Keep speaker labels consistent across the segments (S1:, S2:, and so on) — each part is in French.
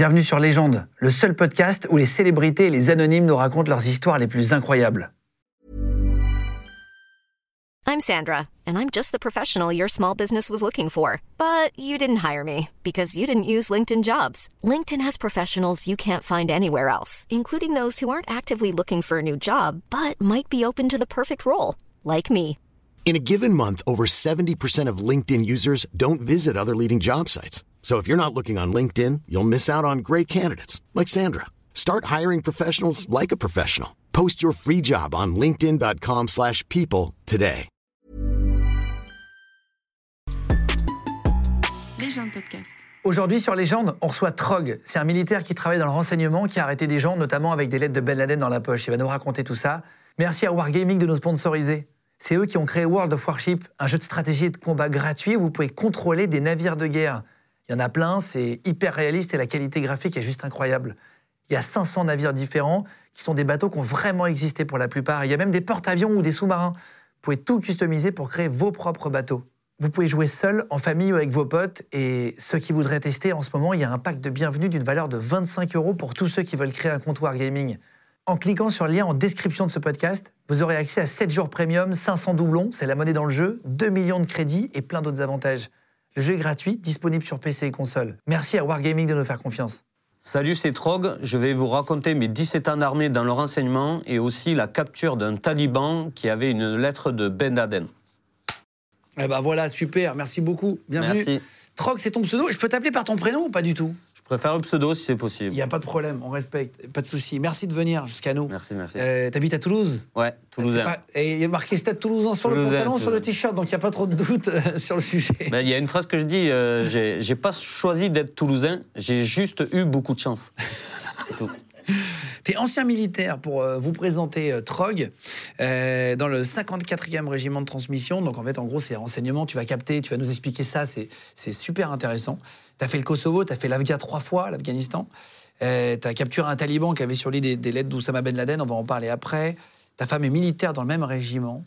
S1: Bienvenue sur Légende, le seul podcast où les célébrités et les anonymes nous racontent leurs histoires les plus incroyables.
S2: I'm Sandra, and I'm just the professional your small business was looking for. But you didn't hire me because you didn't use LinkedIn jobs. LinkedIn has professionals you can't find anywhere else, including those who aren't actively looking for a new job but might be open to the perfect role, like me.
S3: In a given month, over 70% of LinkedIn users don't visit other leading job sites. So if you're not looking on LinkedIn, you'll miss out on great candidates like Sandra. Start hiring professionals like a professional. Post your free job on linkedin.com/people slash people today.
S4: Légende podcast.
S1: Aujourd'hui sur Légende, on reçoit Trog. C'est un militaire qui travaille dans le renseignement, qui a arrêté des gens, notamment avec des lettres de Ben Laden dans la poche. Il va nous raconter tout ça. Merci à Wargaming de nous sponsoriser. C'est eux qui ont créé World of Warship, un jeu de stratégie et de combat gratuit où vous pouvez contrôler des navires de guerre. Il y en a plein, c'est hyper réaliste et la qualité graphique est juste incroyable. Il y a 500 navires différents qui sont des bateaux qui ont vraiment existé pour la plupart. Il y a même des porte-avions ou des sous-marins. Vous pouvez tout customiser pour créer vos propres bateaux. Vous pouvez jouer seul, en famille ou avec vos potes. Et ceux qui voudraient tester, en ce moment, il y a un pack de bienvenue d'une valeur de 25 euros pour tous ceux qui veulent créer un comptoir gaming. En cliquant sur le lien en description de ce podcast, vous aurez accès à 7 jours premium, 500 doublons, c'est la monnaie dans le jeu, 2 millions de crédits et plein d'autres avantages. Le jeu est gratuit, disponible sur PC et console. Merci à Wargaming de nous faire confiance.
S5: Salut, c'est Trog. Je vais vous raconter mes 17 ans d'armée dans le renseignement et aussi la capture d'un taliban qui avait une lettre de Ben Laden.
S1: Eh ben voilà, super, merci beaucoup. Bienvenue.
S5: Merci.
S1: Trog, c'est ton pseudo. Je peux t'appeler par ton prénom ou pas du tout?
S5: Préfère le pseudo si c'est
S1: Il
S5: possible.
S1: n'y a pas de problème, on respecte, pas de souci. Merci de venir jusqu'à nous.
S5: Merci, merci.
S1: Euh, T'habites à Toulouse
S5: Ouais, Toulousain.
S1: Pas- Et il y a marqué Stade Toulousain sur le
S5: Toulousain,
S1: pantalon, sur le t-shirt, donc il n'y a pas trop de doute euh, sur le sujet.
S5: Ben, Il y a une phrase que je dis, euh, j'ai j'ai pas choisi d'être toulousain, j'ai juste eu beaucoup de chance. C'est tout.
S1: T'es ancien militaire pour euh, vous présenter euh, Trog euh, dans le 54e régiment de transmission. Donc en fait, en gros, c'est renseignement. Tu vas capter, tu vas nous expliquer ça. C'est super intéressant. T'as fait le Kosovo, t'as fait l'Afghan trois fois, l'Afghanistan. T'as capturé un taliban qui avait sur lui des, lettres d'Oussama Ben Laden. On va en parler après. Ta femme est militaire dans le même régiment.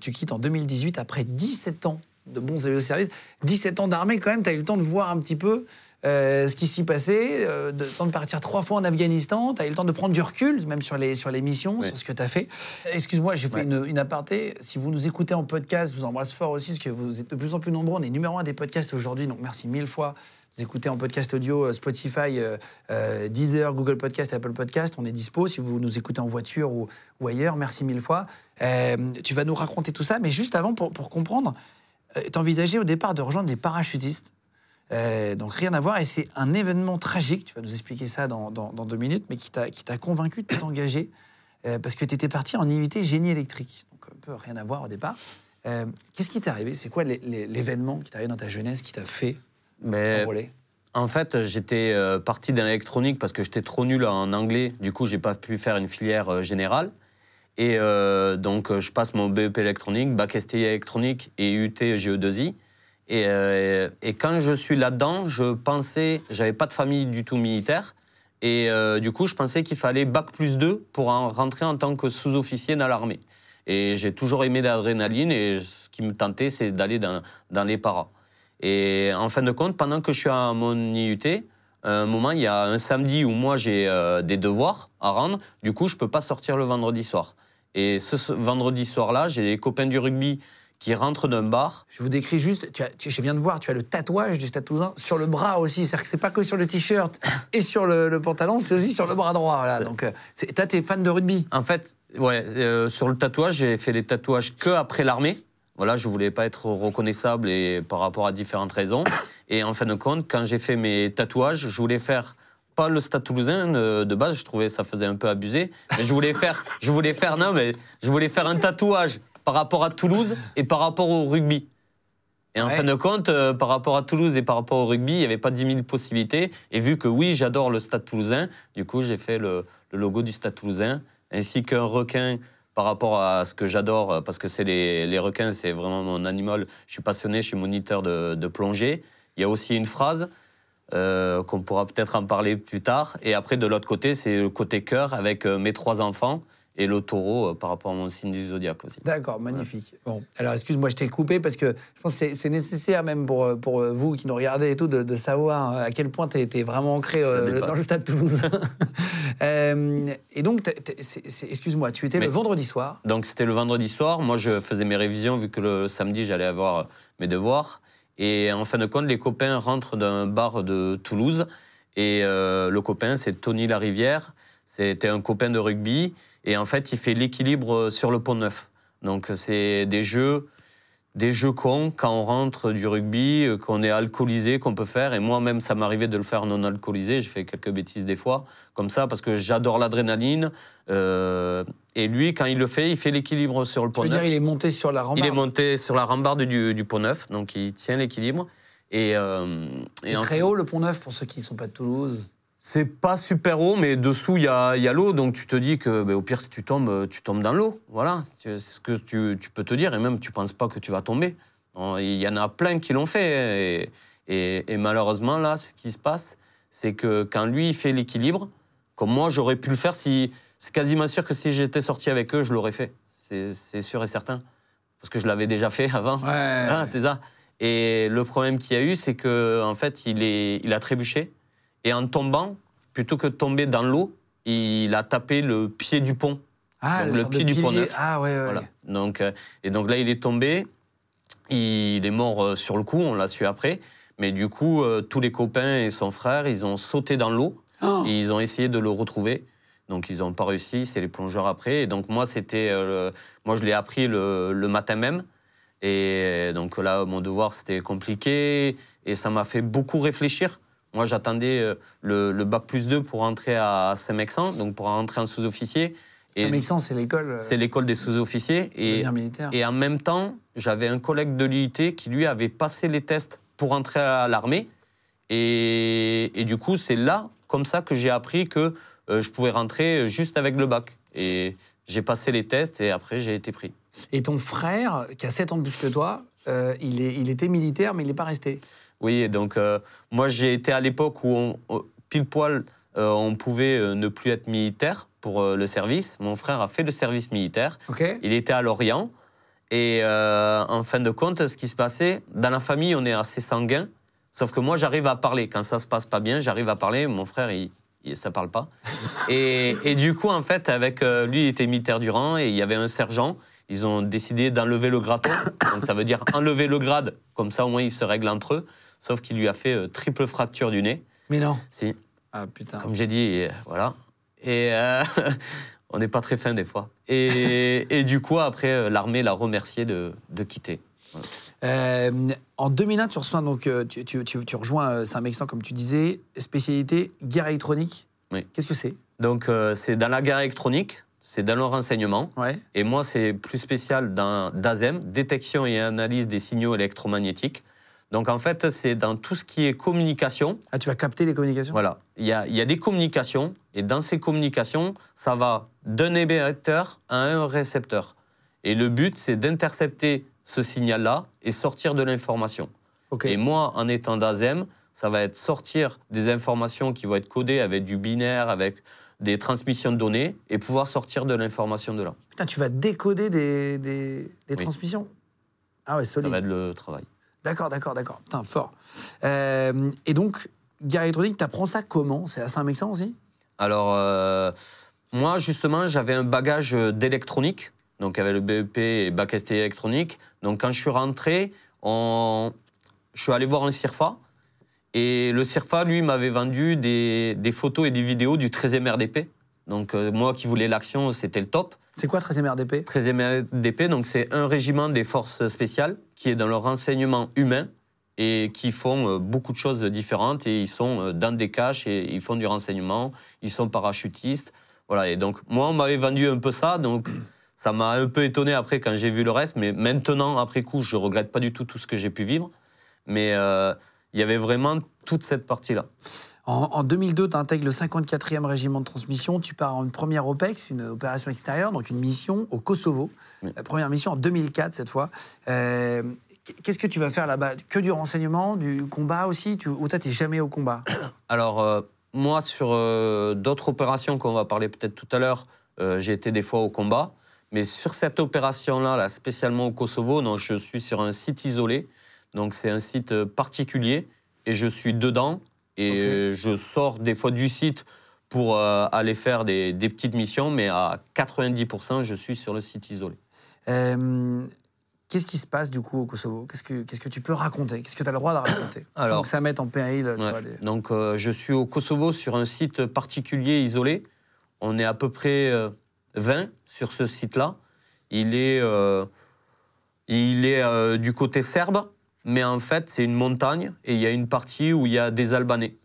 S1: Tu quittes en 2018 après 17 ans de bons et loyaux services. 17 ans d'armée, quand même, tu as eu le temps de voir un petit peu euh, ce qui s'y passait, euh, de, le temps de partir trois fois en Afghanistan, tu as eu le temps de prendre du recul, même sur les, sur les missions,
S5: Oui.
S1: sur ce que tu as fait. Excuse-moi, j'ai fait
S5: Ouais.
S1: une, une aparté. Si vous nous écoutez en podcast, je vous embrasse fort aussi, parce que vous êtes de plus en plus nombreux. On est numéro un des podcasts aujourd'hui, donc merci mille fois. Vous écoutez en podcast audio euh, Spotify, euh, euh, Deezer, Google Podcast, Apple Podcast. On est dispo si vous nous écoutez en voiture ou, ou ailleurs. Merci mille fois. Euh, tu vas nous raconter tout ça, mais juste avant, pour, pour comprendre, euh, t'envisageais au départ de rejoindre les parachutistes? Euh, donc rien à voir, et c'est un événement tragique, tu vas nous expliquer ça dans, dans- dans deux minutes, mais qui t'a convaincu de t'engager, euh, parce que tu étais parti en IUT génie électrique. Donc un peu rien à voir au départ. Euh, Qu'est-ce qui t'est arrivé? C'est quoi l'é- l'é- l'événement qui t'est arrivé dans ta jeunesse qui t'a fait
S5: Mais en fait, j'étais parti dans l'électronique parce que j'étais trop nul en anglais. Du coup, j'ai pas pu faire une filière générale. Et donc, je passe mon BEP électronique, bac STI électronique et UT GE2I. Et, euh, et quand je suis là-dedans, je pensais, j'avais pas de famille du tout militaire. Et euh, du coup, je pensais qu'il fallait bac plus 2 pour en rentrer en tant que sous-officier dans l'armée. Et j'ai toujours aimé l'adrénaline et ce qui me tentait, c'est d'aller dans, les paras. Et en fin de compte, pendant que je suis à mon IUT, à un moment, il y a un samedi où moi j'ai euh, des devoirs à rendre. Du coup, je peux pas sortir le vendredi soir. Et ce vendredi soir-là, j'ai des copains du rugby qui rentrent d'un bar.
S1: Je vous décris juste, tu as- tu- je viens de voir, tu as le tatouage du Stade Toulousain sur le bras aussi. C'est-à-dire que c'est pas que sur le t-shirt et sur le, le pantalon, c'est aussi sur le bras droit. Voilà. Donc, euh, toi, t'es fan de rugby.
S5: En fait, ouais, euh, sur le tatouage, j'ai fait les tatouages que après l'armée. Voilà, je voulais pas être reconnaissable et par rapport à différentes raisons. Et en fin de compte, quand j'ai fait mes tatouages, je voulais faire pas le Stade Toulousain euh, de base, je trouvais ça faisait un peu abusé, mais je voulais faire, je voulais faire non, mais je voulais faire un tatouage par rapport à Toulouse et par rapport au rugby. Et en
S1: Ouais.
S5: fin de compte, euh, par rapport à Toulouse et par rapport au rugby, il n'y avait pas 10 000 possibilités. Et vu que oui, j'adore le Stade Toulousain, du coup, j'ai fait le, le logo du Stade Toulousain, ainsi qu'un requin par rapport à ce que j'adore, euh, parce que c'est les, les requins, c'est vraiment mon animal. Je suis passionné, je suis moniteur de, de plongée. Il y a aussi une phrase euh, qu'on pourra peut-être en parler plus tard. Et après, de l'autre côté, c'est le côté cœur avec mes trois enfants. Et le taureau euh, par rapport à mon signe du zodiaque aussi.
S1: D'accord, magnifique. Bon, alors excuse-moi, je t'ai coupé parce que je pense que c'est- nécessaire même pour, euh, pour euh, vous qui nous regardez et tout de, de savoir à quel point tu été vraiment ancré euh, dans le stade Toulouse. Euh, et donc, excuse-moi, tu étais
S5: Mais-
S1: le vendredi soir.
S5: Donc c'était le vendredi soir. Moi, je faisais mes révisions vu que le samedi, j'allais avoir mes devoirs. Et en fin de compte, les copains rentrent d'un bar de Toulouse. Et euh, le copain, c'est Tony Larivière. C'était un copain de rugby. Et en fait, il fait l'équilibre euh, sur le pont neuf. Donc c'est des jeux, des jeux cons quand on rentre du rugby, euh, qu'on est alcoolisé, qu'on peut faire. Et moi-même, ça m'arrivait de le faire non alcoolisé. Je fais quelques bêtises des fois, comme ça, parce que j'adore l'adrénaline. Euh, et lui, quand il le fait, il fait l'équilibre sur le pont neuf.
S1: il est monté sur la rambarde.
S5: Il est monté sur la rambarde du, du pont neuf, donc il tient l'équilibre. Et, euh,
S1: très haut, le Pont Neuf, pour ceux qui ne sont pas de Toulouse.
S5: C'est pas super haut, mais dessous il y a, il y a l'eau, donc tu te dis que ben, au pire si tu tombes, euh, tu tombes dans l'eau. Voilà, c'est ce que tu, tu peux te dire, et même tu penses pas que tu vas tomber. Il y en a plein qui l'ont fait, et, et- et malheureusement là, ce qui se passe, c'est que quand lui il fait l'équilibre, comme moi j'aurais pu le faire, si c'est quasiment sûr que si j'étais sorti avec eux, je l'aurais fait. C'est sûr et certain, parce que je l'avais déjà fait avant.
S1: Ouais.
S5: Ah, c'est ça. Et le problème qu'il y a eu, c'est que en fait, il, est, il a trébuché. Et en tombant, plutôt que de tomber dans l'eau, il a tapé le pied du pont.
S1: Ah,
S5: Donc, le pied du Pont. Neuf.
S1: Ah, ouais, ouais.
S5: Voilà. Donc, euh, et donc là, il est tombé. Il est mort euh, sur le coup, on l'a su après. Mais du coup, euh, tous les copains et son frère, ils ont sauté dans l'eau.
S1: Oh.
S5: Et ils ont essayé de le retrouver. Donc ils n'ont pas réussi, c'est les plongeurs après. Et donc moi, c'était, euh, le- moi je l'ai appris le, le matin même. Et donc là, mon devoir, c'était compliqué. Et ça m'a fait beaucoup réfléchir. Moi, j'attendais euh, le, le bac plus 2 pour rentrer à Saint-Mexan, donc pour rentrer en sous-officier.
S1: Saint-Mexan, c'est l'école. euh,
S5: c'est l'école des sous-officiers. Et, et en même temps, j'avais un collègue de l'UIT qui, lui, avait passé les tests pour rentrer à l'armée. Et, et du coup, c'est là, comme ça, que j'ai appris que euh, je pouvais rentrer juste avec le bac. Et j'ai passé les tests et après, j'ai été pris.
S1: Et ton frère, qui a 7 ans de plus que toi, euh, il, est, il était militaire, mais il n'est pas resté.
S5: Oui, donc euh, moi, j'ai été à l'époque où, on- on- pile poil, euh, on pouvait euh, ne plus être militaire pour euh, le service. Mon frère a fait le service militaire. Il était à Lorient. Et euh, en fin de compte, ce qui se passait, dans la famille, on est assez sanguin. Sauf que moi, j'arrive à parler. Quand ça se passe pas bien, j'arrive à parler. Mon frère, il, il- ça parle pas. Et, et du coup, en fait, avec euh, lui, il était militaire du rang et il y avait un sergent. Ils ont décidé d'enlever le graton. Donc ça veut dire enlever le grade. Comme ça, au moins, ils se règlent entre eux. Sauf qu'il lui a fait euh, triple fracture du nez.
S1: Mais non.
S5: Si,
S1: Ah, putain.
S5: comme j'ai dit, euh, voilà. Et euh, on n'est pas très fin des fois. Et, et du coup, après, l'armée l'a remercié de, de quitter.
S1: Euh, en 2001, tu, reçois, donc, tu, tu- tu- tu rejoins Saint-Mexan, comme tu disais, spécialité guerre électronique.
S5: Oui.
S1: Qu'est-ce que c'est?
S5: Donc, euh, c'est dans la guerre électronique, c'est dans le renseignement.
S1: Ouais.
S5: Et moi, c'est plus spécial dans DASEM, détection et analyse des signaux électromagnétiques. Donc, en fait, c'est dans tout ce qui est communication.
S1: Ah, tu vas capter les communications?
S5: Voilà, il y a, il y a des communications, et dans ces communications, ça va d'un émetteur à un récepteur. Et le but, c'est d'intercepter ce signal-là et sortir de l'information.
S1: Ok.
S5: Et moi, en étant d'ASEM, ça va être sortir des informations qui vont être codées avec du binaire, avec des transmissions de données, et pouvoir sortir de l'information de là.
S1: Putain, tu vas décoder des, des, des
S5: Oui.
S1: transmissions? Ah ouais,
S5: Ça
S1: solide.
S5: va être le travail.
S1: D'accord, d'accord, d'accord. Putain, fort. Euh, et donc, guerre électronique, t'apprends ça comment? C'est à Saint-Mexan aussi?
S5: Alors, euh, moi, justement, j'avais un bagage d'électronique, donc avec le BEP et bac STI électronique. Donc, quand je suis rentré, on- je suis allé voir un CIRFA. Et le CIRFA, lui, m'avait vendu des, des photos et des vidéos du 13e RDP. Donc, euh, moi qui voulais l'action, c'était le top.
S1: C'est quoi 13e RDP
S5: 13e RDP, donc c'est un régiment des forces spéciales qui est dans le renseignement humain et qui font euh, beaucoup de choses différentes et ils sont euh, dans des caches et ils font du renseignement, ils sont parachutistes. Voilà, et donc moi on m'avait vendu un peu ça, donc ça m'a un peu étonné après quand j'ai vu le reste, mais maintenant après coup je regrette pas du tout tout ce que j'ai pu vivre, mais euh, il y avait vraiment toute cette partie-là.
S1: En, en 2002, tu intègres le 54e régiment de transmission. Tu pars en une première OPEX, une opération extérieure, donc une mission au Kosovo.
S5: Oui.
S1: La première mission en 2004, cette fois. Euh, Qu'est-ce que tu vas faire là-bas? Que du renseignement, du combat aussi? Tu, Ou toi, t'es jamais au combat?
S5: Alors, euh, moi, sur euh, d'autres opérations qu'on va parler peut-être tout à l'heure, j'ai été des fois au combat. Mais sur cette opération-là, là, spécialement au Kosovo, non, je suis sur un site isolé. Donc c'est un site particulier et je suis dedans et euh, je sors des fois du site pour euh, aller faire des, des petites missions, mais à 90%, je suis sur le site isolé.
S1: Euh, Qu'est-ce qui se passe du coup au Kosovo? Qu'est-ce que tu peux raconter? Qu'est-ce que tu as le droit de raconter? Sans
S5: Alors-
S1: que ça mette en péril.
S5: Ouais.
S1: vois, les-
S5: Donc euh, je suis au Kosovo sur un site particulier isolé. On est à peu près euh, 20 sur ce site-là. Il est, euh, il est euh, du côté serbe, mais en fait c'est une montagne et il y a une partie où il y a des Albanais.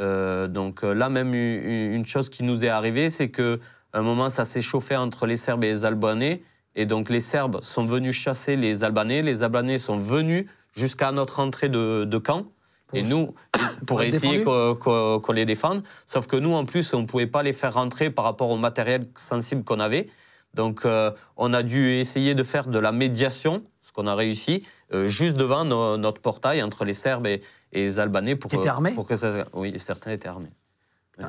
S5: Euh, donc euh, là même une chose qui nous est arrivée, c'est que à un moment ça s'est chauffé entre les Serbes et les Albanais. Et donc les Serbes sont venus chasser les Albanais, les Albanais sont venus jusqu'à notre entrée de, de camp.
S1: Pour-
S5: et nous, pour essayer qu'on les défende. Sauf que nous, en plus, on ne pouvait pas les faire rentrer par rapport au matériel sensible qu'on avait. Donc, euh, on a dû essayer de faire de la médiation, qu'on a réussi, euh, juste devant no- notre portail entre les Serbes et, et les Albanais. Pour,
S1: T'étais
S5: que-
S1: armé
S5: pour que ça, Oui, certains étaient armés.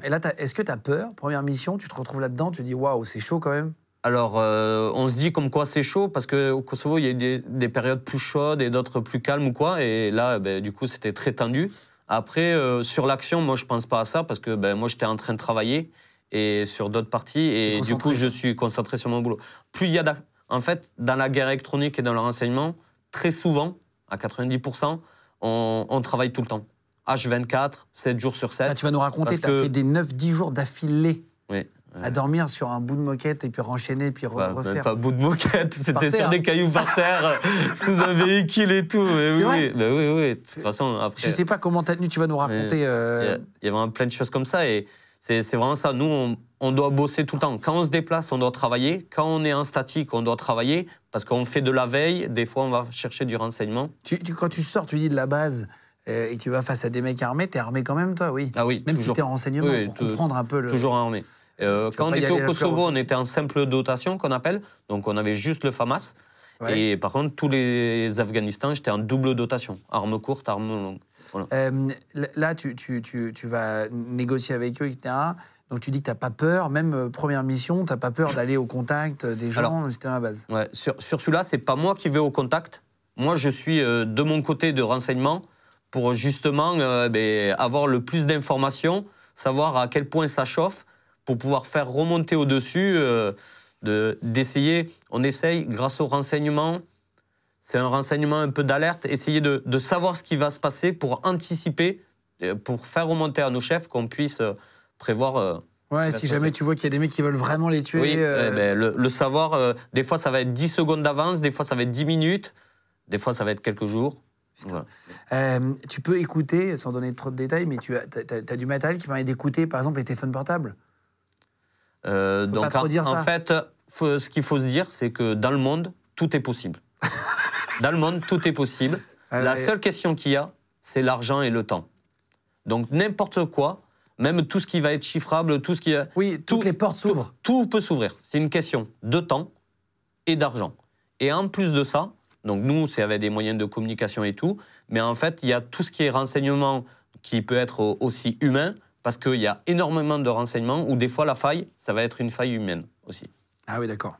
S1: Et là, est-ce que tu as peur Première mission, tu te retrouves là-dedans, tu dis waouh, c'est chaud quand même?
S5: Alors, euh, on se dit comme quoi c'est chaud, parce qu'au Kosovo, il y a eu des, des périodes plus chaudes et d'autres plus calmes ou quoi. Et là, ben, du coup, c'était très tendu. Après, euh, sur l'action, moi, je pense pas à ça, parce que ben, moi, j'étais en train de travailler et sur d'autres parties. Et du coup, je suis concentré sur mon boulot. Plus il y a. En fait, dans la guerre électronique et dans le renseignement, très souvent, à 90%, on, on travaille tout le temps. H24, 7 jours sur 7.
S1: Là, tu vas nous raconter, tu as
S5: que-
S1: fait des 9-10 jours d'affilée
S5: Oui.
S1: à dormir sur un bout de moquette et puis renchaîner, puis re-
S5: Bah,
S1: refaire.
S5: pas bout de moquette, c'était sur des cailloux par terre, sous un véhicule et tout. Mais oui,
S1: vrai
S5: bah oui, oui. De toute façon, après,
S1: Je sais pas comment t'as tenu, tu vas nous raconter.
S5: il y,
S1: euh,
S5: a, il y a vraiment plein de choses comme ça et c'est vraiment ça. Nous, on, on doit bosser tout le temps. Quand on se déplace, on doit travailler. Quand on est en statique, on doit travailler parce qu'on fait de la veille. Des fois, on va chercher du renseignement.
S1: tu- tu- quand tu sors, tu dis de la base euh, et tu vas face à des mecs armés, t'es armé quand même, toi, oui.
S5: Ah oui,
S1: Même si
S5: toujours,
S1: t'es en renseignement,
S5: Oui,
S1: pour comprendre un peu le.
S5: toujours armé. Euh, quand on était au Kosovo, on était en simple dotation qu'on appelle. Donc, on avait juste le FAMAS.
S1: Ouais.
S5: Et par contre, tous les Afghanistans, j'étais en double dotation. Arme courte, arme longue. Voilà.
S1: Euh, là, tu, tu, tu, tu vas négocier avec eux, etc. Donc tu dis que t'as pas peur, même euh, première mission, t'as pas peur d'aller au contact des gens, c'était la base.
S5: Ouais, sur sur celui-là, c'est pas moi qui vais au contact. Moi, je suis euh, de mon côté de renseignement pour justement euh, ben, avoir le plus d'informations, savoir à quel point ça chauffe, pour pouvoir faire remonter au-dessus, euh, de- d'essayer. On essaye, grâce au renseignement, c'est un renseignement un peu d'alerte, essayer de, de savoir ce qui va se passer pour anticiper, euh, pour faire remonter à nos chefs qu'on puisse euh, prévoir. euh,
S1: Ouais, si jamais tu vois qu'il y a des mecs qui veulent vraiment les tuer.
S5: oui,
S1: euh,
S5: eh ben, le, le savoir, euh, des fois ça va être 10 secondes d'avance, des fois ça va être 10 minutes, des fois ça va être quelques jours. Voilà.
S1: euh, tu peux écouter, sans donner trop de détails, mais tu as, du matériel qui permet d'écouter, par exemple, les téléphones portables? Pas
S5: donc
S1: trop
S5: en,
S1: dire
S5: en
S1: ça.
S5: fait, faut- ce qu'il faut se dire, c'est que dans le monde, tout est possible. Dans le monde, tout est possible.
S1: Ah
S5: La seule question qu'il y a, c'est l'argent et le temps. Donc n'importe quoi, même tout ce qui va être chiffrable, tout ce qui est...
S1: Oui, toutes
S5: Tout-
S1: les portes s'ouvrent.
S5: Tout peut s'ouvrir. C'est une question de temps et d'argent. Et en plus de ça, donc nous, c'est avec des moyens de communication et tout, mais en fait, il y a tout ce qui est renseignement qui peut être au- aussi humain, parce qu'il y a énormément de renseignements où des fois la faille, ça va être une faille humaine aussi.
S1: Ah oui, d'accord.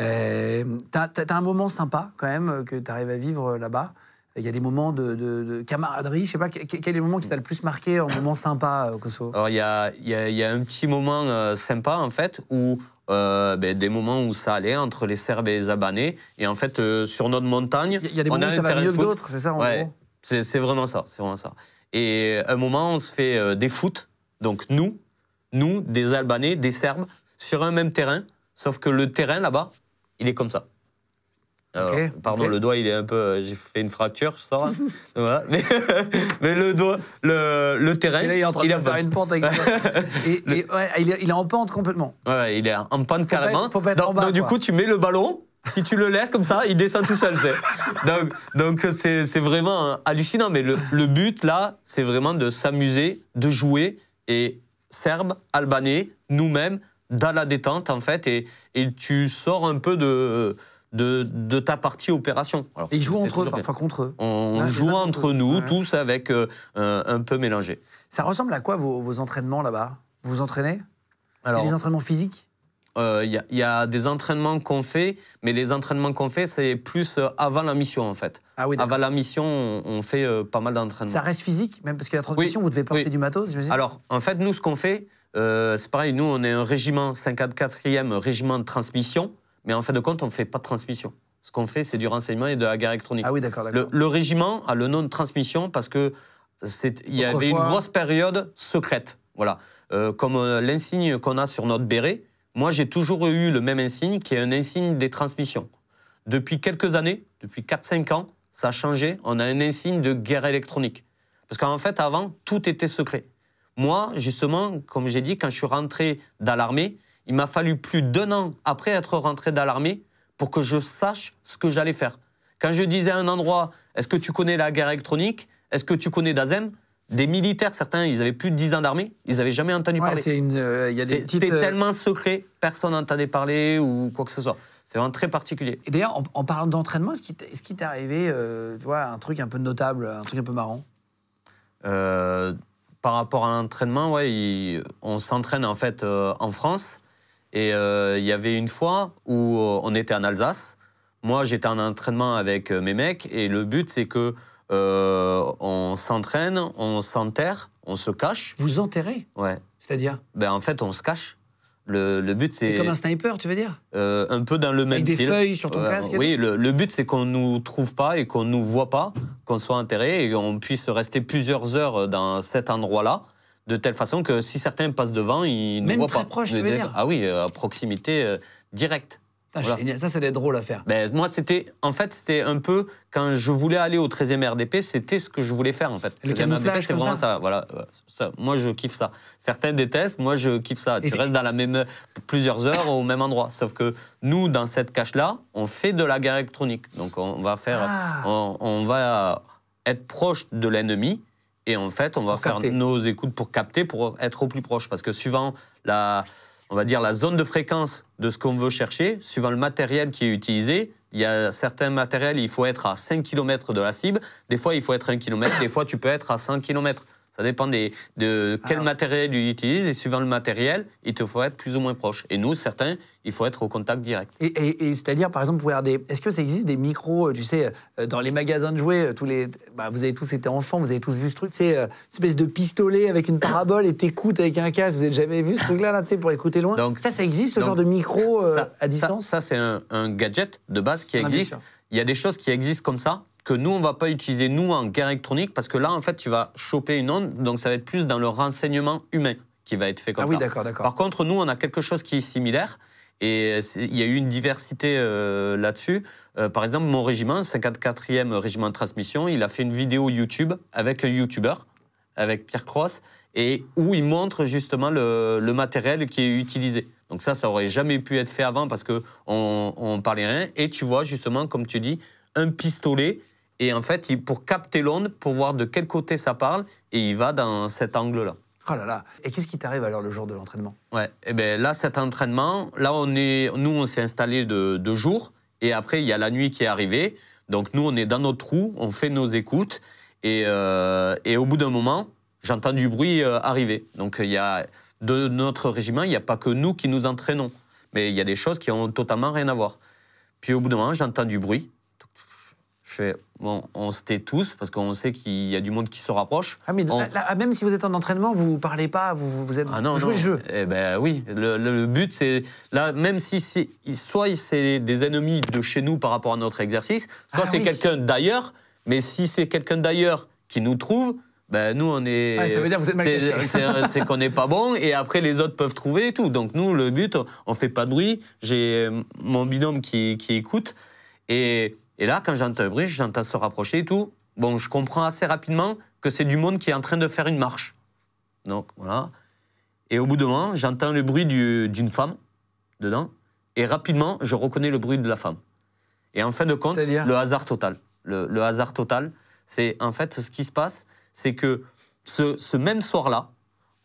S1: Euh, T'as t'as- t'as un moment sympa, quand même, que tu arrives à vivre euh, là-bas. Il y a des moments de, de- de camaraderie. Je sais pas, que- que- quel est le moment qui t'a le plus marqué, un moment sympa euh, au Kosovo?
S5: Alors il y a, il y a- il y a un petit moment euh, sympa en fait où euh, ben, des moments où ça allait entre les Serbes et les Albanais et en fait euh, sur notre montagne
S1: Il y a des moments où ça va mieux que
S5: foot.
S1: d'autres, c'est ça, en
S5: Ouais,
S1: gros?
S5: C'est vraiment ça, c'est vraiment ça. Et un moment on se fait des foot, donc nous, nous des Albanais, des Serbes sur un même terrain, sauf que le terrain là-bas, il est comme ça. Alors, pardon, le doigt, il est un peu. euh, J'ai fait une fracture, sors. Voilà. Mais, mais le doigt, le, le terrain.
S1: Et là, il est en train de
S5: a
S1: faire
S5: pas-
S1: une pente avec ça. Et, et ouais, il, est, il est en pente complètement.
S5: Ouais, il est en
S1: pas
S5: carrément.
S1: être- faut pas être
S5: donc,
S1: en bas,
S5: donc, du coup, tu mets le ballon. Si tu le laisses comme ça, il descend tout seul. Donc, donc c'est vraiment hallucinant. Mais le, le but, là, c'est vraiment de s'amuser, de jouer. Et Serbes, Albanais, nous-mêmes, dans la détente, en fait. Et, et tu sors un peu de, de, de ta partie opération. Alors,
S1: Et ils jouent entre eux, parfois contre eux.
S5: On, joue entre nous,
S1: Ouais.
S5: tous avec euh, un, un peu mélangé.
S1: Ça ressemble à quoi vos, vos entraînements là-bas? Vous vous entraînez?
S5: Alors,
S1: des entraînements physiques?
S5: Euh, Il y, a- il y a des entraînements qu'on fait, mais les entraînements qu'on fait, c'est plus euh, avant la mission, en fait.
S1: Ah oui,
S5: avant la mission, on, on fait euh, pas mal d'entraînements.
S1: Ça reste physique, même parce que la transmission,
S5: Oui,
S1: vous devez porter
S5: oui.
S1: du matos, j'imagine?
S5: Alors, en fait, nous, ce qu'on fait, euh, c'est pareil, nous, on est un régiment 54e régiment de transmission, mais en fait de compte, on ne fait pas de transmission. Ce qu'on fait, c'est du renseignement et de la guerre électronique.
S1: Ah oui, d'accord,
S5: le,
S1: d'accord.
S5: le régiment a le nom de transmission parce que il y avait une grosse période secrète. Voilà. Euh, comme euh, l'insigne qu'on a sur notre béret, moi, j'ai toujours eu le même insigne qui est un insigne des transmissions. Depuis quelques années, depuis 4-5 ans, ça a changé. On a un insigne de guerre électronique. Parce qu'en fait, avant, tout était secret. Moi, justement, comme j'ai dit, quand je suis rentré dans l'armée, il m'a fallu plus d'un an après être rentré dans l'armée pour que je sache ce que j'allais faire. Quand je disais à un endroit, est-ce que tu connais la guerre électronique? Est-ce que tu connais Dazem Des militaires, certains, ils avaient plus de 10 ans d'armée, ils n'avaient jamais entendu
S1: Ouais,
S5: parler.
S1: euh, petites.
S5: C'était
S1: euh,
S5: tellement secret, personne n'entendait parler ou quoi que ce soit. C'est vraiment très particulier.
S1: Et d'ailleurs, en, en parlant d'entraînement, est-ce qu'il t'est est-ce qu'il t'est arrivé, euh, tu vois, un truc un peu notable, un truc un peu marrant?
S5: Euh, par rapport à l'entraînement, ouais, il- on s'entraîne en fait euh, en France. Et euh, il y avait une fois où euh, on était en Alsace. Moi, j'étais en entraînement avec mes mecs. Et le but, c'est que on s'entraîne, on s'enterre, on se cache.
S1: Vous enterrez?
S5: Ouais.
S1: C'est-à-dire?
S5: Ben, en fait, on se cache. Le, le but, c'est
S1: Comme un sniper, tu veux dire?
S5: Euh, un peu dans le même
S1: Avec des
S5: style.
S1: feuilles sur ton
S5: Euh,
S1: casque
S5: Oui, le, le but, c'est qu'on nous trouve pas et qu'on nous voit pas, qu'on soit enterré et qu'on puisse rester plusieurs heures dans cet endroit-là, de telle façon que si certains passent devant, ils ne
S1: Même
S5: voient
S1: très
S5: pas.
S1: proche, tu
S5: Mais
S1: veux
S5: dès-
S1: dire
S5: Ah oui, euh, à proximité euh, directe. Voilà.
S1: génial. Ça, ça doit être drôle à faire.
S5: Ben, moi, c'était, en fait, c'était un peu quand je voulais aller au 13e RDP, c'était ce que je voulais faire en fait.
S1: Le
S5: 13e
S1: camouflage
S5: RDP, c'est vraiment
S1: ça
S5: ça. Voilà, ça. Moi, je kiffe ça. Certains détestent, moi, je kiffe ça.
S1: Et
S5: tu
S1: c'est-
S5: restes dans la même plusieurs heures au même endroit. Sauf que nous, dans cette cache-là, on fait de la guerre électronique. Donc, on va faire,
S1: Ah.
S5: on, on va être proche de l'ennemi. Et en fait, on va
S1: Pour
S5: faire
S1: capter.
S5: nos écoutes pour capter, pour être au plus proche. Parce que suivant la, on va dire la zone de fréquence de ce qu'on veut chercher, suivant le matériel qui est utilisé, il y a certains matériels, il faut être à 5 km de la cible. Des fois, il faut être 1 km. Des fois, tu peux être à 100 km. Ça dépend des- de quel
S1: Ah.
S5: matériel tu utilises. Et suivant le matériel, il te faut être plus ou moins proche. Et nous, certains, il faut être au contact direct.
S1: Et, et- et c'est-à-dire, par exemple, vous regardez, est-ce que ça existe des micros, euh, tu sais, euh, dans les magasins de jouets, euh, tous les, bah, vous avez tous été enfants, vous avez tous vu ce truc, c'est une espèce de pistolet avec une parabole et t'écoutes avec un casque. Vous avez jamais vu ce truc-là, là, tu sais, pour écouter loin?
S5: Donc-
S1: Ça, ça existe, ce
S5: donc,
S1: genre de micro euh,
S5: Ça-
S1: à distance?
S5: Ça, ça, c'est un, un gadget de base qui
S1: Ah,
S5: existe. Il y a des choses qui existent comme ça que nous, on va pas utiliser, nous, en guerre électronique, parce que là, en fait, tu vas choper une onde, donc ça va être plus dans le renseignement humain qui va être fait comme
S1: Ah
S5: ça.
S1: oui, d'accord, d'accord.
S5: Par contre, nous, on a quelque chose qui est similaire. Et il y a eu une diversité euh, là-dessus. Euh, par exemple, mon régiment, 54e régiment de transmission, il a fait une vidéo YouTube avec un YouTuber, avec Pierre Cross, et où il montre justement le, le matériel qui est utilisé. Donc ça, ça aurait jamais pu être fait avant parce qu'on on parlait rien. Et tu vois justement, comme tu dis, un pistolet. Et en fait, il- pour capter l'onde, pour voir de quel côté ça parle, et il va dans cet angle-là.
S1: Oh là là. Et qu'est-ce qui t'arrive alors le jour de l'entraînement?
S5: Ouais, et ben là, cet entraînement, là, on est, nous, on s'est installé de, de jour, et après, il y a la nuit qui est arrivée. Donc, nous, on est dans notre trou, on fait nos écoutes, et, euh, et au bout d'un moment, j'entends du bruit euh, arriver. Donc, il y a de notre régiment, il n'y a pas que nous qui nous entraînons, mais il y a des choses qui ont totalement rien à voir. Puis, au bout d'un moment, j'entends du bruit. Je fais, bon, on se tait tous, parce qu'on sait qu'il y a du monde qui se rapproche.
S1: ah, mais
S5: On-
S1: là, là, même si vous êtes en entraînement, vous ne parlez pas, vous, vous- êtes,
S5: ah non,
S1: vous jouez
S5: non.
S1: le jeu.
S5: Eh ben oui, le, but c'est là, même si c'est soit c'est des ennemis de chez nous par rapport à notre exercice, soit
S1: Ah
S5: c'est
S1: oui.
S5: quelqu'un d'ailleurs. Mais si c'est quelqu'un d'ailleurs qui nous trouve, ben nous on est.
S1: Ouais, ça veut dire vous êtes mal
S5: c'est-
S1: caché.
S5: c'est- C'est qu'on n'est pas bon et après les autres peuvent trouver et tout. Donc nous le but, on fait pas de bruit. J'ai mon binôme qui, qui écoute et, et là quand j'entends le bruit, j'entends se rapprocher et tout. Bon, je comprends assez rapidement que c'est du monde qui est en train de faire une marche. Donc voilà. Et au bout d'un moment, j'entends le bruit du- d'une femme dedans. Et rapidement, je reconnais le bruit de la femme. Et en fin de compte, le hasard total. Le, le hasard total, c'est en fait ce qui se passe, c'est que ce, ce même soir-là,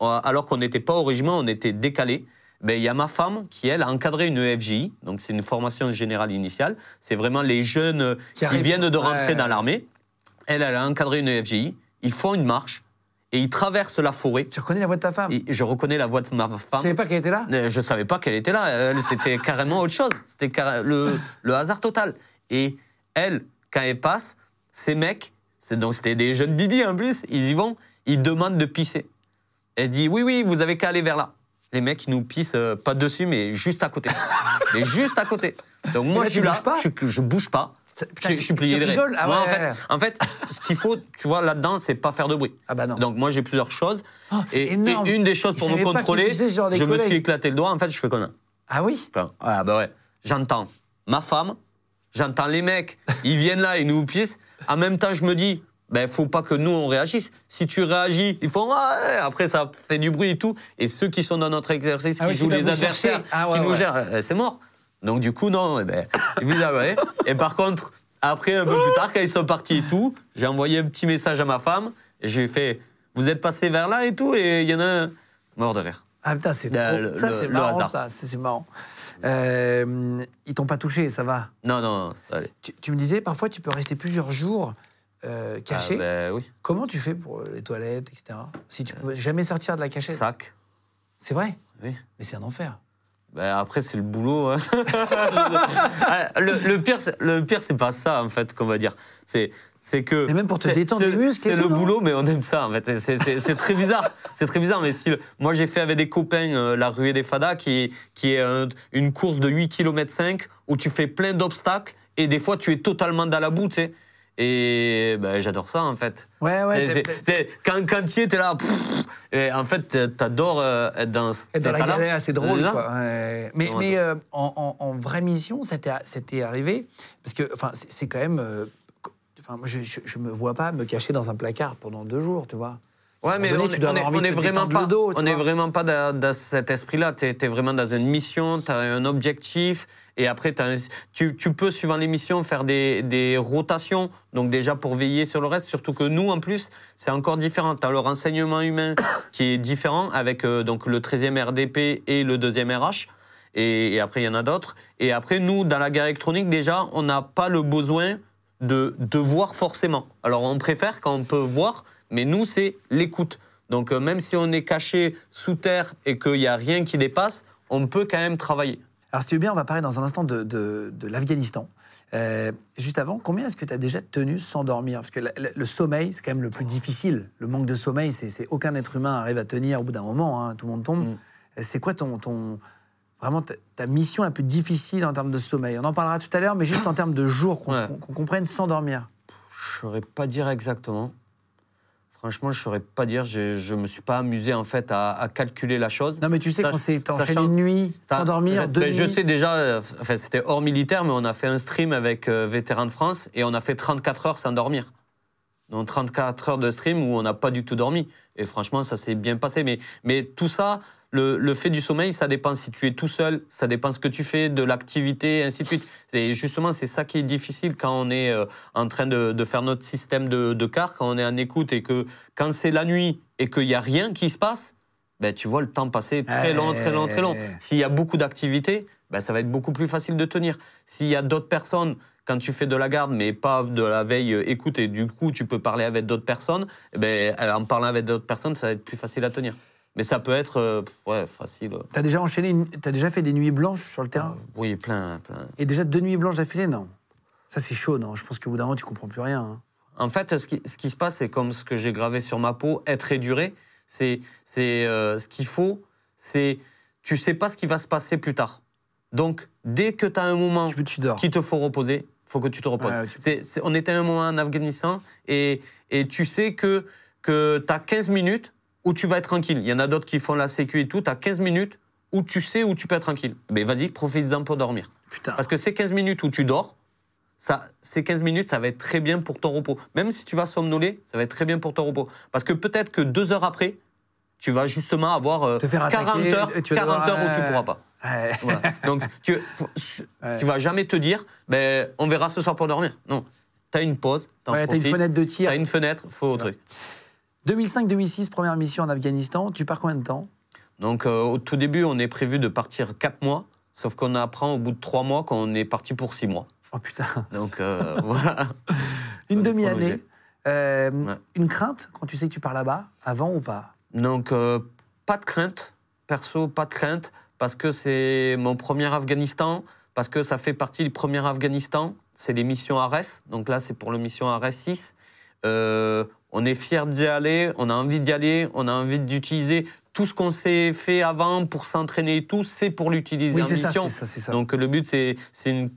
S5: euh, alors qu'on n'était pas au régiment, on était décalé. Ben, il y a ma femme qui, elle, a encadré une EFJI, donc c'est une formation générale initiale. C'est vraiment les jeunes euh,
S1: Qui
S5: viennent de rentrer
S1: Ouais.
S5: dans l'armée. Elle, elle a encadré une EFJI. Ils font une marche. et il traverse la forêt.
S1: Tu reconnais la voix de ta femme?
S5: Et je reconnais la voix de ma
S1: Tu
S5: femme.
S1: savais pas qu'elle était là?
S5: Euh, Je savais pas qu'elle était là. Elle, C'était carrément autre chose. C'était le, le hasard total. Et elle, quand elle passe, ces mecs, c'est- donc c'était des jeunes bibis en plus, ils y vont, ils demandent de pisser. Elle dit oui, oui, vous avez qu'à aller vers là. Les mecs, ils nous pissent euh, pas dessus, mais juste à côté. mais juste à côté. Donc moi,
S1: là,
S5: je suis là, je, je bouge pas.
S1: Putain,
S5: je, je suis plié de rire.
S1: Ah
S5: Moi, en,
S1: ouais.
S5: fait, en fait, ce qu'il faut, tu vois, là-dedans, c'est pas faire de bruit.
S1: Ah bah non.
S5: Donc moi, j'ai plusieurs choses.
S1: Oh,
S5: et, et une des choses pour me contrôler,
S1: genre
S5: je me suis éclaté le doigt. En fait, je fais comme.
S1: Ah oui?
S5: Enfin, Ah bah ouais. J'entends ma femme, j'entends les mecs, ils viennent là, ils nous pissent. En même temps, je me dis, ben faut pas que nous on réagisse. Si tu réagis, ils font ouais, après ça fait du bruit et tout. Et ceux qui sont dans notre exercice,
S1: Ah
S5: qui
S1: oui,
S5: jouent les adversaires.
S1: Ah ouais,
S5: qui nous
S1: ouais.
S5: gèrent, euh, c'est mort. Donc du coup non, eh ben. Et par contre, après un peu plus tard, quand ils sont partis et tout, j'ai envoyé un petit message à ma femme. Et j'ai fait, vous êtes passé vers là et tout, et il y en a un mort de rire.
S1: Ah putain, c'est
S5: Le-
S1: trop...
S5: le-
S1: ça c'est marrant,
S5: hasard.
S1: ça. C'est marrant. Euh, ils t'ont pas touché, ça va.
S5: Non non, ça
S1: tu me disais, parfois, tu peux rester plusieurs jours euh, caché.
S5: Ah, ben oui,
S1: Comment tu fais pour euh, les toilettes, etc. Si tu peux jamais sortir de la cachette.
S5: sac.
S1: C'est vrai?
S5: Oui.
S1: Mais c'est un enfer.
S5: Ben après, c'est le boulot. hein. Ah, le, le pire, le pire, c'est pas ça, en fait, qu'on va dire. C'est, c'est que.
S1: Mais même pour te détendre les muscles et
S5: C'est le boulot, mais on aime ça, en fait. C'est, très bizarre. C'est très bizarre, mais si le- moi, j'ai fait avec des copains euh, la ruée des Fadas, qui est, qui est un- une course de 8 km 5, où tu fais plein d'obstacles, et des fois, tu es totalement dans la boue, tu sais. Et ben, j'adore ça, en fait.
S1: Ouais, ouais.
S5: C'est-
S1: t'es-
S5: c'est- c'est- quand, quand tu es, t'es là. pff, et en fait, t'adores euh, être dans ce
S1: être dans la galère, c'est drôle.
S5: C'est ça.
S1: Quoi. Ouais. Mais,
S5: Non,
S1: mais euh, en, en- en vraie mission, c'était c'était arrivé parce que enfin, c'est c'est quand même. euh, Enfin, je, je, je me vois pas me cacher dans un placard pendant deux jours, tu vois.
S5: Ouais, mais on est, on on vraiment pas,
S1: dos,
S5: on est
S1: vois.
S5: vraiment pas dans, dans cet esprit-là. Tu es, vraiment dans une mission, tu as un objectif, et après, un- tu, tu peux, suivant l'émission, faire des, des rotations, donc déjà pour veiller sur le reste, surtout que nous, en plus, c'est encore différent. Tu as le renseignement humain qui est différent avec euh, donc le 13e RDP et le 2e RH. Et, et après, il y en a d'autres. Et après, nous, dans la guerre électronique, déjà, on n'a pas le besoin de, de voir forcément. Alors, on préfère quand on peut voir, mais nous, c'est l'écoute. Donc, euh, même si on est caché sous terre et qu'il n'y a rien qui dépasse, on peut quand même travailler.
S1: Alors, si tu veux bien, on va parler dans un instant de, de- de l'Afghanistan. Euh, juste avant, combien est-ce que tu as déjà tenu sans dormir? Parce que la- la- le sommeil, c'est quand même le plus difficile. Le manque de sommeil, c'est aucun être humain arrive à tenir au bout d'un moment. hein, tout le monde tombe.
S5: Mm.
S1: Euh, C'est quoi ton, ton vraiment ta, ta mission un peu difficile en termes de sommeil? On en parlera tout à l'heure, mais juste en termes de jours qu'on
S5: Ouais.
S1: comprenne sans dormir.
S5: Je saurais pas dire exactement. Franchement, je saurais pas dire. Je, je me suis pas amusé en fait à, à calculer la chose.
S1: Non, mais tu sais, quand c'est
S5: sachant-
S1: une nuit sans dormir, deux
S5: Je sais déjà, enfin, c'était hors militaire, mais on a fait un stream avec euh, Vétérans de France et on a fait 34 heures sans dormir. Donc 34 heures de stream où on n'a pas du tout dormi. Et franchement, ça s'est bien passé. Mais, mais tout ça, le, le fait du sommeil, ça dépend si tu es tout seul, ça dépend ce que tu fais, de l'activité, ainsi de suite. Et justement, c'est ça qui est difficile quand on est euh, en train de, de faire notre système de, de car, quand on est en écoute et que quand c'est la nuit et qu'il n'y a rien qui se passe, ben, tu vois le temps passer très long, très long, très long. S'il y a beaucoup d'activités, ben, ça va être beaucoup plus facile de tenir. S'il y a d'autres personnes, quand tu fais de la garde, mais pas de la veille euh, écoute, et du coup tu peux parler avec d'autres personnes, eh ben, euh, en parlant avec d'autres personnes, ça va être plus facile à tenir. Mais ça peut être euh, ouais, facile.
S1: T'as déjà enchaîné, une- t'as déjà fait des nuits blanches sur le terrain?
S5: Oui, plein, plein.
S1: Et déjà deux nuits blanches d'affilée, non? Ça, c'est chaud, non? Je pense qu'au bout d'un moment, tu comprends plus rien. hein.
S5: En fait, ce qui, ce qui se passe, c'est comme ce que j'ai gravé sur ma peau, être et durer. C'est, c'est euh, ce qu'il faut, c'est tu sais pas ce qui va se passer plus tard. Donc, dès que tu as un moment
S1: Tu, tu
S5: qu'il te faut reposer, faut que tu te reposes.
S1: Ouais, tu-
S5: on était un moment en Afghanistan et, et tu sais que, que tu as 15 minutes où tu vas être tranquille. Il y en a d'autres qui font la sécu et tout. Tu as 15 minutes où tu sais où tu peux être tranquille. Mais vas-y, profite-en pour dormir.
S1: Putain.
S5: Parce que ces 15 minutes où tu dors, ça, ces 15 minutes, ça va être très bien pour ton repos. Même si tu vas somnoler, ça va être très bien pour ton repos. Parce que peut-être que deux heures après, tu vas justement avoir euh,
S1: Te faire
S5: 40
S1: attaquer,
S5: heures,
S1: et tu vas
S5: 40
S1: devoir-
S5: heures où tu pourras pas.
S1: Ouais.
S5: Voilà. Donc, tu,
S1: Ouais.
S5: tu vas jamais te dire, ben, on verra ce soir pour dormir. Non. Tu as une pause,
S1: Ouais, t'as une fenêtre de tir.
S5: t'as une fenêtre, faut au truc.
S1: 2005-2006, première mission en Afghanistan. Tu pars combien de temps?
S5: Donc, euh, au tout début, on est prévu de partir 4 mois, sauf qu'on apprend au bout de 3 mois qu'on est parti pour 6 mois.
S1: Oh putain.
S5: Donc, euh, voilà.
S1: Une demi-année. Euh. Une crainte quand tu sais que tu pars là-bas, avant ou pas?
S5: Donc, pas de crainte. Perso, pas de crainte. Parce que c'est mon premier Afghanistan. Parce que ça fait partie du premier Afghanistan. C'est les missions ARES. Donc là, c'est pour le mission ARES 6. Euh, on est fiers d'y aller. On a envie d'y aller. On a envie d'utiliser tout ce qu'on s'est fait avant pour s'entraîner et tout. C'est pour l'utiliser
S1: Oui,
S5: en
S1: ça,
S5: mission.
S1: ça, c'est ça.
S5: Donc le but, c'est c'est une-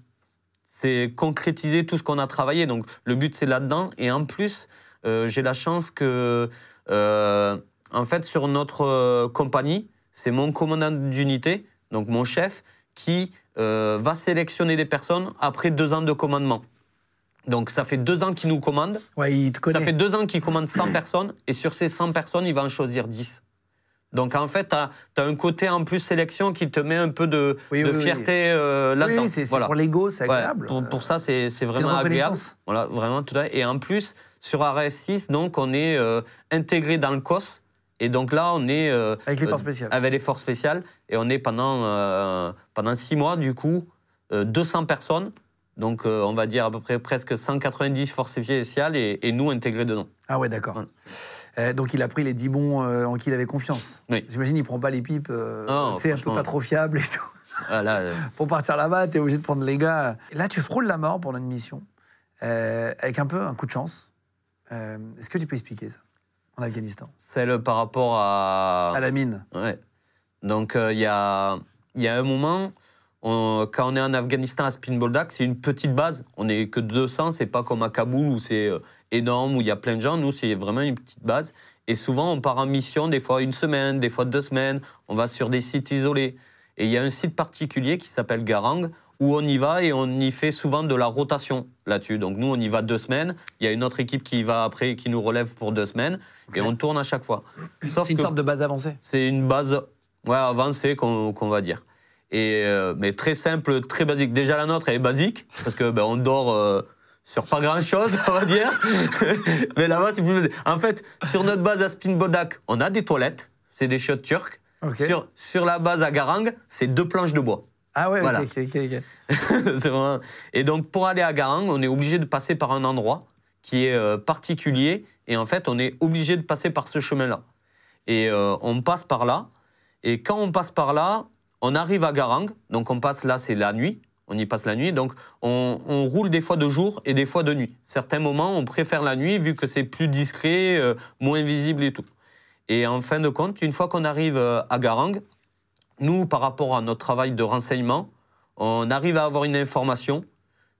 S5: c'est concrétiser tout ce qu'on a travaillé. Donc le but, c'est là-dedans. Et en plus, euh, j'ai la chance que, euh, en fait, sur notre euh, compagnie, c'est mon commandant d'unité, donc mon chef, qui euh, va sélectionner des personnes après deux ans de commandement. Donc ça fait deux ans qu'il nous commande.
S1: Ouais, il te connaît.
S5: Ça fait deux ans qu'il commande 100 personnes. Et sur ces 100 personnes, il va en choisir 10. Donc en fait, tu as, un côté en plus sélection qui te met un peu de,
S1: Oui,
S5: de
S1: oui, oui.
S5: fierté euh,
S1: Oui,
S5: là-dedans.
S1: oui, c'est
S5: Voilà.
S1: pour l'ego, c'est
S5: Ouais,
S1: agréable.
S5: pour, pour ça, c'est vraiment agréable. Voilà, vraiment tout à fait. Et en plus, sur RS6, donc, on est euh, intégré dans le COS. Et donc là, on est. euh,
S1: Avec les
S5: euh,
S1: forces spéciales.
S5: Avec les forces spéciales. Et on est pendant, euh, pendant six mois, du coup, euh, 200 personnes. Donc, euh, on va dire à peu près presque 190 forces spéciales et, et nous intégrés dedans.
S1: Ah ouais, d'accord.
S5: Voilà.
S1: Euh, donc il a pris les 10 bons euh, en qui il avait confiance.
S5: Oui.
S1: J'imagine il prend pas les pipes, euh, c'est un peu pas trop fiable et tout.
S5: Voilà, euh,
S1: Pour partir là-bas, t'es obligé de prendre les gars. Là, tu frôles la mort pendant une mission, euh, avec un peu un coup de chance. Euh, Est-ce que tu peux expliquer ça? En Afghanistan
S5: celle par rapport à.
S1: À la mine.
S5: Ouais. Donc, euh, il y, a, y a un moment, on- quand on est en Afghanistan à Spinboldak, c'est une petite base. On n'est que 200, c'est pas comme à Kaboul où c'est euh, énorme, où il y a plein de gens. Nous, c'est vraiment une petite base. Et souvent, on part en mission, des fois une semaine, des fois deux semaines. On va sur des sites isolés. Et il y a un site particulier qui s'appelle Garang, où on y va et on y fait souvent de la rotation là-dessus. Donc nous, on y va deux semaines. Il y a une autre équipe qui y va après, qui nous relève pour deux semaines. Et on tourne à chaque fois.
S1: C'est une sorte de base avancée.
S5: c'est une base ouais, avancée qu'on qu'on va dire. Et, euh, mais très simple, très basique. Déjà la nôtre, elle est basique, parce que ben, on dort euh, sur pas grand-chose, on va dire. mais là-bas, c'est plus basique. En fait, sur notre base à Spinbodak, on a des toilettes, c'est des chiottes turques. Sur, sur la base à Garang, c'est deux planches de bois.
S1: Ah ouais,
S5: Voilà.
S1: ok, ok.
S5: C'est vraiment- Et donc, pour aller à Garang, on est obligé de passer par un endroit qui est euh, particulier. Et en fait, on est obligé de passer par ce chemin-là. Et euh, on passe par là. Et quand on passe par là, on arrive à Garang. Donc, on passe là, c'est la nuit. On y passe la nuit. Donc, on, on roule des fois de jour et des fois de nuit. Certains moments, on préfère la nuit vu que c'est plus discret, euh, moins visible et tout. Et en fin de compte, une fois qu'on arrive à Garang, nous, par rapport à notre travail de renseignement, on arrive à avoir une information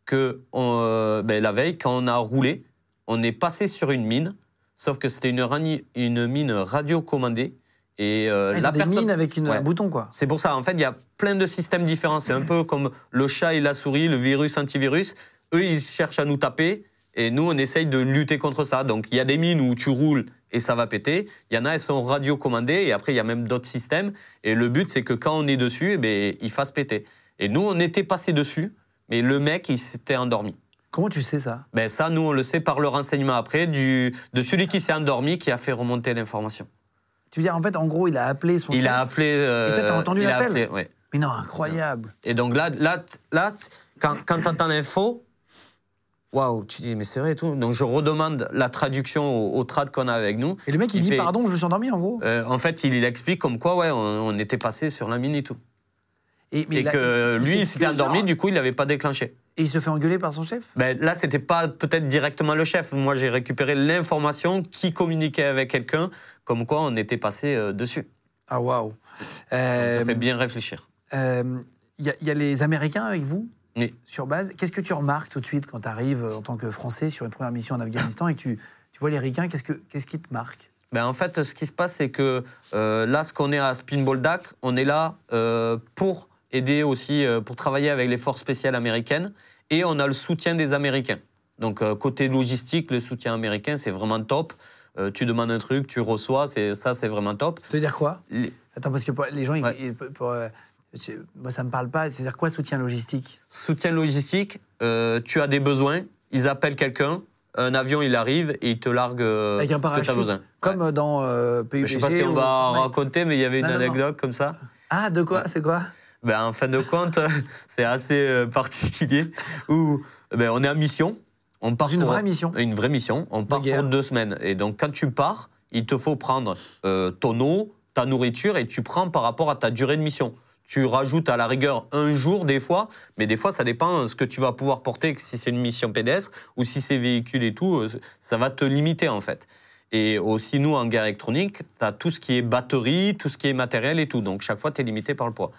S5: que on, euh, ben, la veille, quand on a roulé, on est passé sur une mine, sauf que c'était une, mine radiocommandée. Et euh,
S1: Ah,
S5: la
S1: des
S5: personne-
S1: mines avec une,
S5: Ouais.
S1: un bouton, quoi.
S5: c'est pour ça, en fait, il y a plein de systèmes différents. C'est un peu comme le chat et la souris, le virus, antivirus. Eux, ils cherchent à nous taper et nous, on essaye de lutter contre ça. Donc, il y a des mines où tu roules et ça va péter. Il y en a, elles sont radiocommandées et après, il y a même d'autres systèmes. Et le but, c'est que quand on est dessus, eh ben, il fasse péter. Et nous, on était passé dessus, mais le mec, il s'était endormi.
S1: Comment tu sais ça?
S5: Ben ça, nous, on le sait par le renseignement après du, de celui qui s'est endormi qui a fait remonter l'information.
S1: Tu veux dire, en fait, en gros, il a appelé son
S5: Il
S1: chef.
S5: a appelé. euh,
S1: Et toi, t'as entendu l'appel?
S5: ouais.
S1: Mais non, incroyable.
S5: Et donc là, là, là quand, quand tu entends l'info, waouh, tu dis, mais c'est vrai et tout. Donc je redemande la traduction au, au trad qu'on a avec nous.
S1: Et le mec, il,
S5: Il
S1: dit,
S5: fait-
S1: pardon, je me suis endormi, en gros.
S5: Euh, en fait, il, il explique comme quoi, ouais, on, on était passé sur la mine et tout.
S1: Et, mais
S5: que lui, il s'était endormi, du coup, il n'avait pas déclenché.
S1: Et il se fait engueuler par son chef?
S5: Ben, là, c'était pas peut-être directement le chef. Moi, j'ai récupéré l'information qui communiquait avec quelqu'un, comme quoi on était passé euh, dessus.
S1: Ah, waouh.
S5: Ça fait bien réfléchir.
S1: euh, y, a- il y a les Américains avec vous?
S5: Oui.
S1: sur base. Qu'est-ce que tu remarques tout de suite quand tu arrives en tant que Français sur une première mission en Afghanistan et que tu, tu vois les Ricains Qu'est-ce que- qu'est-ce qui te marque?
S5: Ben, en fait, ce qui se passe, c'est que euh, là, ce qu'on est à Spinball Dak, on est là euh, pour aider aussi, euh, pour travailler avec les forces spéciales américaines, et on a le soutien des Américains. Donc, euh, côté logistique, le soutien américain, c'est vraiment top. Euh, tu demandes un truc, tu reçois, c'est ça, c'est vraiment top.
S1: Ça veut dire quoi?
S5: Les-
S1: Attends, parce que les gens, ils-
S5: Ouais.
S1: ils- pour, euh, c'est- moi, ça me parle pas. C'est-à-dire quoi, soutien logistique?
S5: Soutien logistique, euh, tu as des besoins, ils appellent quelqu'un, un avion, il arrive et il te largue euh,
S1: Avec un
S5: que
S1: parachute
S5: besoin.
S1: Comme
S5: Ouais.
S1: dans euh, PUBG
S5: Je sais pas si on va raconter, mais il y avait une
S1: Non, non, non.
S5: anecdote comme ça.
S1: Ah, de quoi? C'est quoi?
S5: Ben, en fin de compte, c'est assez euh, particulier où ben, on est en mission. On part
S1: une
S5: pour-
S1: vraie mission.
S5: Une vraie mission. On part
S1: guerre.
S5: pour deux semaines. Et donc, quand tu pars, il te faut prendre euh, ton eau, ta nourriture, et tu prends par rapport à ta durée de mission. Tu rajoutes à la rigueur un jour des fois, mais des fois ça dépend de ce que tu vas pouvoir porter, si c'est une mission pédestre ou si c'est véhicule et tout, euh, ça va te limiter en fait. Et aussi, nous, en guerre électronique, tu as tout ce qui est batterie, tout ce qui est matériel et tout. Donc, chaque fois, tu es limité par le poids.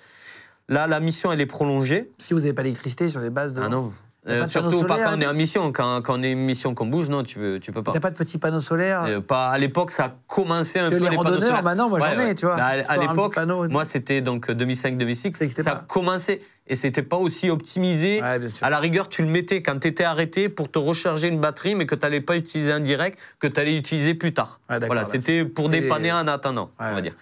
S5: Là, la mission, elle est prolongée.
S1: Parce que vous n'avez pas d'électricité sur les bases de.
S5: Ah non.
S1: Pas de
S5: surtout pas quand on est en mission. Quand, quand on est en mission qu'on bouge, non, tu peux, tu peux pas.
S1: T'as pas de petits panneaux solaires
S5: Euh, pas, à l'époque, ça a commencé un
S1: Parce
S5: peu
S1: les
S5: les panneaux solaires.
S1: maintenant, moi, j'en ai, tu vois.
S5: Mais À, l'époque, moi, c'était donc 2005-2006,
S1: Ça existait
S5: ça a commencé et c'était pas aussi optimisé.
S1: Ouais.
S5: À la rigueur, tu le mettais quand tu étais arrêté pour te recharger une batterie, mais que tu n'allais pas utiliser en direct, que tu allais utiliser plus tard. Voilà, c'était pour dépanner en attendant, on va dire.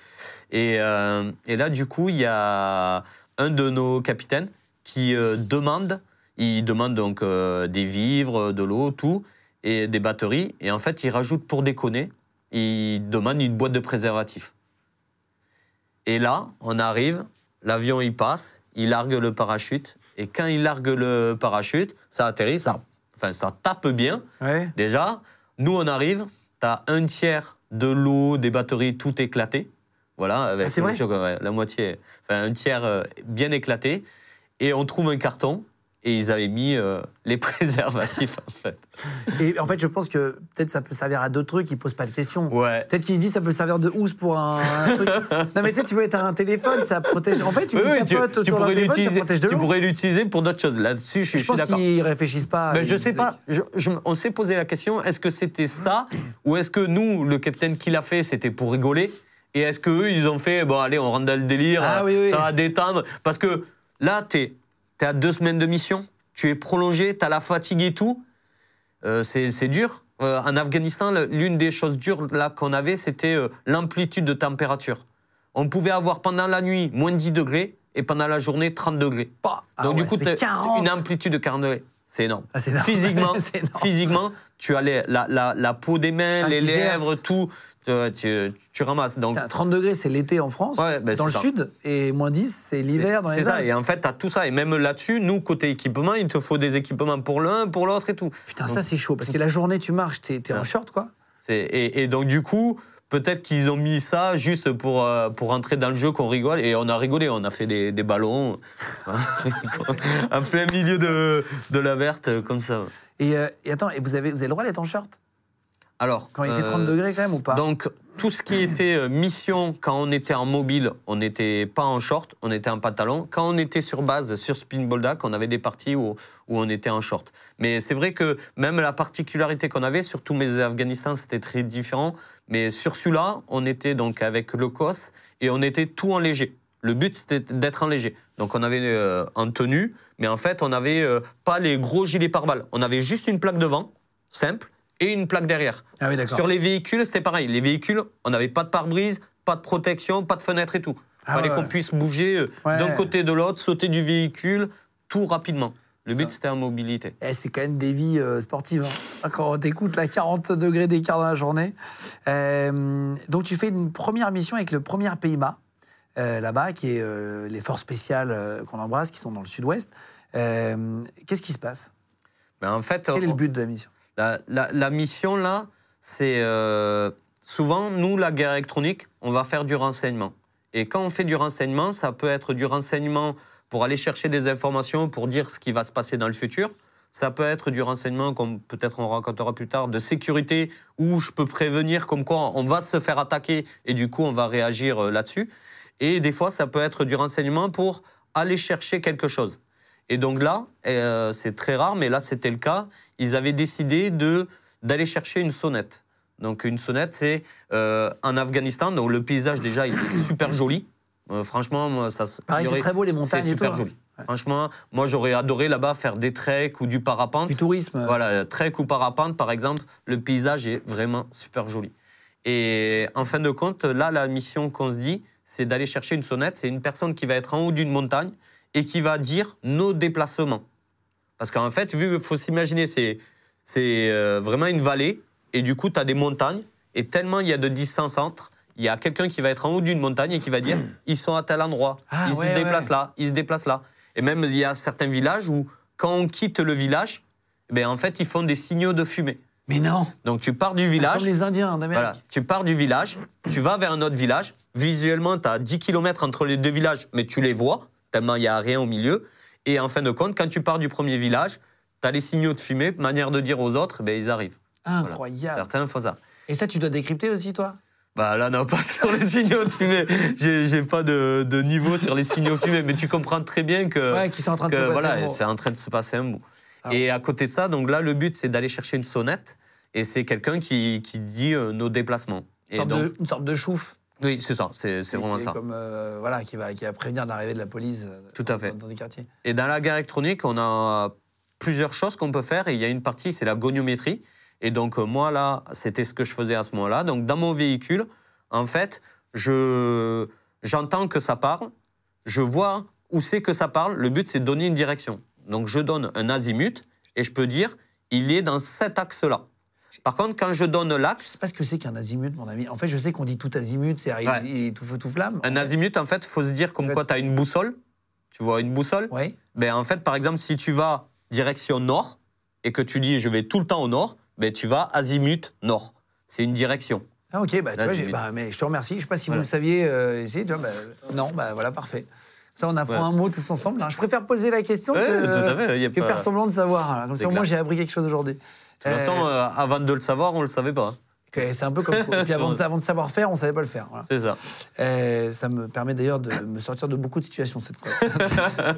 S5: Et, euh, et là, du coup, il y a un de nos capitaines qui euh, demande, il demande donc euh, des vivres, de l'eau, tout, et des batteries. Et en fait, il rajoute pour déconner, il demande une boîte de préservatifs. Et là, on arrive, l'avion il passe, il largue le parachute, et quand il largue le parachute, ça atterrit, ça, enfin, ça tape bien.
S1: Ouais.
S5: Déjà, nous on arrive, t'as un tiers de l'eau, des batteries, tout éclaté. Voilà, avec
S1: Ah, c'est vrai?
S5: ouais, la moitié, enfin un tiers euh, bien éclaté. Et on trouve un carton et ils avaient mis euh, les préservatifs en fait.
S1: Et en fait, je pense que peut-être ça peut servir à d'autres trucs, ils posent pas de questions.
S5: Ouais.
S1: Peut-être qu'ils se disent ça peut servir de housse pour un, un truc. Non, mais tu sais, tu peux être un téléphone, ça protège. En fait, tu
S5: Oui, tu, pourrais l'utiliser, tu pourrais l'utiliser pour d'autres choses. Là-dessus, je suis,
S1: Je
S5: je
S1: pense
S5: d'accord.
S1: qu'ils réfléchissent pas.
S5: Mais je sais pas. Je- je- on s'est posé la question est-ce que c'était ça ou est-ce que nous, le capitaine qui l'a fait, c'était pour rigoler Et est-ce que eux, ils ont fait bon, allez, on rentre dans le délire,
S1: Ah, oui.
S5: ça va détendre Parce que là, t'es es à deux semaines de mission, tu es prolongé, t'as la fatigue et tout. Euh, c'est dur. Euh, en Afghanistan, l'une des choses dures là qu'on avait, c'était euh, l'amplitude de température. On pouvait avoir pendant la nuit moins 10 degrés et pendant la journée 30 degrés.
S1: Bah, ah
S5: Donc
S1: ouais,
S5: du coup,
S1: ça fait
S5: t'as
S1: 40.
S5: une amplitude de 40 degrés. C'est énorme.
S1: Ah, c'est énorme.
S5: Physiquement,
S1: C'est énorme.
S5: physiquement, tu as les- la, la, la peau des mains,
S1: Ah,
S5: les lèvres, tout. Tu, ramasses. Donc,
S1: Putain, 30 degrés, c'est l'été en France.
S5: Ouais, ben,
S1: dans le
S5: c'est ça.
S1: sud, et moins 10, c'est l'hiver dans
S5: c'est
S1: les
S5: ça.
S1: Alpes.
S5: Et en fait, tu as tout ça. Et même là-dessus, nous, côté équipement, il te faut des équipements pour l'un, pour l'autre et tout.
S1: Putain, ça c'est chaud, parce que la journée, tu marches, t'es t'es en short, quoi.
S5: C'est- Et, et donc, du coup, peut-être qu'ils ont mis ça juste pour, euh, pour rentrer dans le jeu, qu'on rigole. Et on a rigolé, on a fait des, des ballons en plein milieu de, de la verte, comme ça.
S1: Et, euh, et attends, et vous avez, vous avez le droit d'être en short?
S5: Alors,
S1: Quand il
S5: euh,
S1: 30 degrés, quand même, ou pas
S5: Donc, tout ce qui était euh, mission, quand on était en mobile, on n'était pas en short, on était en pantalon. Quand on était sur base, sur Spin Boldak, on avait des parties où, où on était en short. Mais c'est vrai que même la particularité qu'on avait, sur tous mes Afghanistan, c'était très différent. Mais sur celui-là, on était donc avec le COS et on était tout en léger. Le but, c'était d'être en léger. Donc, on avait euh, en tenue, mais en fait, on n'avait euh, pas les gros gilets pare-balles. On avait juste une plaque devant, simple, et une plaque derrière.
S1: Ah oui.
S5: Sur les véhicules, c'était pareil. Les véhicules, on n'avait pas de pare-brise, pas de protection, pas de fenêtre et tout. Il
S1: Ah
S5: fallait
S1: ouais.
S5: qu'on puisse bouger euh,
S1: Ouais.
S5: d'un côté de l'autre, sauter du véhicule, tout rapidement. Le
S1: Ah.
S5: but, c'était la mobilité.
S1: Eh, c'est quand même des vies euh, sportives. hein. Quand t'écoutes la 40 degrés d'écart dans la journée. Euh, donc tu fais une première mission avec le premier euh, là-bas, qui est les forces spéciales qu'on embrasse, qui sont dans le sud-ouest. Qu'est-ce qui se passe?
S5: Mais en fait,
S1: Quel est
S5: on-
S1: le but de la mission?
S5: La, mission, là, c'est euh, souvent, nous, la guerre électronique, on va faire du renseignement. Et quand on fait du renseignement, ça peut être du renseignement pour aller chercher des informations, pour dire ce qui va se passer dans le futur. Ça peut être du renseignement, comme peut-être on racontera plus tard, de sécurité, où je peux prévenir comme quoi on va se faire attaquer et du coup on va réagir euh, là-dessus. Et des fois, ça peut être du renseignement pour aller chercher quelque chose. Et donc là, euh, c'est très rare, mais là c'était le cas. Ils avaient décidé de d'aller chercher une sonnette. Donc une sonnette, c'est euh, en Afghanistan. Donc le paysage déjà, il est super joli. Euh, franchement, moi, ça. se-
S1: Pareil,
S5: il y
S1: c'est
S5: aurait-
S1: très beau, les montagnes
S5: C'est
S1: et
S5: super
S1: tout, hein.
S5: joli. Franchement, moi j'aurais adoré là-bas faire des treks ou du parapente.
S1: Du tourisme
S5: Voilà, trek ou parapente, par exemple, le paysage est vraiment super joli. Et en fin de compte, là, la mission qu'on se dit, c'est d'aller chercher une sonnette. C'est une personne qui va être en haut d'une montagne et qui va dire nos déplacements. Parce qu'en fait, vu qu'il faut s'imaginer, c'est c'est euh, vraiment une vallée et du coup, tu as des montagnes et tellement il y a de distance entre, il y a quelqu'un qui va être en haut d'une montagne et qui va dire ils sont à tel endroit,
S1: Ah,
S5: ils
S1: ouais,
S5: se déplacent
S1: ouais.
S5: là, ils se déplacent là. Et même, il y a certains villages où, quand on quitte le village, ben, en fait, ils font des signaux de fumée.
S1: Mais non
S5: Donc tu pars du village.
S1: Comme les Indiens.
S5: Voilà, tu pars du village, tu vas vers un autre village. Visuellement, tu as 10 km entre les deux villages, mais tu les vois, tellement il n'y a rien au milieu. Et en fin de compte, quand tu pars du premier village, tu as les signaux de fumée, manière de dire aux autres, ben, ils arrivent. Voilà.
S1: Incroyable.
S5: Certains font ça.
S1: Et ça, tu dois décrypter aussi, toi?
S5: Bah là, non, pas sur les signaux de fumée. J'ai pas de, de niveau sur les signaux de fumée, mais tu comprends très bien que,
S1: Ouais, qui sont en train de
S5: que
S1: se passer
S5: voilà, c'est en train de se passer un mot.
S1: Ah
S5: Et à côté de ça, donc là, le but, c'est d'aller chercher une sonnette, et c'est quelqu'un qui, qui dit euh, nos déplacements.
S1: Une sorte,
S5: donc,
S1: de, une sorte de chouf.
S5: Oui, c'est ça, c'est vraiment ça.
S1: Comme, euh, voilà, qui va, qui va prévenir l'arrivée de la police euh,
S5: Tout à
S1: dans-
S5: fait.
S1: dans des quartiers.
S5: Et dans la guerre électronique, on a plusieurs choses qu'on peut faire. Et il y a une partie, c'est la goniométrie. Et donc, euh, moi, là, c'était ce que je faisais à ce moment-là. Donc, dans mon véhicule, en fait, je, j'entends que ça parle. Je vois où c'est que ça parle. Le but, c'est de donner une direction. Donc, je donne un azimut et je peux dire, il est dans cet axe-là. Par contre, quand je donne
S1: Je
S5: l'axe,
S1: sais pas ce que c'est qu'un azimut, mon ami. En fait, je sais qu'on dit tout azimut, c'est
S5: Ouais.
S1: tout feu, tout flamme.
S5: un azimut, en fait, il faut se dire comme quoi tu as une boussole. Tu vois une boussole
S1: Oui.
S5: ben, en fait, par exemple, si tu vas direction nord et que tu dis je vais tout le temps au nord, ben, tu vas azimut nord. C'est une direction.
S1: Ah, ok, bah, tu vois, bah, mais je te remercie. Je sais pas si
S5: Voilà.
S1: vous le saviez euh, ici. tu vois, bah, non, bah voilà, parfait. Ça, on apprend
S5: Ouais.
S1: un mot tous ensemble. hein. Je préfère poser la question
S5: Ouais,
S1: que,
S5: fait,
S1: que
S5: pas-
S1: faire semblant de savoir. hein. Comme ça, au moins, j'ai appris quelque chose aujourd'hui.
S5: De toute façon, euh, avant de le savoir, on ne le savait pas.
S1: c'est un peu comme toi. Et puis avant, de, avant de savoir faire, on savait pas le faire. voilà.
S5: C'est ça.
S1: Euh, ça me permet d'ailleurs de me sortir de beaucoup de situations cette fois.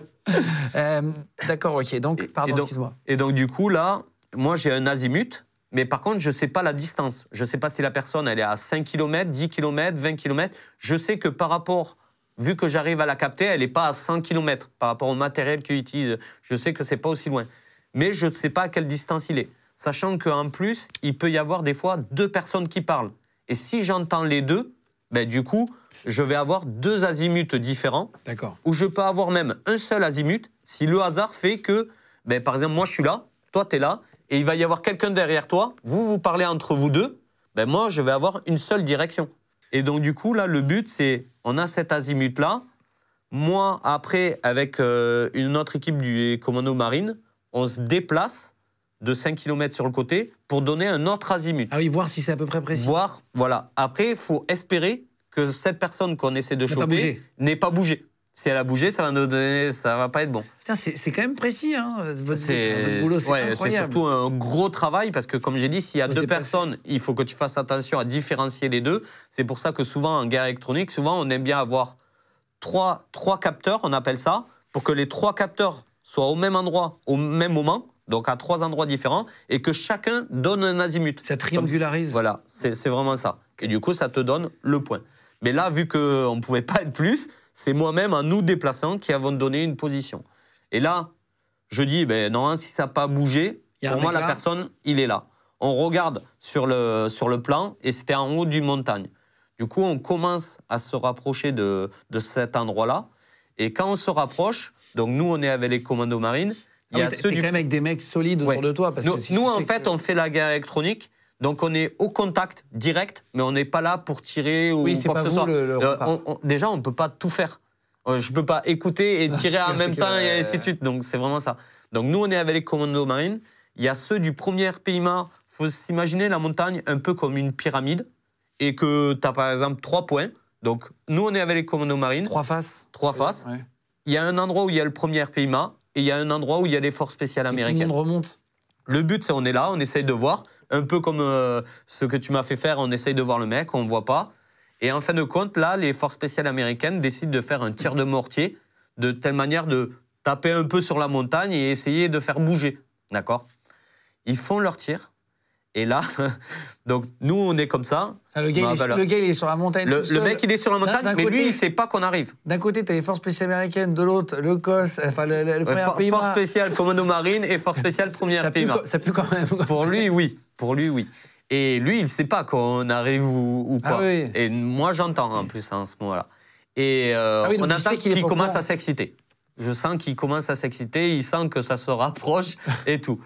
S1: Euh, D'accord, ok. Donc, pardon,
S5: et donc-
S1: excuse-moi.
S5: Et donc, du coup, là, moi, j'ai un azimut, mais par contre, je ne sais pas la distance. Je ne sais pas si la personne, elle est à 5 km, 10 km, 20 km. Je sais que par rapport, vu que j'arrive à la capter, elle n'est pas à 100 km par rapport au matériel qu'il utilise. Je sais que c'est pas aussi loin. Mais je ne sais pas à quelle distance il est. Sachant qu'en plus, il peut y avoir des fois deux personnes qui parlent. Et si j'entends les deux, ben, du coup, je vais avoir deux azimuts différents
S1: D'accord.
S5: où je peux avoir même un seul azimut si le hasard fait que, ben, par exemple, moi je suis là, toi tu es là, et il va y avoir quelqu'un derrière toi, vous vous parlez entre vous deux, ben, moi je vais avoir une seule direction. Et donc du coup, là, le but c'est, on a cet azimut-là, moi après, avec euh, une autre équipe du commando marine, on se déplace de 5 km sur le côté pour donner un autre azimut.
S1: Ah oui, voir si c'est à peu près précis.
S5: Voir, voilà. Après, il faut espérer que cette personne qu'on essaie de choper n'ait pas bougé. Si elle a bougé, ça va nous donner, ça va pas être bon.
S1: Putain, c'est quand même précis, hein, votre, boulot, c'est
S5: ouais, c'est surtout un gros travail parce que, comme j'ai dit, s'il y a
S1: Faut
S5: deux personnes, il faut que tu fasses attention à différencier les deux. C'est pour ça que souvent en guerre électronique, souvent on aime bien avoir trois, trois capteurs, on appelle ça, pour que les trois capteurs soient au même endroit, au même moment, donc à trois endroits différents, et que chacun donne un azimut.
S1: Ça triangularise.
S5: Voilà, c'est vraiment ça. Et du coup, ça te donne le point. Mais là, vu qu'on ne pouvait pas être plus, c'est moi-même, en nous déplaçant, qui avons donné une position. Et là, je dis, ben, non, si ça n'a pas bougé, pour moi, la
S1: là
S5: personne, il est là. On regarde sur le, sur le plan, et c'était en haut d'une montagne. Du coup, on commence à se rapprocher de, de cet endroit-là. Et quand on se rapproche, donc nous, on est avec les commandos marines,
S1: Ah
S5: y a
S1: oui, t'es
S5: du
S1: quand même avec des mecs solides
S5: Ouais.
S1: autour de toi. Parce
S5: nous,
S1: que si
S5: nous, en fait,
S1: que-
S5: on fait la guerre électronique, donc on est au contact direct, mais on n'est pas là pour tirer ou
S1: Oui,
S5: quoi que ce soit.
S1: le- le
S5: Euh, on- on- déjà, on ne peut pas tout faire. Euh, Je ne peux pas écouter et tirer en même temps et ainsi de suite. Donc, c'est vraiment ça. Donc, nous, on est avec les commandos marines. Il y a ceux du premier PIMA. Il faut s'imaginer la montagne un peu comme une pyramide et que tu as par exemple trois points. Donc, nous, on est avec les commandos marines.
S1: Trois faces.
S5: Trois faces.
S1: Ouais.
S5: Il y a un endroit où il y a le premier PIMA et il y a un endroit où il y a les forces spéciales
S1: Et tout le
S5: américaines.
S1: monde remonte.
S5: Le but, c'est on est là, on essaye de voir, un peu comme euh, ce que tu m'as fait faire, on essaye de voir le mec, on ne voit pas. Et en fin de compte, là, les forces spéciales américaines décident de faire un tir de mortier, de telle manière de taper un peu sur la montagne et essayer de faire bouger. D'accord? Ils font leur tir. Et là, donc nous, on est comme ça.
S1: Ah, le, gars,
S5: Bah,
S1: il est,
S5: voilà.
S1: le gars, il est sur la montagne.
S5: Le, mec, il est sur la montagne, mais
S1: côté-
S5: lui, il ne sait pas qu'on arrive.
S1: D'un côté, t'as les forces spéciales américaines, de l'autre, le COS, enfin le, le, premier
S5: for-
S1: pays.
S5: force spéciale commando marine et force spéciale première
S1: ça, co- ça pue quand même.
S5: Pour lui, oui. Pour lui, oui. Et lui, il ne sait pas qu'on arrive ou, ou
S1: Ah oui.
S5: Et moi, j'entends en plus en ce moment-là. Et euh,
S1: Ah oui,
S5: on entend
S1: qu'il pas
S5: commence à s'exciter. Je sens qu'il commence à s'exciter, il sent que ça se rapproche et tout.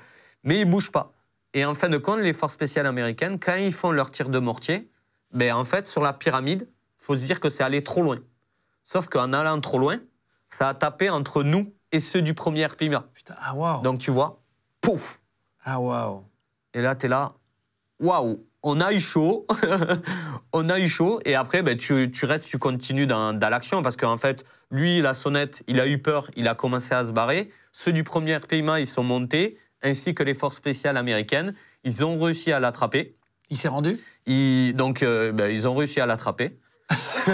S5: Mais il bouge pas. Et en fin de compte, les forces spéciales américaines, quand ils font leur tir de mortier, ben en fait, sur la pyramide, faut se dire que c'est allé trop loin. Sauf qu'en allant trop loin, ça a tapé entre nous et ceux du premier PIMA.
S1: Putain, ah waouh.
S5: Donc tu vois, pouf
S1: Ah, waouh.
S5: Et là, tu es là, waouh, on a eu chaud, on a eu chaud, et après, ben, tu, tu restes, tu continues dans, dans l'action, parce qu'en fait, lui, la sonnette, il a eu peur, il a commencé à se barrer. Ceux du premier paiement, ils sont montés, ainsi que les forces spéciales américaines. Ils ont réussi à l'attraper.
S1: Il s'est rendu?
S5: Ils, donc, euh, ben, ils ont réussi à l'attraper.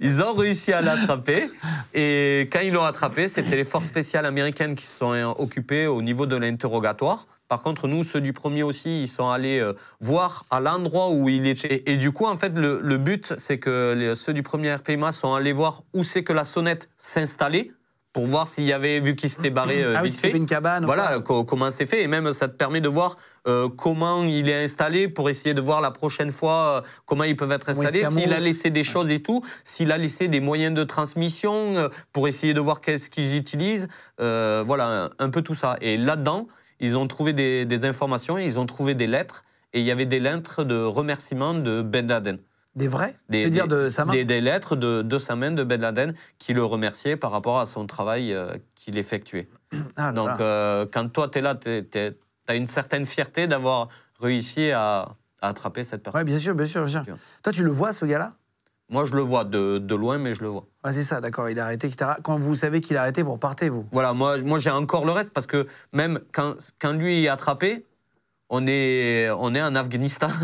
S5: ils ont réussi à l'attraper. Et quand ils l'ont attrapé, c'était les forces spéciales américaines qui se sont occupées au niveau de l'interrogatoire. Par contre, nous, ceux du premier aussi, ils sont allés euh, voir à l'endroit où il était. Et du coup, en fait, le, le but, c'est que les- ceux du premier RPMA sont allés voir où c'est que la sonnette s'installait pour voir s'il y avait, vu qu'il s'était barré euh,
S1: Ah
S5: vite fait.
S1: une cabane.
S5: Voilà
S1: quoi
S5: comment c'est fait et même ça te permet de voir euh, comment il est installé pour essayer de voir la prochaine fois euh, comment ils peuvent être installés, s'il a laissé des choses et tout, s'il a laissé des moyens de transmission pour essayer de voir qu'est-ce qu'ils utilisent, voilà un, un peu tout ça. Et là-dedans, ils ont trouvé des, des informations, ils ont trouvé des lettres et il y avait des lettres de remerciement de Ben Laden.
S1: Des vrais
S5: Des,
S1: dire de sa main
S5: des, des lettres de, de sa main de Ben Laden qui le remerciaient par rapport à son travail euh, qu'il effectuait.
S1: Ah,
S5: Donc,
S1: voilà.
S5: euh, quand toi, tu es là, tu as une certaine fierté d'avoir réussi à, à attraper cette personne.
S1: Ouais, bien sûr, bien sûr, bien sûr. Toi, tu le vois, ce gars-là?
S5: Moi, je le vois de, de loin, mais je le vois.
S1: Ouais, c'est ça, d'accord, il a arrêté, etc. Quand vous savez qu'il a arrêté, vous repartez, vous?
S5: Voilà, moi, moi j'ai encore le reste parce que même quand, quand lui est attrapé, on est, on est en Afghanistan.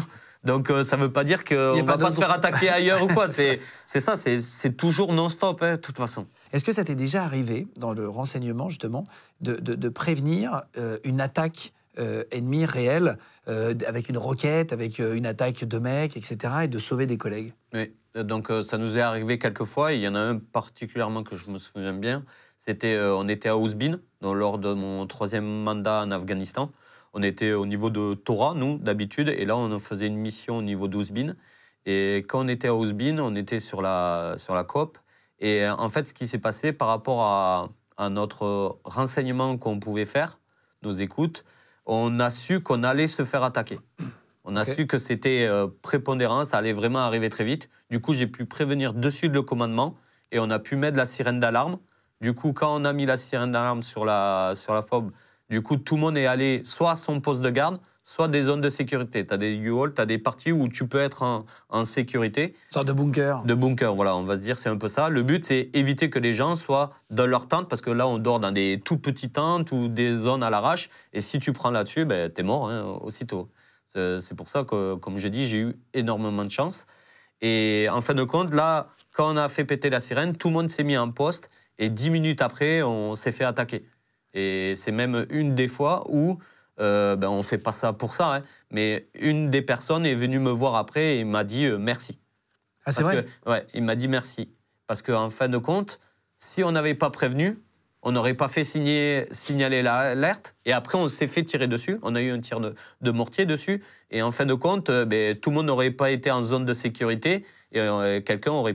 S5: Donc, euh, ça ne veut pas dire qu'on ne va pas se faire attaquer ailleurs ou quoi. C'est ça, c'est toujours non-stop, hein, de toute façon.
S1: Est-ce que ça t'est déjà arrivé, dans le renseignement, justement, de, de- de prévenir euh, une attaque euh, ennemie réelle, avec une roquette, avec une attaque de mecs, etc., et de sauver des collègues?
S5: Oui, donc ça nous est arrivé quelques fois. Il y en a un particulièrement que je me souviens bien. C'était, on était à Ouzbin, lors de mon troisième mandat en Afghanistan. On était au niveau de Torah, nous, d'habitude, et là, on faisait une mission au niveau d'Ouzbin. Et quand on était à Ouzbin, on était sur la, sur la COP. Et euh, en fait, ce qui s'est passé par rapport à, à notre renseignement qu'on pouvait faire, nos écoutes, on a su qu'on allait se faire attaquer. On a su que c'était euh, prépondérant, ça allait vraiment arriver très vite. Du coup, j'ai pu prévenir dessus le commandement et on a pu mettre la sirène d'alarme. Du coup, quand on a mis la sirène d'alarme sur la, sur la FOB, du coup, tout le monde est allé soit à son poste de garde, soit des zones de sécurité. Tu as des U-Haul, tu as des parties où tu peux être en, en sécurité.
S1: Sorte de bunker.
S5: De bunker, voilà, on va se dire, c'est un peu ça. Le but, c'est éviter que les gens soient dans leur tente, parce que là, on dort dans des tout petits tentes ou des zones à l'arrache. Et si tu prends là-dessus, ben, t'es mort hein, aussitôt. C'est c'est pour ça que, comme je dis, j'ai eu énormément de chance. Et en fin de compte, là, quand on a fait péter la sirène, tout le monde s'est mis en poste. Et dix minutes après, on s'est fait attaquer. Et c'est même une des fois où, euh, ben, on fait pas ça pour ça, hein, mais une des personnes est venue me voir après et m'a dit euh, merci.
S1: Ah, c'est vrai?
S5: que, ouais, il m'a dit merci. Parce qu'en fin de compte, si on n'avait pas prévenu, on n'aurait pas fait signer, signaler l'alerte. Et après, on s'est fait tirer dessus. On a eu un tir de, de mortier dessus. Et en fin de compte, euh, ben, tout le monde n'aurait pas été en zone de sécurité. Et euh, quelqu'un aurait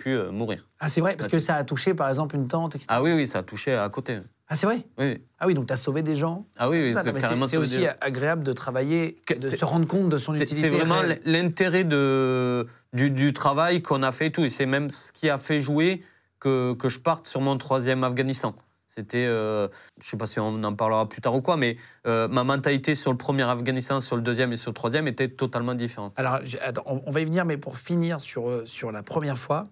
S5: Pu euh, mourir.
S1: Ah, c'est vrai, parce que ça a touché, par exemple, une tente, etc.
S5: Ah oui, oui, ça a touché à côté.
S1: Ah, c'est vrai?
S5: Oui.
S1: Ah oui, donc tu as sauvé des gens
S5: Ah oui, oui, c'est
S1: aussi
S5: des-
S1: agréable de travailler, de se rendre compte de son utilité.
S5: c'est vraiment l'intérêt du, du travail qu'on a fait et tout. Et c'est même ce qui a fait jouer que, que je parte sur mon troisième Afghanistan. C'était, euh, je ne sais pas si on en parlera plus tard ou quoi, mais euh, ma mentalité sur le premier Afghanistan, sur le deuxième et sur le troisième était totalement différente.
S1: Alors, je- attends, on, on va y venir, mais pour finir sur, euh, sur la première fois,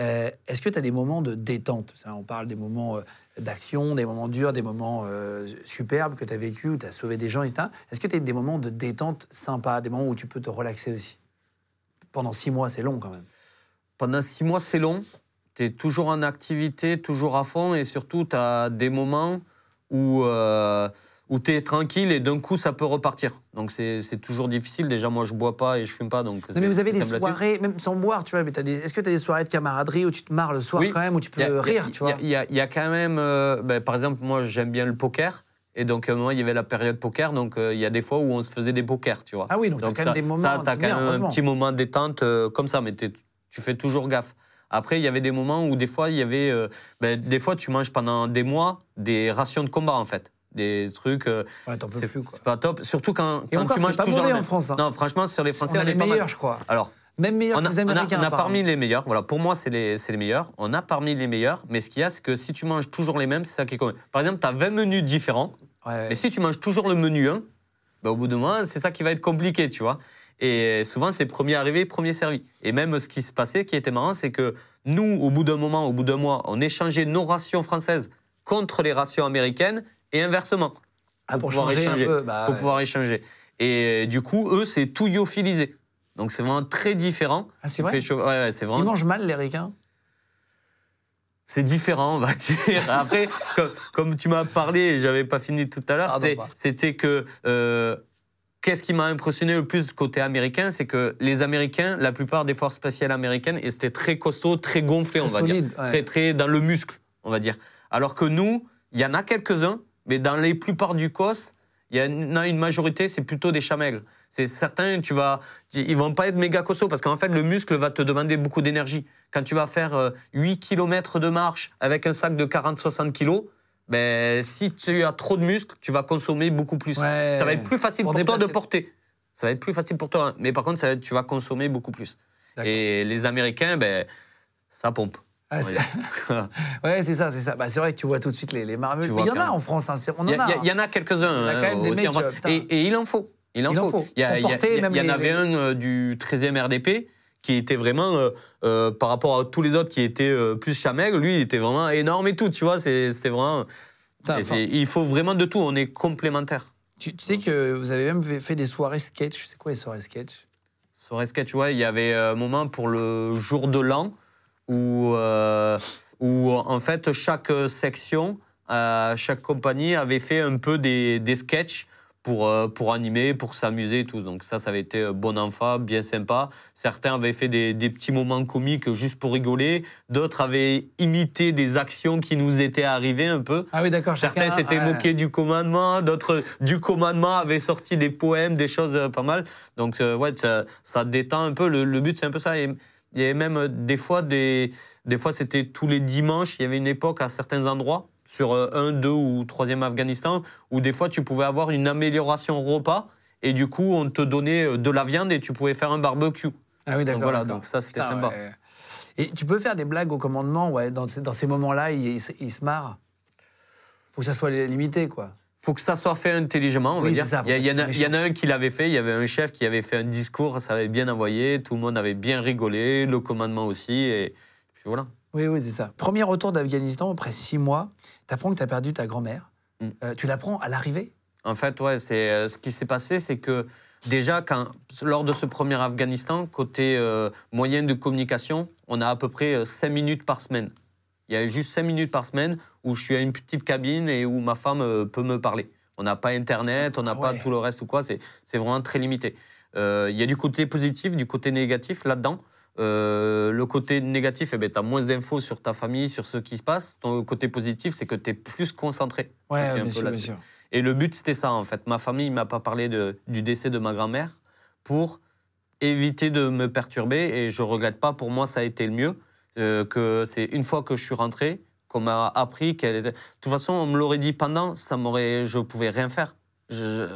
S1: euh, est-ce que tu as des moments de détente? On parle des moments d'action, des moments durs, des moments superbes que tu as vécu, où tu as sauvé des gens, etc. Est-ce que tu as des moments de détente sympas, des moments où tu peux te relaxer aussi? Pendant six mois, c'est long quand même.
S5: Pendant six mois, c'est long. Tu es toujours en activité, toujours à fond, et surtout, tu as des moments où, euh, où tu es tranquille et d'un coup, ça peut repartir. Donc, c'est toujours difficile. Déjà, moi, je bois pas et je fume pas. Donc
S1: Non, mais vous avez des soirées, même sans boire, tu vois, mais est-ce que tu as des soirées de camaraderie où tu te marres le soir
S5: Oui.
S1: quand même, où tu peux
S5: a- a-
S1: rire, tu vois?
S5: Il y, a- y a quand même, euh, ben, par exemple, moi j'aime bien le poker. Et donc, à un moment, il y avait la période poker. Donc, euh, il y a des fois où on se faisait des pokers, tu vois.
S1: Ah oui, donc t'as quand même des moments,
S5: Ça, t'as quand même un petit moment de détente euh, comme ça, mais tu fais toujours gaffe. Après, il y avait des moments où des fois, il y avait. euh, ben, des fois, tu manges pendant des mois des rations de combat, en fait. Des trucs. euh,
S1: Ouais, t'en peux
S5: c'est
S1: plus, quoi.
S5: c'est pas top. Surtout quand,
S1: Et
S5: quand
S1: encore,
S5: tu
S1: c'est
S5: manges
S1: pas
S5: toujours
S1: mauvais en. France, hein.
S5: Non, franchement, sur les Français,
S1: On a
S5: on,
S1: les
S5: pas mal.
S1: meilleurs, je crois.
S5: Alors,
S1: Même meilleurs
S5: on
S1: que
S5: a,
S1: les
S5: on a-
S1: Américains.
S5: on a parmi les meilleurs. Voilà, pour moi, c'est les, c'est les meilleurs. On a parmi les meilleurs, mais ce qu'il y a, c'est que si tu manges toujours les mêmes, c'est ça qui est commun. Par exemple, tu as 20 menus différents,
S1: Ouais.
S5: mais si tu manges toujours le menu 1, bah, au bout d'un moment, c'est ça qui va être compliqué, tu vois. Et souvent, c'est premier arrivé, premier servi. Et même ce qui se passait, qui était marrant, c'est que nous, au bout d'un moment, au bout d'un mois, on échangeait nos rations françaises contre les rations américaines et inversement.
S1: Ah, pour
S5: pouvoir échanger,
S1: peu, bah,
S5: pour
S1: ouais.
S5: pouvoir échanger. Et du coup, eux, c'est tout yophilisé. Donc c'est vraiment très différent.
S1: Ah, c'est vrai
S5: ouais, ouais, c'est
S1: Ils
S5: vraiment.
S1: mangent mal, les ricains
S5: C'est différent, on va dire. Après, comme, comme tu m'as parlé, j'avais pas fini tout à l'heure, c'était que. euh, Qu'est-ce qui m'a impressionné le plus côté américain, c'est que les Américains, la plupart des forces spéciales américaines, et c'était très costaud, très gonflé,
S1: Très
S5: on va
S1: solide,
S5: dire,
S1: ouais.
S5: très très dans le muscle, on va dire. Alors que nous, il y en a quelques-uns, mais dans les plupart du COS, il y en a une majorité, c'est plutôt des chamègles. C'est certains, tu vas, ils vont pas être méga costauds parce qu'en fait, le muscle va te demander beaucoup d'énergie. Quand tu vas faire euh, 8 km de marche avec un sac de 40-60 kg, ben, si tu as trop de muscles, tu vas consommer beaucoup plus.
S1: Ouais.
S5: Ça va être plus facile
S1: Pour
S5: pour, toi de porter. Ça va être plus facile pour toi. hein. Mais par contre, ça tu vas consommer beaucoup plus. Et les Américains, ben, ça pompe.
S1: Ah, c'est-. Ouais, c'est ça, c'est ça. Bah, c'est vrai que tu vois tout de suite les, les
S5: vois
S1: il y en a en France, hein, on en a.
S5: il y
S1: hein.
S5: il y en a quelques-uns.
S1: Il y a quand
S5: hein,
S1: même des euh, putain.
S5: et, et il en faut. Il en
S1: Il en
S5: faut. Il y, en avait un euh, du 13e RDP qui était vraiment, euh, euh, par rapport à tous les autres qui étaient euh, plus chamègres, lui, il était vraiment énorme et tout, tu vois. C'était vraiment.
S1: Putain, enfin,
S5: il faut vraiment de tout. On est complémentaires.
S1: tu, tu sais que vous avez même fait des soirées sketch. C'est quoi les soirées sketch?
S5: Sur sketch, ouais, il y avait un moment pour le jour de l'an où, où en fait chaque section, chaque compagnie avait fait un peu des, des sketchs pour, euh, pour animer, pour s'amuser et tout. Donc ça, ça avait été euh, bon enfant, bien sympa. Certains avaient fait des, des petits moments comiques juste pour rigoler. D'autres avaient imité des actions qui nous étaient arrivées un peu.
S1: Ah oui, d'accord.
S5: Certains s'étaient
S1: ouais.
S5: moqués du commandement, d'autres du commandement avaient sorti des poèmes, des choses euh, pas mal. Donc euh, ouais, ça, ça détend un peu. Le, le but c'est un peu ça. Et il y avait même des fois des, des fois c'était tous les dimanches. Il y avait une époque à certains endroits sur euh, un, deux ou troisième Afghanistan où des fois tu pouvais avoir une amélioration repas et du coup on te donnait euh, de la viande et tu pouvais faire un barbecue.
S1: Ah oui, d'accord.
S5: Donc voilà, donc ça c'était
S1: Putain,
S5: sympa.
S1: ouais. Et tu peux faire des blagues au commandement, ouais, dans, ces- dans ces moments-là, il, il il se marre. Faut que ça soit limité, quoi.
S5: faut que ça soit fait intelligemment, on
S1: Oui,
S5: va dire.
S1: ça,
S5: il, y a- il y en a,
S1: c'est
S5: il y en a un qui l'avait fait, il y avait un chef qui avait fait un discours, ça avait bien envoyé, tout le monde avait bien rigolé, le commandement aussi, et puis voilà.
S1: Oui, oui, c'est ça. Premier retour d'Afghanistan, après six mois, tu apprends que tu as perdu ta grand-mère.
S5: Mm.
S1: Euh, tu l'apprends à l'arrivée
S5: En fait, ouais, c'est euh, ce qui s'est passé, c'est que déjà, quand, lors de ce premier Afghanistan, côté euh, moyen de communication, on a à peu près 5 minutes par semaine. Il y a juste 5 minutes par semaine où je suis à une petite cabine et où ma femme euh, peut me parler. On n'a pas Internet, on n'a
S1: Ah
S5: pas tout le reste ou quoi, c'est c'est vraiment très limité. Euh, Il y a du côté positif, du côté négatif là-dedans. Euh, le côté négatif, eh ben, tu as moins d'infos sur ta famille, sur ce qui se passe. Ton côté positif, c'est que tu es plus concentré.
S1: Ouais,
S5: un
S1: bien
S5: peu
S1: sûr, bien
S5: là-dessus.
S1: sûr.
S5: Et le but, c'était ça, en fait. Ma famille ne m'a pas parlé de- du décès de ma grand-mère pour éviter de me perturber. Et je ne regrette pas, pour moi, ça a été le mieux. Euh, que c'est une fois que je suis rentré qu'on m'a appris qu'elle était... De toute façon, on me l'aurait dit pendant, ça m'aurait... je ne pouvais rien faire. Je...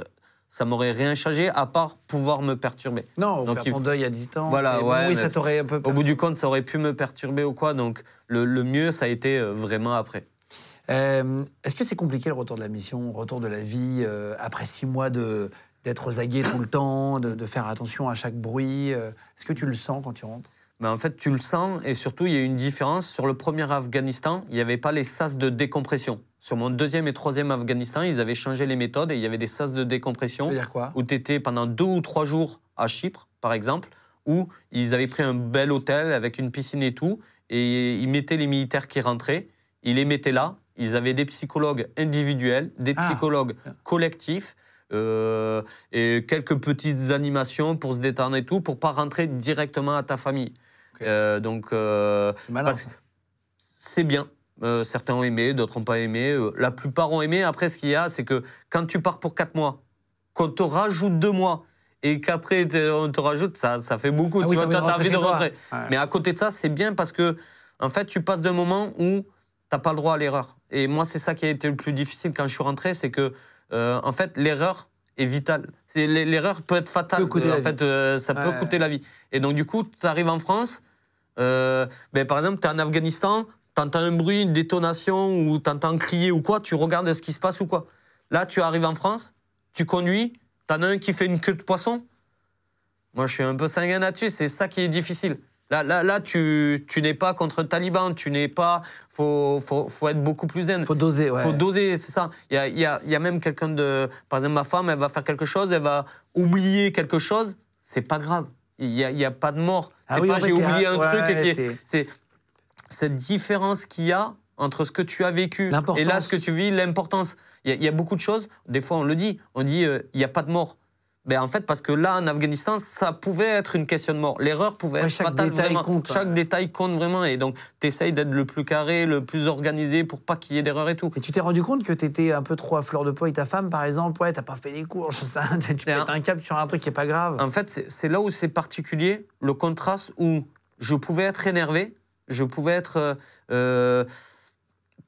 S5: Ça m'aurait rien changé, à part pouvoir me perturber.
S1: Non,
S5: Donc,
S1: faire ton deuil à distance.
S5: Voilà, ouais,
S1: Oui, ça t'aurait un peu.
S5: Au bout du compte, ça aurait pu me perturber ou quoi. Donc, le, le mieux, ça a été euh, vraiment après.
S1: Euh, Est-ce que c'est compliqué le retour de la mission, retour de la vie, euh, après six mois de d'être aux aguets tout le temps, de, de faire attention à chaque bruit euh, Est-ce que tu le sens quand tu rentres?
S5: Mais en fait, tu le sens, et surtout, il y a une différence. Sur le premier Afghanistan, il n'y avait pas les sas de décompression. Sur mon deuxième et troisième Afghanistan, ils avaient changé les méthodes et il y avait des sas de
S1: Ça
S5: décompression
S1: veut dire quoi
S5: où tu étais pendant deux ou trois jours à Chypre, par exemple, où ils avaient pris un bel hôtel avec une piscine et tout, et ils mettaient les militaires qui rentraient, ils les mettaient là, ils avaient des psychologues individuels, des
S1: Ah.
S5: psychologues collectifs. euh, et quelques petites animations pour se détendre et tout, pour pas rentrer directement à ta famille. Euh, donc, euh,
S1: ça.
S5: c'est bien. Euh, certains ont aimé, d'autres n'ont pas aimé. Euh, la plupart ont aimé. Après, ce qu'il y a, c'est que quand tu pars pour 4 mois, qu'on te rajoute 2 mois, et qu'après on te rajoute, ça, ça fait beaucoup.
S1: Ah
S5: tu
S1: oui,
S5: vois,
S1: t'as
S5: t'as
S1: envie de
S5: envie de
S1: rentrer. Ouais.
S5: Mais à côté de ça, c'est bien parce que, en fait, tu passes d'un moment où t'as pas le droit à l'erreur. Et moi, c'est ça qui a été le plus difficile quand je suis rentré, c'est que, euh, en fait, l'erreur est vitale. L'erreur peut être fatale.
S1: Peut coûter la
S5: en fait, euh, ça peut coûter la vie. Et donc, du coup, tu arrives en France, euh, ben, par exemple, tu es en Afghanistan, tu entends un bruit, une détonation, ou tu entends crier ou quoi, tu regardes ce qui se passe ou quoi. Là, tu arrives en France, tu conduis, tu en as un qui fait une queue de poisson. Moi, je suis un peu sanguin là-dessus, c'est ça qui est difficile. Là, là, là tu, tu n'es pas contre un taliban, tu n'es pas. faut, faut, faut être beaucoup plus zen.
S1: Faut doser, ouais.
S5: faut doser, c'est ça. Il y a, y a- y a même quelqu'un de. Par exemple, ma femme, elle va faire quelque chose, elle va oublier quelque chose, c'est pas grave. Il n'y a, y a pas de mort.
S1: Ah oui,
S5: pas j'ai oublié
S1: un- ouais,
S5: truc qui est- cette différence qu'il y a entre ce que tu as vécu et là ce que tu vis, l'importance. Il y, a- il y a beaucoup de choses, des fois on le dit, on dit euh, il n'y a pas de mort. Ben, en fait, parce que là, en Afghanistan, ça pouvait être une question de mort. L'erreur pouvait
S1: Ouais,
S5: être
S1: chaque
S5: fatale
S1: détail
S5: vraiment.
S1: compte,
S5: Chaque
S1: ouais.
S5: détail compte vraiment. Et donc, tu essayes d'être le plus carré, le plus organisé pour pas qu'il y ait d'erreur et tout.
S1: Et tu t'es rendu compte que t'étais un peu trop à fleur de peau avec ta femme, par exemple? Ouais, t'as pas fait les courses, ça, tu pètes
S5: un-
S1: un câble sur un truc qui est pas grave.
S5: En fait, c'est là où c'est particulier, le contraste où je pouvais être énervé, je pouvais être euh, euh,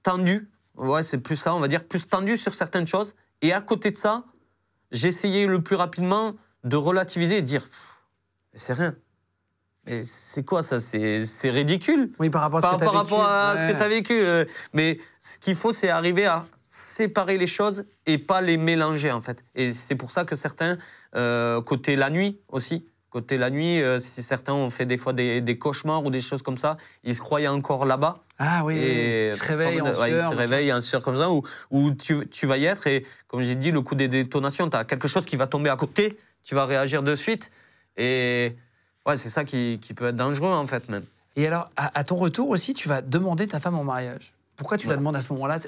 S5: tendu. Ouais, c'est plus ça, on va dire, plus tendu sur certaines choses. Et à côté de ça, j'essayais le plus rapidement de relativiser et de dire c'est rien. Mais c'est quoi ça? C'est ridicule
S1: Oui, par rapport à ce
S5: par,
S1: que t'as
S5: par
S1: vécu.
S5: rapport à ce
S1: Ouais.
S5: que tu as vécu. euh, mais ce qu'il faut, c'est arriver à séparer les choses et pas les mélanger, en fait. Et c'est pour ça que certains, euh, côté la nuit aussi, côté la nuit, euh, si certains ont fait des fois des, des cauchemars ou des choses comme ça, ils se croyaient encore là-bas.
S1: Ah oui,
S5: et
S1: il se réveille en
S5: ouais,
S1: sueur.
S5: il se
S1: machin.
S5: réveille en sueur comme ça, où, où tu, tu vas y être. Et comme j'ai dit, le coup des détonations, tu as quelque chose qui va tomber à côté, tu vas réagir de suite. Et ouais, c'est ça qui, qui peut être dangereux, en fait, même.
S1: Et alors, à, à ton retour aussi, tu vas demander ta femme en mariage. Pourquoi tu la
S5: Ouais.
S1: demandes à ce moment-là?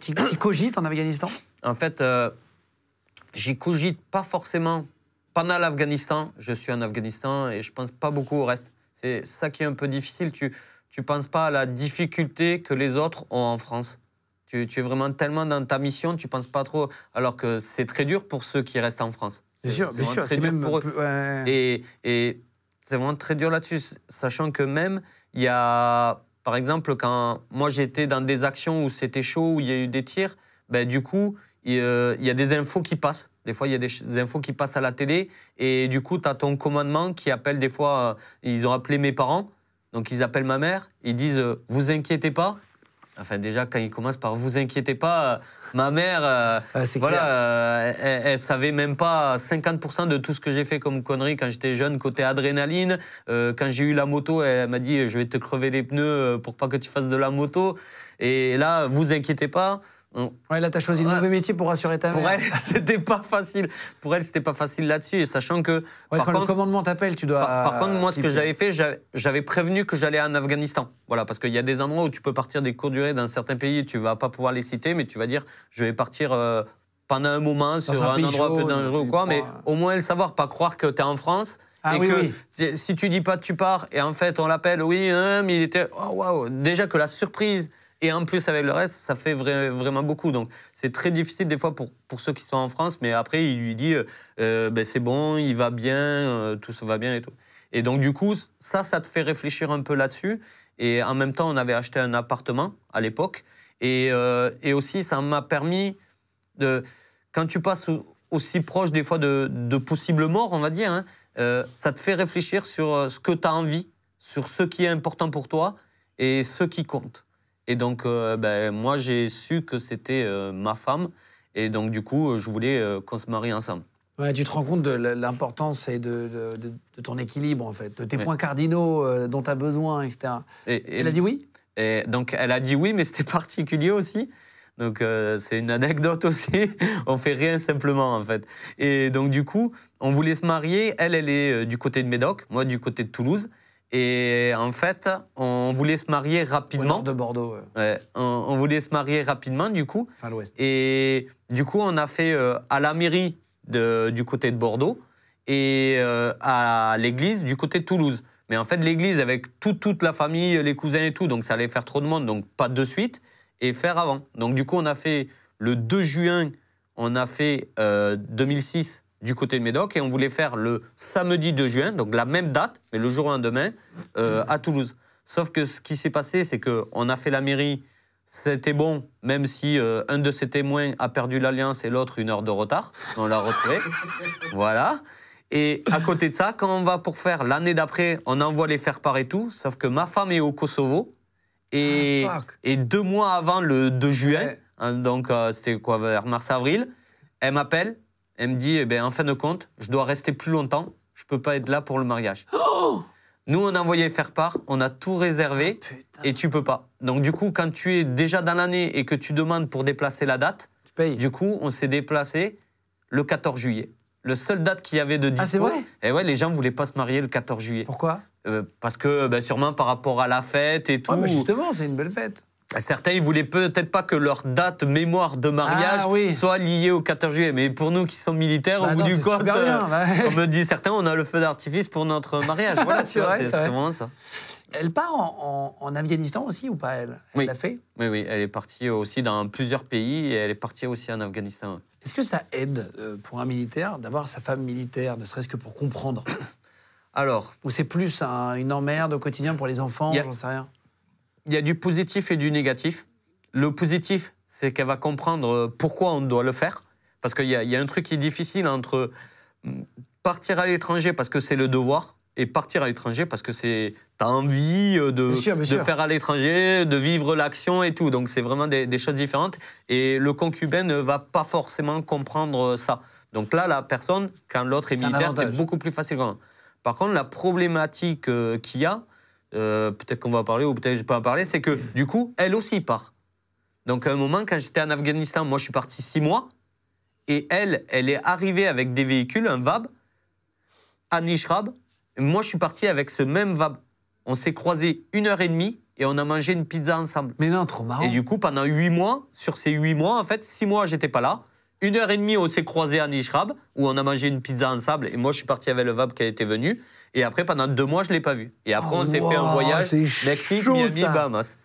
S1: Tu cogites en Afghanistan?
S5: En fait, euh, j'y cogite pas forcément pendant l'Afghanistan. Je suis en Afghanistan et je pense pas beaucoup au reste. C'est ça qui est un peu difficile. Tu tu penses pas à la difficulté que les autres ont en France. Tu, tu es vraiment tellement dans ta mission, tu penses pas trop. Alors que c'est très dur pour ceux qui restent en France.
S1: C'est sûr,
S5: vraiment
S1: sûr. C'est
S5: dur
S1: même
S5: pour eux.
S1: plus- ouais.
S5: Et, et c'est vraiment très dur là-dessus, sachant que même, il y a, par exemple, quand moi j'étais dans des actions où c'était chaud, où il y a eu des tirs, ben, du coup, il euh, il y a des infos qui passent. Des fois, il y a des, infos qui passent à la télé, et du coup, tu as ton commandement qui appelle des fois, euh, ils ont appelé mes parents, donc ils appellent ma mère, ils disent euh, Vous inquiétez pas. Enfin, déjà, quand ils commencent par Vous inquiétez pas, ma mère. voilà, elle, elle savait même pas 50% de tout ce que j'ai fait comme conneries quand j'étais jeune, côté adrénaline. Quand j'ai eu la moto, elle m'a dit Je vais te crever les pneus pour pas que tu fasses de la moto. Et là, vous inquiétez pas. On-
S1: Ouais, là, t'as choisi le
S5: Ouais.
S1: mauvais métier pour rassurer ta
S5: Pour
S1: mère.
S5: elle, c'était pas facile. Pour elle, c'était pas facile là-dessus. Sachant que.
S1: Ouais,
S5: par
S1: quand
S5: contre,
S1: le commandement t'appelle, tu dois.
S5: par, par contre, moi, ce que j'avais fait, j'avais- prévenu que j'allais en Afghanistan. Voilà, parce qu'il y a des endroits où tu peux partir des courtes durées dans certains pays, tu vas pas pouvoir les citer, mais tu vas dire, je vais partir euh, pendant un moment sur
S1: un
S5: endroit un peu dangereux ou quoi, mais au moins le savoir, pas croire que tu es en France.
S1: Ah
S5: et
S1: oui,
S5: que
S1: oui.
S5: si- tu dis pas tu pars et en fait on l'appelle, oui, hein, mais il était, oh waouh, déjà que la surprise et en plus avec le reste, ça fait vrai- vraiment beaucoup. Donc c'est très difficile des fois pour, pour ceux qui sont en France, mais après il lui dit, euh, euh, ben, c'est bon, il va bien, euh, tout ça va bien et tout. Et donc du coup, ça, ça te fait réfléchir un peu là-dessus. Et en même temps, on avait acheté un appartement à l'époque. Et, et aussi, ça m'a permis de, quand tu passes au- aussi proche des fois de, de possibles morts, on va dire, hein, ça te fait réfléchir sur ce que tu as envie, sur ce qui est important pour toi et ce qui compte. Et donc, euh, ben, moi, j'ai su que c'était euh, ma femme. Et donc, du coup, je voulais euh, qu'on se marie ensemble.
S1: Ouais, tu te rends compte de l'importance et de, de- de- de ton équilibre, en fait, de tes
S5: Ouais.
S1: points cardinaux euh, dont tu as besoin, etc.
S5: Et, et-
S1: Elle a dit oui?
S5: Et donc, elle a dit oui, mais c'était particulier aussi. Donc, euh, c'est une anecdote aussi. on fait rien simplement, en fait. Et donc, du coup, on voulait se marier. Elle, elle est du côté de Médoc, moi du côté de Toulouse. Et en fait, on voulait se marier
S1: Au nord
S5: rapidement.
S1: de Bordeaux, euh,
S5: Ouais, on, on voulait se marier rapidement, du coup.
S1: enfin l'ouest.
S5: Et du coup, on a fait euh, à la mairie de- du côté de Bordeaux et euh, à l'église du côté de Toulouse. Mais en fait, l'église avec tout- toute la famille, les cousins et tout, donc ça allait faire trop de monde, donc pas de suite, et faire avant. Donc du coup, on a fait le 2 juin, on a fait euh, 2006 du côté de Médoc, et on voulait faire le samedi 2 juin, donc la même date, mais le jour lendemain, euh, à Toulouse. Sauf que ce qui s'est passé, c'est qu'on a fait la mairie, c'était bon, même si euh, un de ses témoins a perdu l'alliance et l'autre une heure de retard. On l'a retrouvé. voilà. Et à côté de ça, quand on va pour faire l'année d'après, on envoie les faire-part et tout, sauf que ma femme est au Kosovo. Et,
S1: Ah,
S5: et deux mois avant le 2 juin,
S1: Ouais.
S5: hein, donc euh, c'était quoi, vers mars-avril, elle m'appelle, elle me dit, eh ben, en fin de compte, je dois rester plus longtemps, je peux pas être là pour le mariage. Nous, on a envoyé faire part, on a tout réservé
S1: Putain,
S5: et tu peux pas. Donc du coup, quand tu es déjà dans l'année et que tu demandes pour déplacer la date,
S1: tu payes.
S5: du coup, on s'est déplacé le 14 juillet. Le seul date qu'il y avait de dispo.
S1: Ah, c'est vrai
S5: Et ouais, les gens voulaient pas se marier le 14 juillet.
S1: Pourquoi?
S5: Euh, parce que ben, sûrement par rapport à la fête et tout.
S1: Ouais, mais justement, c'est une belle fête.
S5: Certains, ils voulaient peut-être pas que leur date mémoire de mariage
S1: Ah, oui.
S5: soit liée au 14 juillet. Mais pour nous qui sommes militaires,
S1: Bah
S5: au bout du compte, euh, comme me disent certains, on a le feu d'artifice pour notre mariage. Voilà, tu
S1: C'est
S5: vraiment ça.
S1: Elle part en, en- en Afghanistan aussi ou pas, elle? Elle
S5: Oui.
S1: l'a fait?
S5: Oui, oui, elle est partie aussi dans plusieurs pays et elle est partie aussi en Afghanistan.
S1: Est-ce que ça aide euh, pour un militaire d'avoir sa femme militaire, ne serait-ce que pour comprendre?
S5: Alors,
S1: Ou c'est plus un- une emmerde au quotidien pour les enfants, j'en sais rien?
S5: Il y a du positif et du négatif. Le positif, c'est qu'elle va comprendre euh, pourquoi on doit le faire. Parce qu'il y, a- il y a un truc qui est difficile entre mm, partir à l'étranger parce que c'est le devoir et partir à l'étranger parce que c'est t'as envie euh, de,
S1: Bien sûr, bien
S5: de faire à l'étranger, de vivre l'action et tout. Donc c'est vraiment des, des choses différentes. Et le concubin ne va pas forcément comprendre ça. Donc là, la personne, quand l'autre est
S1: C'est un
S5: militaire, c'est beaucoup plus facile. Par contre, la problématique euh, qu'il y a, euh, peut-être qu'on va en parler ou peut-être que je peux en parler, c'est que du coup, elle aussi part. Donc à un moment, quand j'étais en Afghanistan, moi je suis parti six mois, et elle, elle est arrivée avec des véhicules, un VAB, à Nishrab. Moi je suis parti avec ce même VAB. On s'est croisés une heure et demie et on a mangé une pizza ensemble.
S1: Mais non, trop marrant.
S5: Et du coup, pendant huit mois, sur ces huit mois, en fait, six mois, j'étais pas là. Une heure et demie, on s'est croisés à Nishrab, où on a mangé une pizza ensemble. Et moi, je suis parti avec le VAB qui a été venu. Et après, pendant deux mois, je l'ai pas vu. Et après,
S1: Oh,
S5: on s'est fait un voyage Mexique, Miami. Bahamas.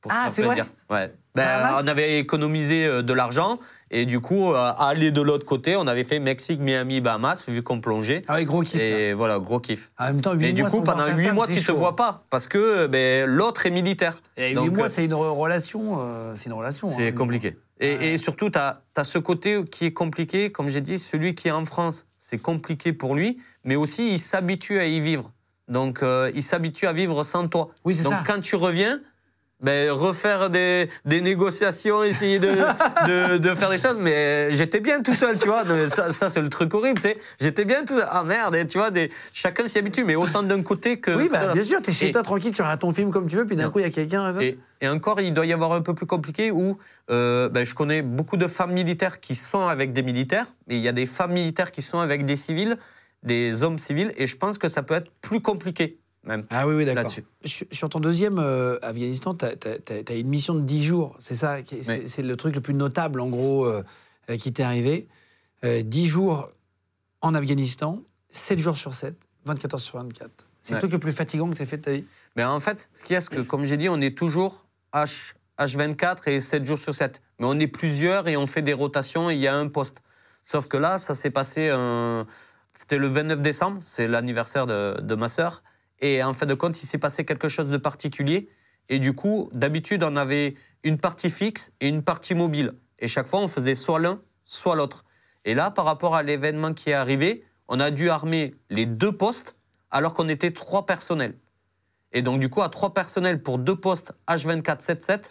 S5: Pour
S1: Ah, c'est vrai.
S5: Ouais. Ben, on avait économisé euh, de l'argent. Et du coup, euh, aller de l'autre côté, on avait fait Mexique, Miami, Bahamas, vu qu'on plongeait.
S1: Ah oui, gros kiff. là.
S5: Et voilà, gros kiff.
S1: En même temps, 8
S5: Et du
S1: mois
S5: coup,
S1: sans voir
S5: pendant
S1: ta
S5: huit
S1: femme,
S5: mois,
S1: c'est
S5: tu te
S1: chaud.
S5: vois pas. Parce que ben, l'autre est militaire.
S1: Et 8
S5: Donc,
S1: mois,
S5: euh,
S1: c'est une re- relation. euh, c'est une relation.
S5: c'est
S1: hein.
S5: compliqué. Et, et surtout, tu as, ce côté qui est compliqué, comme j'ai dit, celui qui est en France, c'est compliqué pour lui, mais aussi il s'habitue à y vivre. Donc, euh, il s'habitue à vivre sans toi.
S1: Oui, c'est
S5: Donc,
S1: ça.
S5: quand tu reviens, ben, refaire des, des négociations, essayer de, de, de faire des choses, mais j'étais bien tout seul, tu vois. Mais Ça, ça, c'est le truc horrible, tu sais. J'étais bien tout seul. Ah merde, et tu vois, des, chacun s'y habitue, mais autant d'un côté que.
S1: Oui, bah, bien sûr, t'es chez
S5: Et-
S1: toi tranquille, tu regardes ton film comme tu veux, puis d'un coup, il y a quelqu'un.
S5: et, et encore, il doit y avoir un peu plus compliqué où euh, ben, je connais beaucoup de femmes militaires qui sont avec des militaires, mais il y a des femmes militaires qui sont avec des civils, des hommes civils, et je pense que ça peut être plus compliqué même.
S1: Ah oui, oui, d'accord.
S5: Là-dessus.
S1: Sur, sur ton deuxième euh, Afghanistan, tu as, une mission de 10 jours, c'est ça C'est
S5: Oui.
S1: le truc le plus notable, en gros, euh, euh, qui t'est arrivé. Euh, 10 jours en Afghanistan, 7 jours sur 7, 24 heures sur 24. C'est le
S5: Ouais.
S1: truc le plus fatigant que tu as fait de ta vie
S5: Mais en fait, ce qu'il y a, c'est que, comme j'ai dit, on est toujours H, H24 et 7 jours sur 7. Mais on est plusieurs et on fait des rotations et il y a un poste. Sauf que là, ça s'est passé. un- C'était le 29 décembre, c'est l'anniversaire de, de ma sœur. Et en fin de compte, il s'est passé quelque chose de particulier. Et du coup, d'habitude, on avait une partie fixe et une partie mobile. Et chaque fois, on faisait soit l'un, soit l'autre. Et là, par rapport à l'événement qui est arrivé, on a dû armer les deux postes alors qu'on était trois personnels. Et donc, du coup, à trois personnels pour deux postes H24-7-7,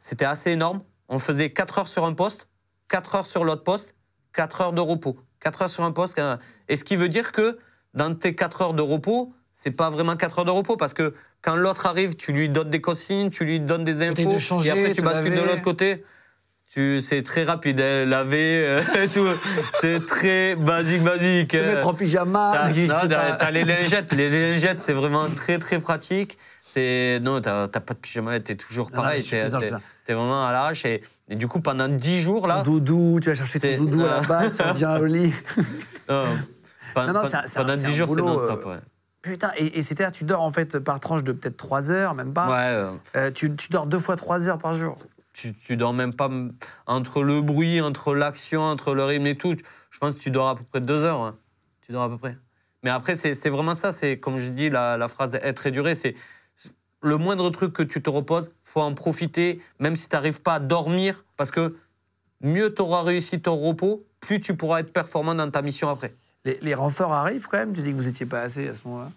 S5: c'était assez énorme. On faisait 4 heures sur un poste, 4 heures sur l'autre poste, 4 heures de repos. 4 heures sur un poste. Et ce qui veut dire que dans tes 4 heures de repos, c'est pas vraiment 4 heures de repos parce que quand l'autre arrive, tu lui donnes des consignes, tu lui donnes des infos,
S1: de changer,
S5: et après tu bascules de l'autre côté. C'est très rapide, hein, laver, euh, tout. C'est très basique, basique.
S1: Te mettre en pyjama.
S5: T'as, non,
S1: pas-
S5: les lingettes. Les lingettes, c'est vraiment très, très pratique. C'est, non, t'as, pas de pyjama, t'es toujours
S1: Non, non,
S5: pareil. t'es, vraiment à l'arrache. Et, et du coup, pendant 10 jours, là.
S1: Ton doudou, tu vas chercher ton doudou à la base, on vient au lit. Non, non, un-
S5: pendant
S1: c'est
S5: 10
S1: un
S5: jours, c'est non-stop.
S1: euh,
S5: Ouais.
S1: Putain, et, et c'est-à-dire, tu dors en fait par tranche de peut-être 3 heures, même pas.
S5: Ouais, euh,
S1: Euh, tu, tu dors deux fois 3 heures par jour.
S5: tu, tu dors même pas entre le bruit, entre l'action, entre le rythme et tout. Je pense que tu dors à peu près deux heures. hein. Tu dors à peu près. Mais après, c'est c'est vraiment ça. C'est comme je dis, la, la phrase être et durer, c'est le moindre truc que tu te reposes, faut en profiter, même si tu n'arrives pas à dormir, parce que mieux tu auras réussi ton repos, plus tu pourras être performant dans ta mission après.
S1: Les, les renforts arrivent quand même. Tu dis que vous étiez pas assez à ce moment-là.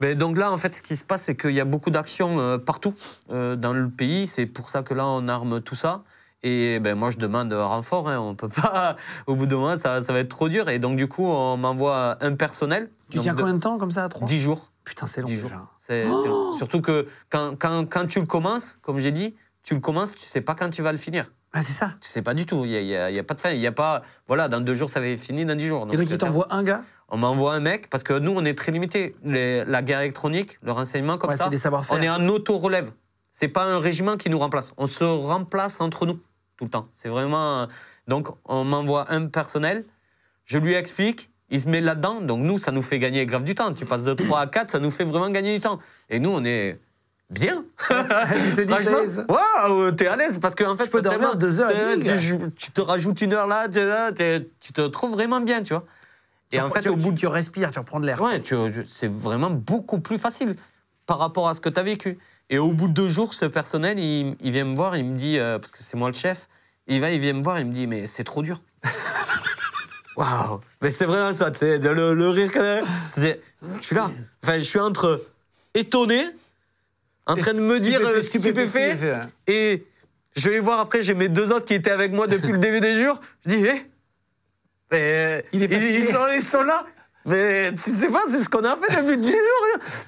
S5: Ben, donc là, en fait, ce qui se passe, c'est qu'il y a beaucoup d'actions euh, partout euh, dans le pays. C'est pour ça que là, on arme tout ça. Et ben, moi, je demande un renfort. Hein. On peut pas. Au bout de mois, ça, ça va être trop dur. Et donc, du coup, on m'envoie un personnel.
S1: Tu tiens
S5: de-
S1: combien de temps comme ça à 3
S5: 10 jours.
S1: Putain, c'est long
S5: 10
S1: déjà.
S5: jours. C'est- long. Surtout que quand, quand, quand tu le commences, comme j'ai dit, tu le commences, tu sais pas quand tu vas le finir.
S1: Ah, c'est ça.
S5: Tu sais pas du tout. Il n'y a, pas de fin. Il y a pas. Voilà, dans deux jours, ça va être fini, dans 10 jours.
S1: et donc,
S5: c'est
S1: il t'envoie un gars
S5: on m'envoie un mec parce que nous, on est très limité. La guerre électronique, le renseignement comme
S1: Ouais,
S5: ça,
S1: c'est des savoir-faire.
S5: on est en auto-relève. C'est pas un régiment qui nous remplace. On se remplace entre nous tout le temps. C'est vraiment. Donc, on m'envoie un personnel. Je lui explique. Il se met là-dedans. Donc, nous, ça nous fait gagner grave du temps. Tu passes de 3 à 4, ça nous fait vraiment gagner du temps. Et nous, on est bien.
S1: Tu te dis.
S5: Waouh, t'es à l'aise parce qu'en fait,
S1: Je peux dormir deux heures
S5: tu, tu te rajoutes une heure là, tu, là, tu te trouves vraiment bien, tu vois. Et en fait,
S1: tu,
S5: au bout
S1: tu, tu respires, tu reprends de l'air.
S5: Ouais, tu- tu- c'est vraiment beaucoup plus facile par rapport à ce que tu as vécu. Et au bout de deux jours, ce personnel, il, il vient me voir, il me dit, euh, parce que c'est moi le chef, il va, il vient me voir, il me dit, mais c'est trop dur. Waouh Mais c'est vraiment ça, tu sais, le, le rire quand même. Je suis là. Enfin, je suis entre étonné, en train de me dire euh, stupéfait, et je vais voir après, j'ai mes deux autres qui étaient avec moi depuis le début des jours. Je dis, hé Mais,
S1: Il est
S5: ils, sont, ils sont là. Mais tu sais pas, c'est ce qu'on a fait depuis 10 jours.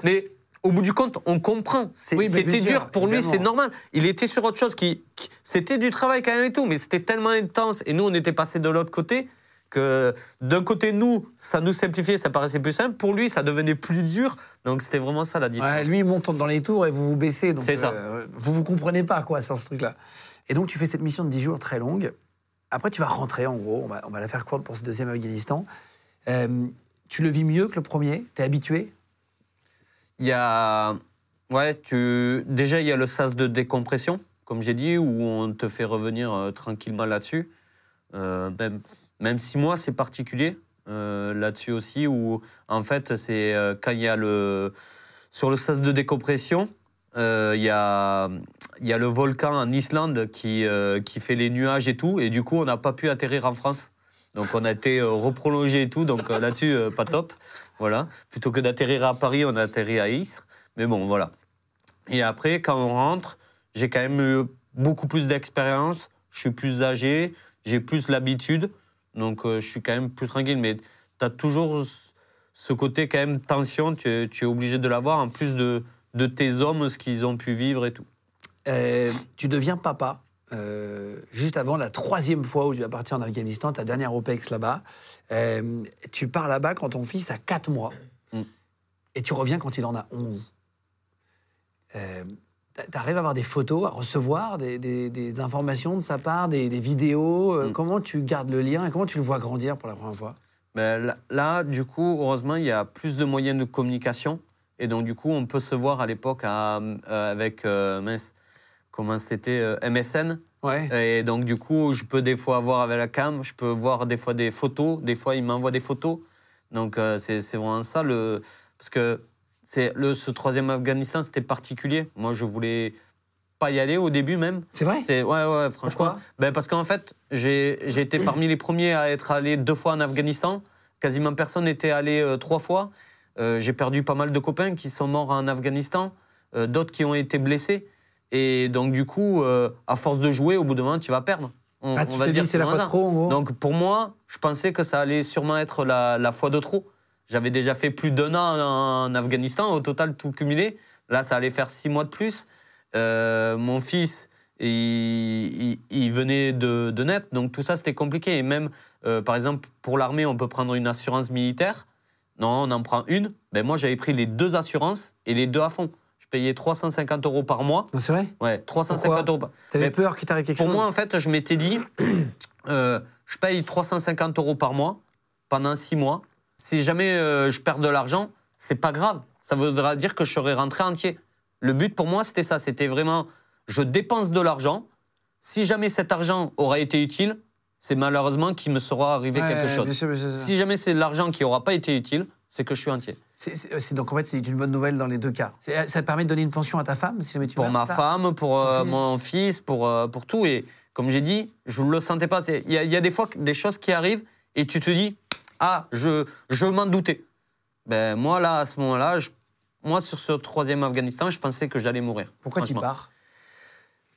S5: Mais au bout du compte, on comprend.
S1: Oui,
S5: c'était dur pour lui, c'est normal. Il était sur autre chose. Qui, qui- c'était du travail quand même et tout, mais c'était tellement intense. Et nous, on était passé de l'autre côté que d'un côté, nous, ça nous simplifiait, ça paraissait plus simple. Pour lui, ça devenait plus dur. Donc c'était vraiment ça la différence.
S1: Ouais, lui, il monte dans les tours et vous vous baissez.
S5: C'est ça.
S1: euh, vous vous comprenez pas, quoi, sur ce truc-là. Et donc, tu fais cette mission de 10 jours très longue. Après, tu vas rentrer, en gros. On va, on va la faire courte pour ce deuxième Afghanistan. Euh, tu le vis mieux que le premier? T'es habitué?
S5: Il y a. Ouais, tu... déjà, il y a le sas de décompression, comme j'ai dit, où on te fait revenir euh, tranquillement là-dessus. Euh, même, même six mois, c'est particulier euh, là-dessus aussi, où en fait, c'est euh, quand il y a le. Sur le sas de décompression, euh, il y, a, y a le volcan en Islande qui, qui fait les nuages et tout, et du coup, on n'a pas pu atterrir en France. Donc, on a été reprolongé et tout, donc là-dessus, pas top. Voilà. Plutôt que d'atterrir à Paris, on a atterri à Istres. Mais bon, voilà. Et après, quand on rentre, j'ai quand même eu beaucoup plus d'expérience. Je suis plus âgé, j'ai plus l'habitude. Donc, euh, je suis quand même plus tranquille. Mais tu as toujours ce côté, quand même, tension. Tu es, tu es obligé de l'avoir, en plus de, de tes hommes, ce qu'ils ont pu vivre et tout.
S1: Euh, Tu deviens papa. euh, juste avant la troisième fois où tu vas partir en Afghanistan, ta dernière OPEX là-bas. Euh, tu pars là-bas quand ton fils a 4 mois.
S5: Mm.
S1: Et tu reviens quand il en a 11. Tu arrives à avoir des photos, à recevoir des, des- des informations de sa part, des, des vidéos. euh,
S5: Mm.
S1: Comment tu gardes le lien et comment tu le vois grandir pour la première fois?
S5: Ben, là, du coup, heureusement, il y a plus de moyens de communication. Et donc, du coup, on peut se voir à l'époque euh, avec, euh, mince, comment c'était, euh, MSN.
S1: Ouais.
S5: Et donc, du coup, je peux des fois voir avec la cam, je peux voir des fois des photos, des fois, il m'envoie des photos. Donc, c'est vraiment ça. Le... Parce que c'est le, ce troisième Afghanistan, c'était particulier. Moi, je voulais pas y aller au début même.
S1: C'est vrai?
S5: C'est ouais ouais franchement.
S1: Pourquoi?
S5: Ben parce qu'en fait j'ai j'ai été parmi les premiers à être allé deux fois en Afghanistan. Quasiment personne n'était allé euh, trois fois. Euh, j'ai perdu pas mal de copains qui sont morts en Afghanistan, euh, d'autres qui ont été blessés. Et donc du coup, à force de jouer, au bout d'un moment, tu vas perdre. On,
S1: Ah,
S5: on
S1: tu
S5: va
S1: te
S5: dire
S1: dis c'est la fois
S5: ça.
S1: trop en gros
S5: Donc pour moi, je pensais que ça allait sûrement être la, la fois de trop. J'avais déjà fait plus d'un an en, Afghanistan, au total tout cumulé. Là, ça allait faire six mois de plus. Euh, mon fils il, il- il venait de, de naître. Donc tout ça, c'était compliqué. Et même, euh, par exemple, pour l'armée, on peut prendre une assurance militaire. Non, on en prend une. Ben, moi, j'avais pris les deux assurances et les deux à fond. Je payais 350 euros par mois.
S1: Non, c'est vrai?
S5: Ouais, 350
S1: Pourquoi?
S5: euros par
S1: T'avais peur qu'il t'arrive quelque
S5: Pour
S1: chose?
S5: moi, en fait, je m'étais dit, euh, je paye 350 euros par mois pendant six mois. Si jamais euh, je perds de l'argent, c'est pas grave. Ça voudra dire que je serai rentré entier. Le but pour moi, c'était ça. C'était vraiment, je dépense de l'argent. Si jamais cet argent aura été utile, c'est malheureusement qu'il me sera arrivé
S1: Ouais,
S5: quelque chose.
S1: sûr, bien sûr.
S5: Si jamais c'est de l'argent qui n'aura pas été utile, c'est que je suis entier.
S1: Donc en fait, c'est une bonne nouvelle dans les deux cas. C'est- Ça permet de donner une pension à ta femme si jamais tu
S5: pour ma
S1: ça
S5: femme, pour euh,
S1: fils.
S5: mon fils, pour, euh, pour tout. Et comme j'ai dit, je ne le sentais pas. Il y, y a des fois des choses qui arrivent et tu te dis Ah, je, je m'en doutais. Ben, moi, là, à ce moment-là, je- moi, sur ce troisième Afghanistan, je pensais que j'allais mourir.
S1: Pourquoi tu pars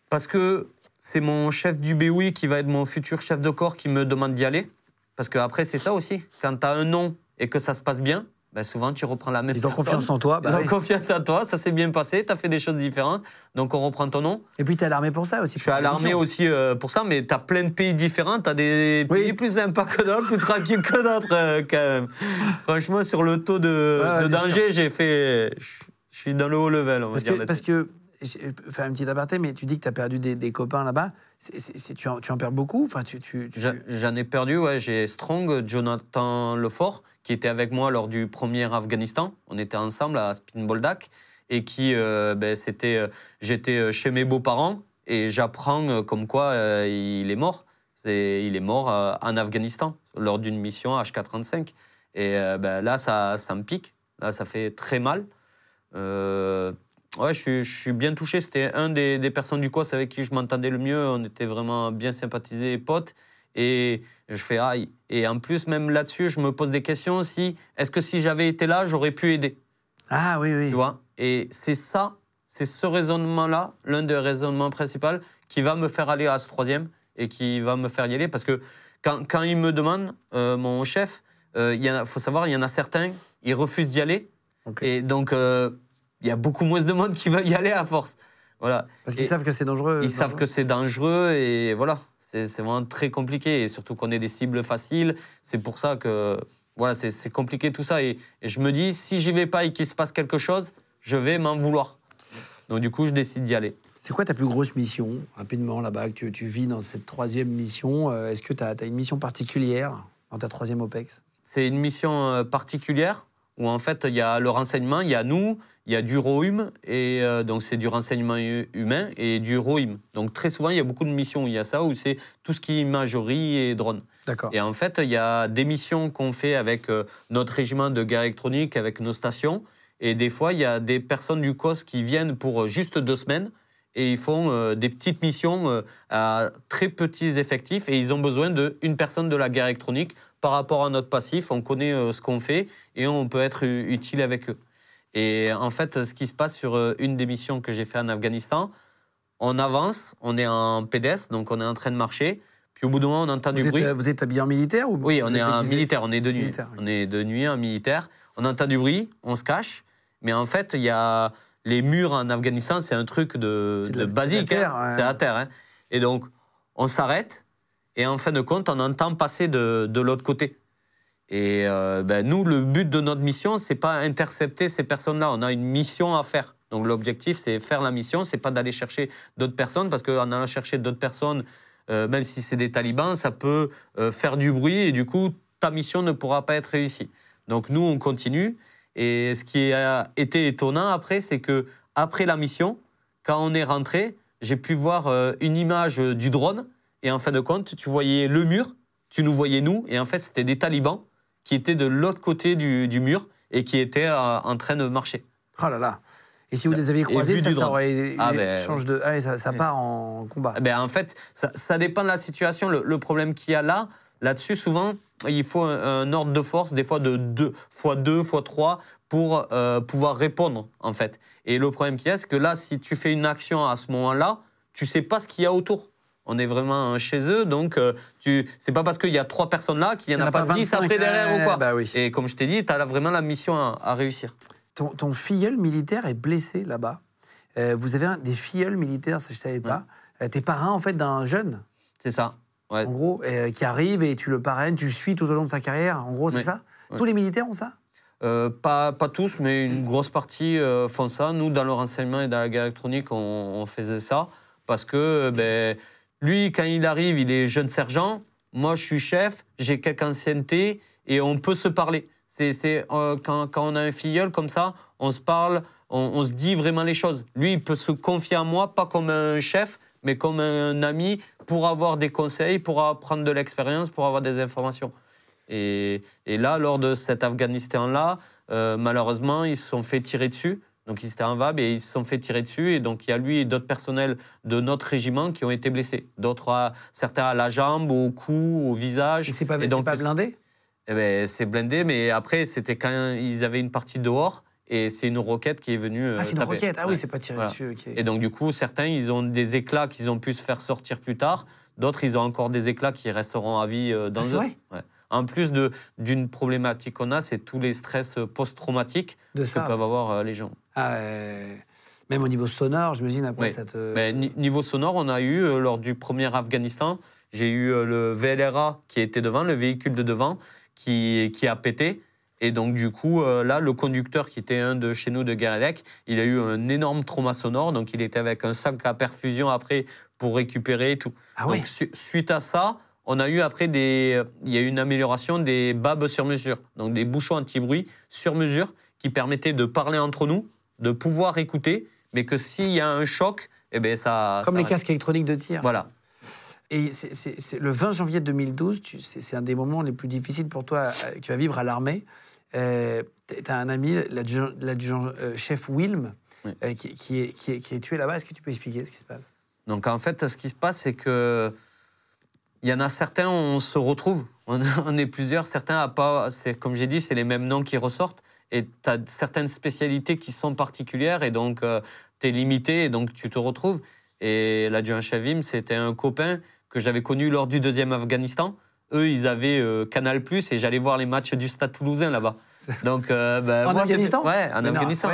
S5: Parce que c'est mon chef du BOI qui va être mon futur chef de corps qui me demande d'y aller. Parce qu'après, c'est ça aussi. Quand tu as un nom et que ça se passe bien, ben souvent tu reprends la même
S1: Ils ont
S5: personne.
S1: confiance en toi. bah
S5: Ils ont confiance en toi, ça s'est bien passé, tu as fait des choses différentes, donc on reprend ton nom.
S1: Et puis, t'es à l'armée pour ça aussi.
S5: Je suis à l'armée aussi euh, pour ça, mais tu as plein de pays différents, tu as des
S1: Oui.
S5: pays plus sympas que d'autres, plus tranquilles que d'autres euh, quand même. Franchement, sur le taux de,
S1: Ouais,
S5: danger, j'ai fait. Je suis dans le haut level, on va
S1: Parce
S5: dire.
S1: que, parce que, faire une petite aparté, mais tu dis que tu as perdu des, des copains là-bas. Tu, en, tu en perds beaucoup enfin, tu, tu, tu-
S5: J'a- J'en ai perdu, ouais. J'ai Strong, Jonathan Lefort, qui était avec moi lors du premier Afghanistan. On était ensemble à Spinboldak. Et qui, euh, ben, c'était. euh, J'étais euh, chez mes beaux-parents et j'apprends euh, comme quoi euh, il est mort. Il est mort euh, en Afghanistan lors d'une mission HK-35. Et euh, ben, là, ça, ça me pique. Là, ça fait très mal. Euh, ouais, je suis, je suis bien touché. C'était un des, des personnes du COS avec qui je m'entendais le mieux. On était vraiment bien sympathisés, potes. Et je fais aïe. Et en plus, même là-dessus, je me pose des questions aussi. Est-ce que si j'avais été là, j'aurais pu aider?
S1: Ah oui, oui.
S5: Tu vois? Et c'est ça, c'est ce raisonnement-là, l'un des raisonnements principaux, qui va me faire aller à ce troisième et qui va me faire y aller. Parce que quand, quand il me demande, euh, mon chef, euh, il faut savoir, il y en a certains, ils refusent d'y aller.
S1: Ok.
S5: Et donc, euh, il y a beaucoup moins de monde qui va y aller à force. Voilà.
S1: Parce qu'ils savent que c'est dangereux.
S5: ils savent que c'est dangereux et voilà, c'est vraiment très compliqué. Et surtout qu'on est des cibles faciles. C'est pour ça que voilà, c'est compliqué tout ça. Et, et je me dis, si j'y vais pas et qu'il se passe quelque chose, je vais m'en vouloir. Donc du coup, je décide d'y aller.
S1: C'est quoi ta plus grosse mission, rapidement, là-bas, que tu, tu vis dans cette troisième mission? Euh, Est-ce que tu as, une mission particulière dans ta troisième OPEX?
S5: C'est une mission euh, particulière où en fait il y a le renseignement, il y a nous, il y a du ROHUM, et euh, donc c'est du renseignement hu- humain et du ROHIM. Donc très souvent il y a beaucoup de missions où il y a ça, où c'est tout ce qui est imagerie et drone.
S1: D'accord.
S5: Et en fait, il y a des missions qu'on fait avec euh, notre régiment de guerre électronique, avec nos stations. Et des fois, il y a des personnes du COS qui viennent pour euh, juste deux semaines et ils font euh, des petites missions à très petits effectifs et ils ont besoin d'une personne de la guerre électronique par rapport à notre passif. On connaît euh, ce qu'on fait et on peut être utile avec eux. Et en fait, ce qui se passe sur euh, une des missions que j'ai fait en Afghanistan, on avance, on est en pédestre, donc on est en train de marcher. Puis au bout d'un moment, on entend
S1: Vous
S5: du
S1: êtes,
S5: bruit.
S1: euh, vous êtes habillé en militaire ou
S5: Oui, on est en militaire, on est de nuit.
S1: Militaire, oui.
S5: On est de nuit en militaire. On entend du bruit, on se cache. Mais en fait, il y a les murs en Afghanistan, c'est un truc de,
S1: C'est de
S5: de
S1: la-
S5: basique.
S1: c'est à terre,
S5: hein. terre. hein. Et donc, on s'arrête. Et en fin de compte, on entend passer de, de l'autre côté. Et euh, ben, nous, le but de notre mission, c'est pas intercepter ces personnes-là. On a une mission à faire. Donc l'objectif, c'est faire la mission. C'est pas d'aller chercher d'autres personnes, parce qu'en allant chercher d'autres personnes, euh, même si c'est des talibans, ça peut euh, faire du bruit et du coup, ta mission ne pourra pas être réussie. Donc nous, on continue. Et ce qui a été étonnant après, c'est que après la mission, quand on est rentré, j'ai pu voir une image du drone. Et en fin de compte, tu voyais le mur, tu nous voyais nous, et en fait, c'était des talibans qui étaient de l'autre côté du, du mur et qui étaient euh, en train de marcher.
S1: Oh là là. Et si vous les aviez croisés, ça,
S5: du
S1: ça aurait
S5: Ah ben,
S1: change de. Ah ça, ça part en combat.
S5: Eh Ben, en fait, ça, ça dépend de la situation. Le, le problème qu'il y a là, là-dessus, souvent, il faut un, un ordre de force, des fois de 2 fois 2 fois 3 pour euh, pouvoir répondre, en fait. Et le problème qu'il y a, c'est que là, si tu fais une action à ce moment-là, tu sais pas ce qu'il y a autour. On est vraiment chez eux, donc euh, tu c'est pas parce qu'il y a trois personnes là qu'il y en a, pas 10 après derrière ou quoi.
S1: Bah oui.
S5: Et comme je t'ai dit, tu as vraiment la mission à, à réussir.
S1: Ton, ton filleul militaire est blessé là-bas. Euh, vous avez un, des filleuls militaires, ça je savais pas. euh, t'es parrain en fait d'un jeune,
S5: C'est ça. Ouais.
S1: en gros, euh, qui arrive et tu le parraines, tu le suis tout au long de sa carrière. En gros, c'est
S5: Ouais.
S1: ça?
S5: Ouais.
S1: Tous les militaires ont ça?
S5: Pas, pas tous, mais une grosse partie font ça. Nous, dans le renseignement et dans la guerre électronique, on, on faisait ça parce que ben, lui, quand il arrive, il est jeune sergent. Moi, je suis chef, j'ai quelques ancienneté et on peut se parler. C'est, euh, quand, on a un filleul comme ça, on se parle, on, se dit vraiment les choses. Lui, il peut se confier à moi, pas comme un chef, mais comme un ami pour avoir des conseils, pour apprendre de l'expérience, pour avoir des informations. Et, et là, lors de cet Afghanistan-là, euh, malheureusement, ils se sont fait tirer dessus. Donc, ils étaient en VAB et ils se sont fait tirer dessus. Et donc, il y a lui et d'autres personnels de notre régiment qui ont été blessés. D'autres, certains à la jambe, au cou, au visage.
S1: Et c'est pas,
S5: Et donc,
S1: pas blindé?
S5: Eh ben, c'est blindé, mais après, c'était quand ils avaient une partie dehors. Et c'est une roquette qui est venue. euh,
S1: Ah, c'est une
S5: taper.
S1: roquette. Ah oui, c'est pas tiré
S5: Voilà.
S1: dessus.
S5: Et donc, du coup, certains, ils ont des éclats qu'ils ont pu se faire sortir plus tard. D'autres, ils ont encore des éclats qui resteront à vie euh, dans
S1: Ah, c'est
S5: eux.
S1: vrai?
S5: Ouais. En plus de- d'une problématique qu'on a, c'est tous les stress post-traumatiques que peuvent avoir euh, les gens.
S1: Ah, euh, même au niveau sonore, j'imagine après
S5: Oui.
S1: ça te.
S5: Ben, ni- niveau sonore, on a eu, euh, lors du premier Afghanistan, j'ai eu euh, le VLRA qui était devant, le véhicule de devant, qui, qui a pété. Et donc, du coup, euh, là, le conducteur, qui était un de chez nous de Guerelec, il a eu un énorme trauma sonore. Donc, il était avec un sac à perfusion après pour récupérer et tout.
S1: Ah.
S5: Donc, su- suite à ça, on a eu après des. Il y a eu une amélioration des babes sur mesure. Donc, des bouchons anti-bruit sur mesure qui permettaient de parler entre nous, de pouvoir écouter, mais que s'il y a un choc, eh ben ça.
S1: Comme
S5: ça
S1: les
S5: reste.
S1: casques électroniques de tir.
S5: Voilà.
S1: Et c'est- le 20 janvier 2012, tu- c'est un des moments les plus difficiles pour toi euh, que tu vas vivre à l'armée. Euh, tu as un ami, l'adjudant l'adjudant, euh, chef Wilm,
S5: Oui.
S1: euh, qui, qui est, qui, est, qui est tué là-bas. Est-ce que tu peux expliquer ce qui se passe?
S5: Donc en fait, ce qui se passe, c'est que il y en a certains, on se retrouve. On, on est plusieurs. Certains, à pas, comme j'ai dit, c'est les mêmes noms qui ressortent. Et tu as certaines spécialités qui sont particulières, et donc tu es limité, et donc tu te retrouves. Et l'adjoint Chavim, c'était un copain que j'avais connu lors du deuxième Afghanistan. Eux, ils avaient euh, Canal+, et j'allais voir les matchs du Stade Toulousain là-bas. Donc, euh, ben,
S1: En
S5: moi,
S1: Afghanistan?
S5: Ouais, en
S1: Mais
S5: Afghanistan.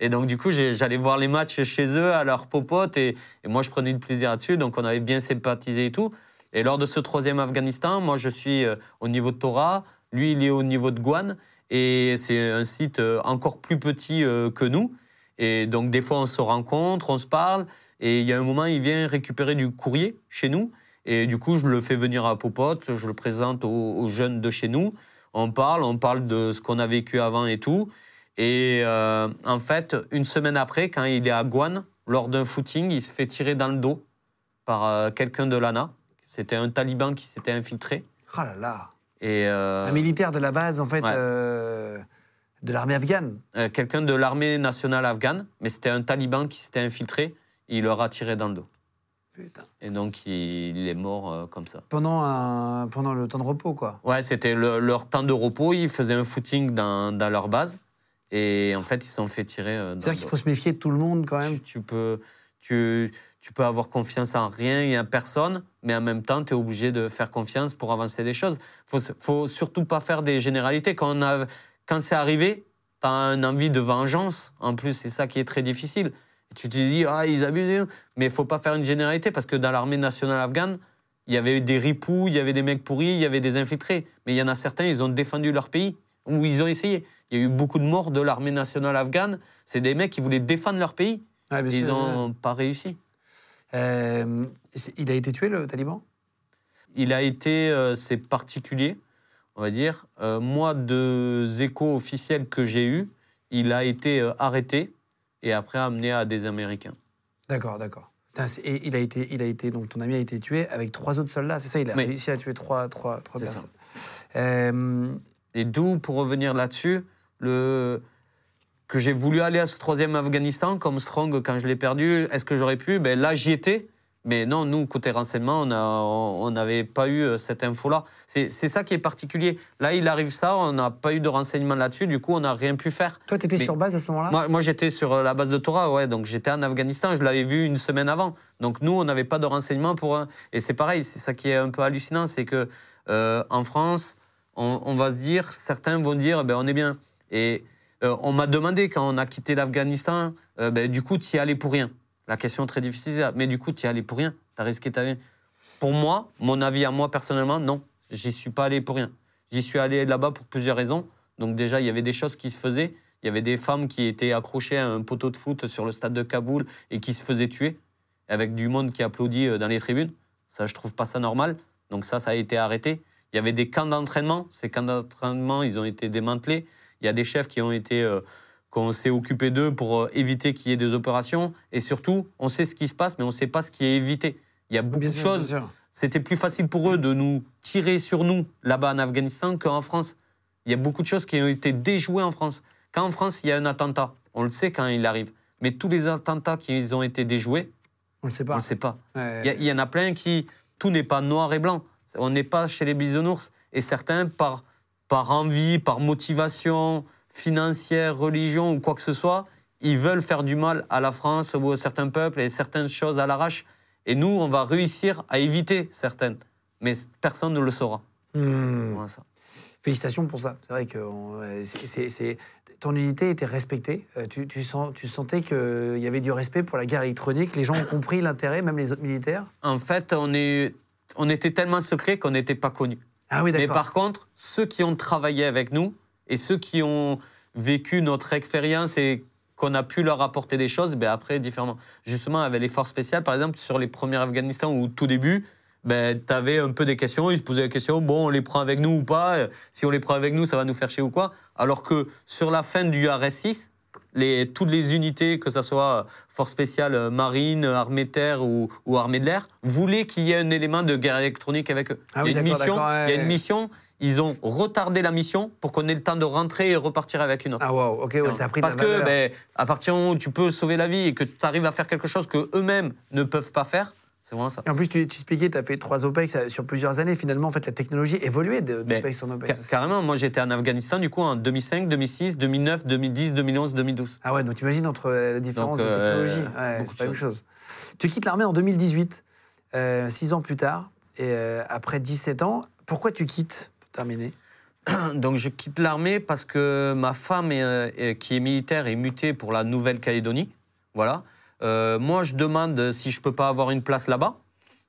S5: Et donc, du coup, j'allais voir les matchs chez eux, à leur popote, et, et moi, je prenais du plaisir là-dessus. Donc, on avait bien sympathisé et tout. Et lors de ce troisième Afghanistan, moi, je suis euh, au niveau de Torah, lui, il est au niveau de Guan, et c'est un site euh, encore plus petit euh, que nous. Et donc, des fois, on se rencontre, on se parle, et il y a un moment, il vient récupérer du courrier chez nous. Et du coup, je le fais venir à Popote, je le présente aux, jeunes de chez nous. On parle, on parle de ce qu'on a vécu avant et tout. Et euh, en fait, une semaine après, quand il est à Guan, lors d'un footing, il se fait tirer dans le dos par quelqu'un de l'ANA. C'était un taliban qui s'était infiltré.
S1: Oh là là
S5: Et euh,
S1: Un militaire de la base, en fait,
S5: ouais.
S1: euh, de l'armée afghane.
S5: euh, quelqu'un de l'armée nationale afghane, mais c'était un taliban qui s'était infiltré. Il leur a tiré dans le dos.
S1: Putain.
S5: Et donc, il, il est mort euh, comme ça.
S1: Pendant, un, pendant le temps de repos, quoi.
S5: Ouais, c'était le- leur temps de repos. Ils faisaient un footing dans, dans leur base. Et en fait, ils se sont fait tirer euh, dans le
S1: C'est-à-dire qu'il
S5: dos.
S1: faut se méfier de tout le monde, quand même.
S5: tu, tu peux, tu, tu peux avoir confiance en rien et en personne, mais en même temps, tu es obligé de faire confiance pour avancer des choses. Il faut, faut surtout pas faire des généralités. Quand, on a- quand c'est arrivé, tu as une envie de vengeance. En plus, c'est ça qui est très difficile. Tu te dis, ah, ils abusent. Mais il faut pas faire une généralité parce que dans l'armée nationale afghane, il y avait des ripoux, il y avait des mecs pourris, il y avait des infiltrés. Mais il y en a certains, ils ont défendu leur pays, ou ils ont essayé. Il y a eu beaucoup de morts de l'armée nationale afghane. C'est des mecs qui voulaient défendre leur pays. Ils n'ont pas réussi.
S1: Euh, il a été tué, le taliban?
S5: Il a été, euh, c'est particulier, on va dire. Euh, moi, deux échos officiels que j'ai eus, il a été arrêté et après amené à des Américains.
S1: D'accord, d'accord. Et il a été, il a été, donc ton ami a été tué avec trois autres soldats, c'est ça? Il a
S5: Oui.
S1: réussi à tuer trois, trois, trois personnes.
S5: Et d'où, pour revenir là-dessus, le que j'ai voulu aller à ce troisième Afghanistan comme Strong quand je l'ai perdu. Est-ce que j'aurais pu? Ben là, j'y étais. Mais non, nous, côté renseignement, on n'avait pas eu euh, cette info-là. C'est ça qui est particulier. Là, il arrive ça, on n'a pas eu de renseignement là-dessus, du coup, on n'a rien pu faire.
S1: toi, tu étais
S5: Mais-
S1: sur base à ce moment-là?
S5: Moi, moi, j'étais sur euh, la base de Torah, ouais, donc j'étais en Afghanistan, je l'avais vu une semaine avant. Donc nous, on n'avait pas de renseignements pour. Et c'est pareil, c'est ça qui est un peu hallucinant, c'est que euh, en France, on, on va se dire, certains vont dire, ben, on est bien. Et euh, on m'a demandé quand on a quitté l'Afghanistan, euh, ben, du coup, tu y allais pour rien. La question très difficile, mais du coup, tu y allé pour rien. Tu as risqué ta vie. Pour moi, mon avis à moi personnellement, non. J'y suis pas allé pour rien. J'y suis allé là-bas pour plusieurs raisons. Donc déjà, il y avait des choses qui se faisaient. Il y avait des femmes qui étaient accrochées à un poteau de foot sur le stade de Kaboul et qui se faisaient tuer, avec du monde qui applaudit euh, dans les tribunes. Ça, je trouve pas ça normal. Donc ça, ça a été arrêté. Il y avait des camps d'entraînement. Ces camps d'entraînement, ils ont été démantelés. Il y a des chefs qui ont été, euh, qu'on s'est occupé d'eux pour euh, éviter qu'il y ait des opérations. Et surtout, on sait ce qui se passe, mais on ne sait pas ce qui est évité. Il y a beaucoup
S4: Bien
S5: de
S4: sûr,
S5: choses. C'était plus facile pour eux de nous tirer sur nous là-bas en Afghanistan qu'en France. Il y a beaucoup de choses qui ont été déjouées en France. Quand en France, il y a un attentat, on le sait quand il arrive. Mais tous les attentats qui ont été déjoués,
S4: On le sait
S5: on
S4: pas.
S5: ne le sait pas.
S4: Ouais.
S5: Il y a- il y, en a plein qui. Tout n'est pas noir et blanc. On n'est pas chez les bisounours. Et certains, par, par envie, par motivation financière, religion ou quoi que ce soit, ils veulent faire du mal à la France ou à certains peuples et certaines choses à l'arrache. Et nous, on va réussir à éviter certaines. Mais personne ne le saura.
S4: Hmm.
S5: Voilà, ça.
S4: Félicitations pour ça. C'est vrai que on- euh, ton unité était respectée. Euh, Tu, tu sens, tu sentais qu'il y avait du respect pour la guerre électronique. Les gens ont compris l'intérêt, même les autres militaires.
S5: En fait, on, est, on était tellement secret qu'on n'était pas connus.
S4: Ah oui,
S5: Mais par contre, ceux qui ont travaillé avec nous et ceux qui ont vécu notre expérience et qu'on a pu leur apporter des choses, ben après, différemment. Justement, avec les forces spéciales, par exemple, sur les premiers Afghanistan ou tout début, ben, tu avais un peu des questions, ils se posaient la question, bon, on les prend avec nous ou pas Euh, Si on les prend avec nous, ça va nous faire chier ou quoi? Alors que sur la fin du RS6, les, toutes les unités, que ce soit force spéciale, euh, marine, armée de terre ou, ou armée de l'air, voulaient qu'il y ait un élément de guerre électronique avec eux.
S4: Ah
S5: il, y a une mission,
S4: ouais,
S5: il y a une mission, ils ont retardé la mission pour qu'on ait le temps de rentrer et repartir avec une autre.
S4: Ah waouh, ok, ouais, ça a pris de
S5: Parce
S4: la
S5: que ben, à partir du moment où tu peux sauver la vie et que tu arrives à faire quelque chose que eux-mêmes ne peuvent pas faire, c'est vraiment ça.
S4: Et en plus, tu, tu expliquais, tu as fait trois OPEX euh, sur plusieurs années. Finalement, en fait, la technologie évoluait d'OPEX en
S5: Ca-
S4: OPEX.
S5: carrément, moi j'étais en Afghanistan du coup en 2005, 2006, 2009, 2010, 2011, 2012.
S4: Ah ouais, donc t'imagines entre euh, la différence
S5: Donc,
S4: de
S5: euh,
S4: technologie. Ouais, c'est pas la même chose. Tu quittes l'armée en 2018, euh, six ans plus tard, et euh, après 17 ans. Pourquoi tu quittes Pour terminer?
S5: Donc je quitte l'armée parce que ma femme est, est- qui est militaire est mutée pour la Nouvelle-Calédonie. Voilà. Euh, moi je demande si je peux pas avoir une place là-bas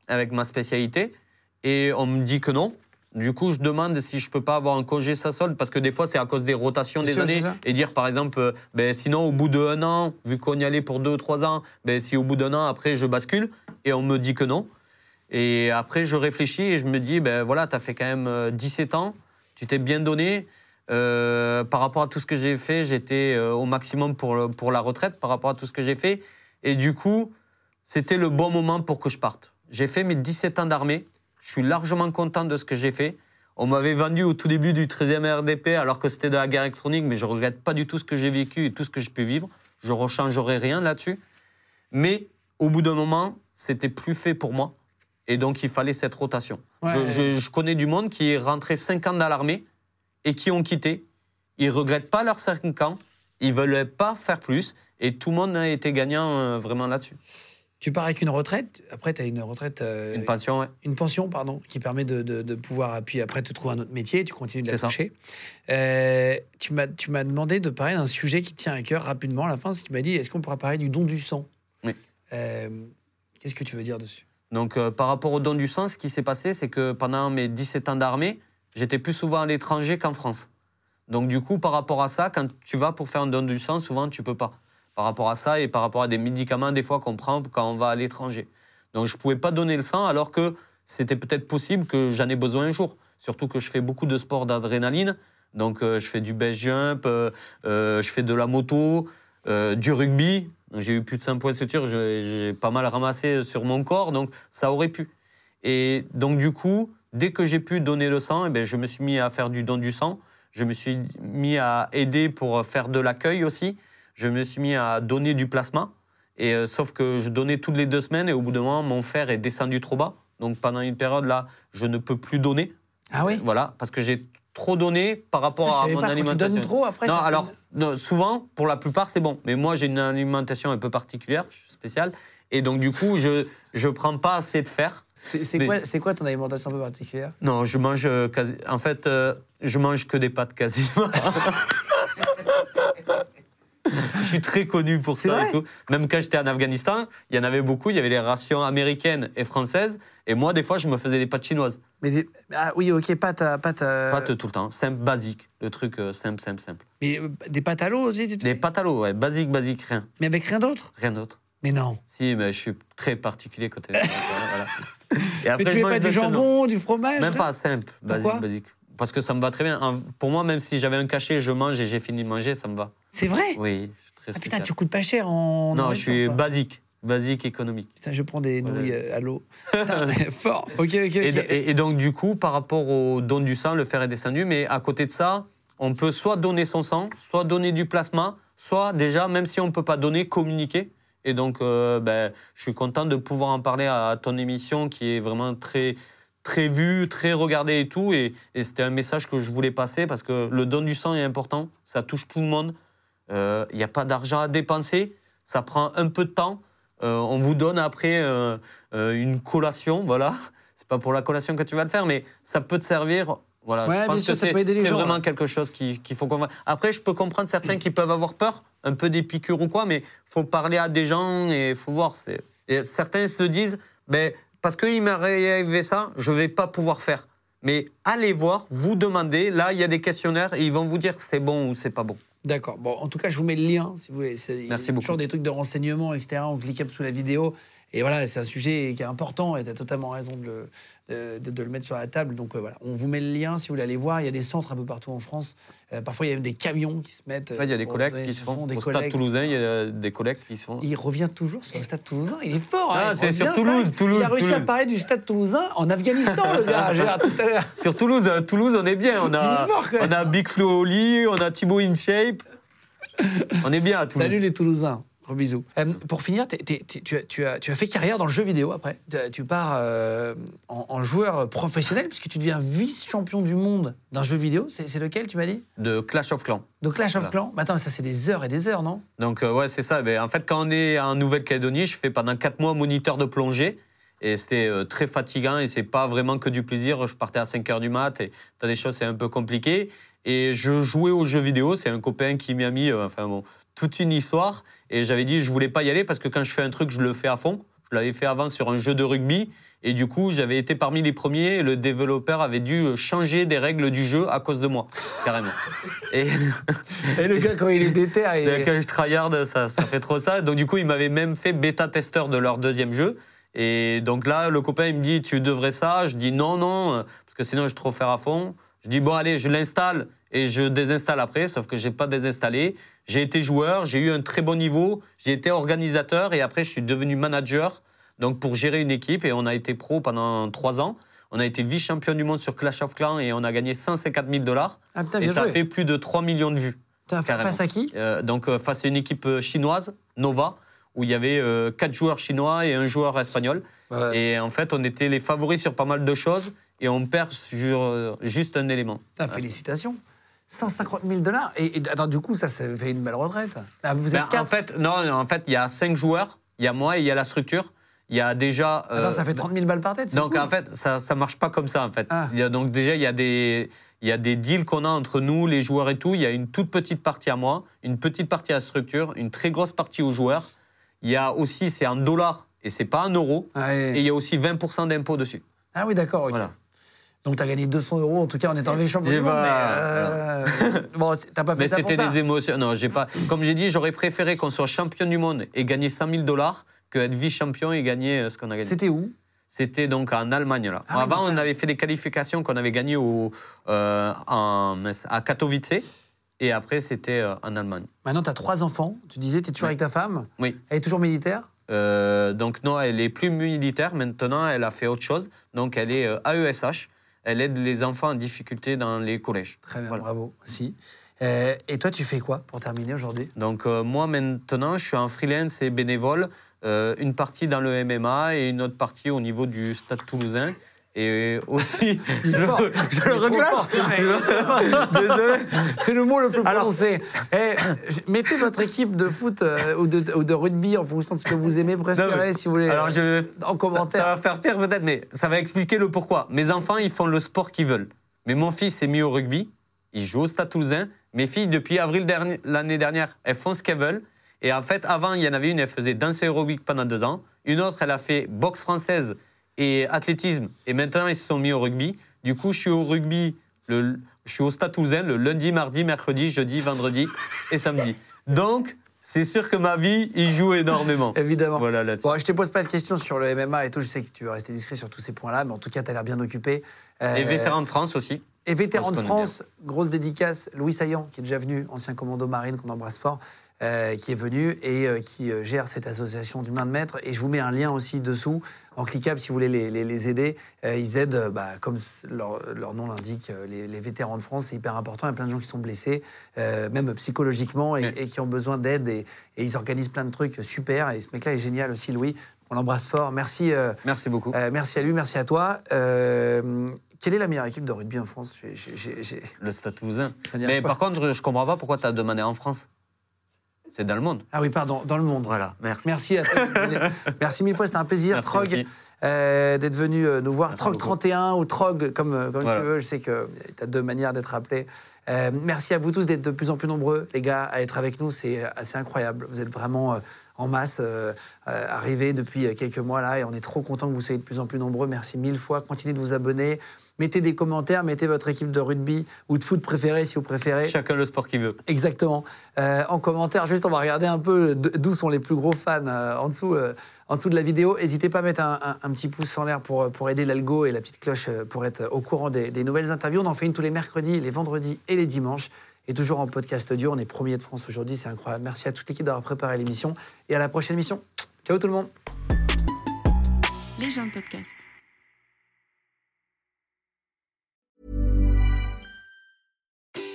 S5: avec ma spécialité et on me dit que non. Du coup, je demande si je peux pas avoir un congé sans solde parce que des fois c'est à cause des rotations des années et dire par exemple, euh, ben, sinon au bout d'un an, vu qu'on y allait pour deux ou trois ans, ben, si au bout d'un an après je bascule et on me dit que non. Et après, je réfléchis et je me dis, ben voilà, tu as fait quand même euh, 17 ans, tu t'es bien donné. Euh, par rapport à tout ce que j'ai fait, j'étais euh, au maximum pour, pour la retraite, par rapport à tout ce que j'ai fait. Et du coup, c'était le bon moment pour que je parte. J'ai fait mes 17 ans d'armée, je suis largement content de ce que j'ai fait. On m'avait vendu au tout début du 13e RDP alors que c'était de la guerre électronique, mais je ne regrette pas du tout ce que j'ai vécu et tout ce que j'ai pu vivre. Je ne rechangerai rien là-dessus. Mais au bout d'un moment, c'était plus fait pour moi. Et donc, il fallait cette rotation.
S4: Ouais.
S5: Je, je- je connais du monde qui est rentré 5 ans dans l'armée et qui ont quitté. Ils regrettent pas leurs 5 ans. Ils veulent pas faire plus. Et tout le monde a été gagnant euh, vraiment là-dessus.
S4: Tu pars avec une retraite. Après, tu as une retraite. euh,
S5: Une pension, ouais.
S4: une pension, pardon, qui permet de, de- de pouvoir, puis après, te trouver un autre métier, tu continues de la toucher. Euh, tu m'as demandé de parler d'un sujet qui tient à cœur rapidement. À la fin, tu m'as dit, est-ce qu'on pourra parler du don du sang?
S5: Oui.
S4: Euh, Qu'est-ce que tu veux dire dessus?
S5: Donc, par rapport au don du sang, ce qui s'est passé, c'est que pendant mes 17 ans d'armée, j'étais plus souvent à l'étranger qu'en France. Donc, du coup, par rapport à ça, quand tu vas pour faire un don du sang, souvent, tu peux pas. Par rapport à ça et par rapport à des médicaments, des fois, qu'on prend quand on va à l'étranger. Donc, je pouvais pas donner le sang alors que c'était peut-être possible que j'en ai besoin un jour. Surtout que je fais beaucoup de sport d'adrénaline. Donc, euh, je fais du base jump, euh, euh, je fais de la moto, du rugby. J'ai eu plus de 5 points de suture, j'ai j'ai pas mal ramassé sur mon corps, donc ça aurait pu. Et donc, du coup, dès que j'ai pu donner le sang, eh ben, je me suis mis à faire du don du sang. Je me suis mis à aider pour faire de l'accueil aussi. Je me suis mis à donner du plasma. Et, euh, sauf que je donnais toutes les deux semaines et au bout d'un moment, mon fer est descendu trop bas. Donc pendant une période là, je ne peux plus donner.
S4: Ah oui
S5: Voilà, parce que j'ai trop donné par rapport
S4: Je
S5: à mon
S4: pas, quand tu
S5: alimentation.
S4: donnes trop, après,
S5: Non,
S4: ça
S5: alors, non, souvent, pour la plupart, c'est bon. Mais moi, j'ai une alimentation un peu particulière, je spéciale. Et donc, du coup, je ne prends pas assez de fer.
S4: C'est
S5: Mais-
S4: quoi, quoi ton alimentation un peu particulière?
S5: Non, je mange euh, quasi. En fait, euh, je mange que des pâtes quasiment. je suis très connu pour ça et tout. Même quand j'étais en Afghanistan, il y en avait beaucoup. Il y avait les rations américaines et françaises. Et moi, des fois, je me faisais des pâtes chinoises.
S1: Mais des- ah oui, ok, pâte, à- pâte. à-
S5: Pâtes tout le temps. Simple, basique. Le truc euh, simple, simple, simple.
S1: Mais euh, des pâtes à l'eau aussi, tu te
S5: Des pâtes à l'eau, ouais. Basique, basique, rien.
S1: Mais avec rien d'autre
S5: Rien d'autre.
S1: Mais non.
S5: Si, mais je suis très particulier côté. voilà. Et
S1: Mais tu mets pas du
S5: non.
S1: jambon, du fromage
S5: Même pas simple, basique,
S1: Pourquoi
S5: basique. Parce que ça me va très bien. En- Pour moi, même si j'avais un cachet, je mange et j'ai fini de manger, ça me va.
S1: C'est vrai?
S5: Oui, je suis très
S1: Ah putain,
S5: spécial.
S1: tu coûtes pas cher en.
S5: Non, je suis
S1: toi.
S5: basique, basique économique.
S1: Putain, je prends des
S5: Voilà.
S1: nouilles euh, à l'eau. Putain, fort. Ok, ok, ok.
S5: Et, et- et donc, du coup, par rapport au don du sang, le fer est descendu. Mais à côté de ça, on peut soit donner son sang, soit donner du plasma, soit déjà, même si on ne peut pas donner, communiquer. Et donc, euh, ben, je suis content de pouvoir en parler à ton émission qui est vraiment très, très vue, très regardée et tout. Et, et c'était un message que je voulais passer parce que le don du sang est important. Ça touche tout le monde. Euh, Il n'y a pas d'argent à dépenser. Ça prend un peu de temps. Euh, on vous donne après euh, euh, une collation, voilà. C'est pas pour la collation que tu vas le faire, mais ça peut te servir. Voilà,
S1: Ouais,
S5: je pense
S1: sûr,
S5: que c'est vraiment quelque chose qui- qu'il faut qu'on va. Après, je peux comprendre certains qui peuvent avoir peur, un peu des piqûres ou quoi, mais faut parler à des gens et faut voir. Et certains se disent, ben, parce qu'il m'est arrivé ça, je vais pas pouvoir faire. Mais allez voir, vous demandez. Là, il y a des questionnaires et ils vont vous dire c'est bon ou c'est pas bon.
S1: D'accord. Bon, en tout cas, je vous mets le lien si vous voulez. Il y a
S5: beaucoup.
S1: toujours des trucs de renseignements, etc. On clique sous la vidéo. Et voilà, c'est un sujet qui est important et tu as totalement raison de le, de, de- le mettre sur la table. Donc euh, voilà, on vous met le lien si vous voulez aller voir. Il y a des centres un peu partout en France. Euh, parfois, il y a même des camions qui se mettent.
S5: Là, il y a des
S1: donner-
S5: qui se font.
S1: des
S5: Au stade
S1: collectes.
S5: toulousain, il y a des collectes qui se font.
S1: Il revient toujours sur le stade toulousain. Il est fort.
S5: Ah,
S1: hein, il
S5: c'est sur Toulouse,
S1: là.
S5: Toulouse,
S1: Il a réussi à parler du stade toulousain en Afghanistan, le gars. Raté tout à l'heure.
S5: Sur Toulouse, euh, Toulouse, on est bien. On a, on a Big Flo Oli, on a Thibaut InShape. On est bien à Toulouse.
S1: Salut les Toulousains. Gros bisous. Euh, pour finir, tu, as, tu as- tu as fait carrière dans le jeu vidéo après. Tu, pars euh, en, en joueur professionnel puisque tu deviens vice-champion du monde d'un jeu vidéo. C'est lequel, tu m'as dit?
S5: De Clash of Clans.
S1: Donc Clash of. Clans. Mais attends, ça c'est des heures et des heures, non?
S5: Donc, euh, ouais, c'est ça. Ben, en fait, quand on est en Nouvelle-Calédonie, je fais pendant 4 mois moniteur de plongée. Et c'était très fatigant et c'est pas vraiment que du plaisir. Je partais à 5 heures du mat et dans des choses, c'est un peu compliqué. Et je jouais aux jeux vidéo. C'est un copain qui m'a mis, enfin bon, toute une histoire. Et j'avais dit, je voulais pas y aller parce que quand je fais un truc, je le fais à fond. Je l'avais fait avant sur un jeu de rugby. Et du coup, j'avais été parmi les premiers. Et le développeur avait dû changer des règles du jeu à cause de moi, carrément. Et.
S1: Et le gars, quand il est déter, il...
S5: Quand je tryhard, ça, ça fait trop ça. Donc du coup, il m'avait même fait bêta-testeur de leur deuxième jeu. Et donc là, le copain, il me dit, tu devrais ça. Je dis non, non, parce que sinon, je vais trop faire à fond. Je dis, bon, allez, je l'installe et je désinstalle après, sauf que j'ai pas désinstallé. J'ai été joueur, j'ai eu un très bon niveau, j'ai été organisateur et après, je suis devenu manager, donc pour gérer une équipe. Et on a été pro pendant trois ans. On a été vice-champion du monde sur Clash of Clans et on a gagné 154 000 dollars.
S1: Ah
S5: Et ça
S1: joué.
S5: fait plus de 3 millions de vues.
S1: Putain,
S5: carrément.
S1: face à qui?
S5: Euh, donc euh, face à une équipe euh, chinoise, Nova, où il y avait euh, quatre joueurs chinois et un joueur espagnol.
S1: Ouais.
S5: Et en fait, on était les favoris sur pas mal de choses et on perd sur juste un élément.
S1: Putain, félicitations. 150 000 dollars. Et, et attends, du coup, ça, ça fait une belle retraite. Ah, vous êtes
S5: Ben, en fait, non, en fait, il y a cinq joueurs. Il y a moi et il y a la structure. Il y a déjà. euh,
S1: Attends, ça fait 30 000 balles par tête.
S5: Donc
S1: cool.
S5: en fait, ça ça marche pas comme ça en fait.
S1: Ah.
S5: Il y a, donc déjà il y a des il y a des deals qu'on a entre nous les joueurs et tout. Il y a une toute petite partie à moi, une petite partie à la structure, une très grosse partie aux joueurs. Il y a aussi c'est en dollars et c'est pas en euros.
S1: Ouais.
S5: Et il y a aussi 20% d'impôts dessus.
S1: Ah oui, d'accord.
S5: Voilà.
S1: Donc, tu as gagné 200 euros, en tout cas, en étant vice-champion
S5: J'ai
S1: du monde.
S5: pas-
S1: Mais, euh, bon, t'as pas fait
S5: Mais
S1: ça pour
S5: c'était des émotions. Non, j'ai pas. Comme j'ai dit, j'aurais préféré qu'on soit champion du monde et gagner 100 000 dollars que être vice-champion et gagner euh, ce qu'on a gagné.
S1: C'était où?
S5: C'était donc en Allemagne. Là.
S1: Ah
S5: Avant, on avait fait des qualifications qu'on avait gagnées au, euh, en, à Katowice. Et après, c'était euh, en Allemagne.
S1: Maintenant, tu as trois enfants. Tu disais, tu es toujours
S5: Oui.
S1: avec ta femme?
S5: Oui.
S1: Elle est toujours militaire?
S5: Euh, donc, non, elle est plus militaire. Maintenant, elle a fait autre chose. Donc, elle est AESH. Elle aide les enfants en difficulté dans les collèges.
S1: Très bien,
S5: Voilà.
S1: bravo. Si. Euh, et toi, tu fais quoi pour terminer aujourd'hui?
S5: Donc, euh, moi, maintenant, je suis en freelance et bénévole. Euh, une partie dans le MMA et une autre partie au niveau du stade toulousain. Et aussi, je, le Désolé.
S1: C'est le mot le plus prononcé. Eh, mettez votre équipe de foot euh, ou, de, ou de rugby en fonction de ce que vous aimez préférer,
S5: mais-
S1: si vous voulez.
S5: Alors, je,
S1: en commentaire.
S5: Ça, ça va faire pire peut-être, mais ça va expliquer le pourquoi. Mes enfants, ils font le sport qu'ils veulent. Mais mon fils s'est mis au rugby. Il joue au Stade Toulousain. Mes filles, depuis avril dernier- l'année dernière, elles font ce qu'elles veulent. Et en fait, avant, il y en avait une, elle faisait danse aérobic pendant deux ans. Une autre, elle a fait boxe française et athlétisme. Et maintenant, ils se sont mis au rugby. Du coup, je suis au rugby, le, je suis au Stade Toulousain le lundi, mardi, mercredi, jeudi, vendredi et samedi. Donc, c'est sûr que ma vie, il joue énormément.
S1: Évidemment.
S5: Voilà, là-dessus.
S1: Bon, je te pose pas de questions sur le MMA et tout. Je sais que tu veux rester discret sur tous ces points-là, mais en tout cas, tu as l'air bien occupé. Euh,
S5: Et vétéran de France aussi.
S1: Et vétéran de France, grosse dédicace, Louis Saillant, qui est déjà venu, ancien commando marine qu'on embrasse fort, euh, qui est venu et euh, qui euh, gère cette association du main de maître. Et je vous mets un lien aussi dessous, en cliquable, si vous voulez les, les- les aider. Euh, ils aident, bah, comme leur, leur nom l'indique, les, les vétérans de France. C'est hyper important. Il y a plein de gens qui sont blessés, même psychologiquement, et, qui ont besoin d'aide. Et, et ils organisent plein de trucs super. Et ce mec-là est génial aussi, Louis. On l'embrasse fort. Merci.
S5: Merci beaucoup.
S1: merci à lui, merci à toi. Quelle est la meilleure équipe de rugby en France? J'ai- j'ai- j'ai- j'ai-
S5: Le Stade Toulousain. Mais par contre, je comprends pas pourquoi tu as demandé en France. C'est dans le monde.
S1: Ah oui, pardon, dans le monde.
S5: Voilà, merci.
S1: Merci à merci mille fois, c'était un plaisir,
S5: Merci
S1: Trog, euh, d'être venu euh, nous voir.
S5: Merci
S1: Trog
S5: beaucoup.
S1: 31 ou Trog, comme, euh, comme
S5: Voilà.
S1: tu veux. Je sais que tu as deux manières d'être appelé. Euh, merci à vous tous d'être de plus en plus nombreux, les gars, à être avec nous. C'est assez incroyable. Vous êtes vraiment euh, en masse euh, euh, arrivés depuis quelques mois là et on est trop content que vous soyez de plus en plus nombreux. Merci mille fois. Continuez de vous abonner. Mettez des commentaires, mettez votre équipe de rugby ou de foot préférée si vous préférez.
S5: Chacun le sport qu'il veut.
S1: Exactement. Euh, en commentaire, juste on va regarder un peu d'où sont les plus gros fans euh, en, dessous, euh, en dessous de la vidéo. N'hésitez pas à mettre un, un- un petit pouce en l'air pour, pour aider l'algo et la petite cloche pour être au courant des, des nouvelles interviews. On en fait une tous les mercredis, les vendredis et les dimanches. Et toujours en podcast audio. On est premier de France aujourd'hui, c'est incroyable. Merci à toute l'équipe d'avoir préparé l'émission. Et à la prochaine émission. Ciao tout le monde.
S6: Les gens de podcast.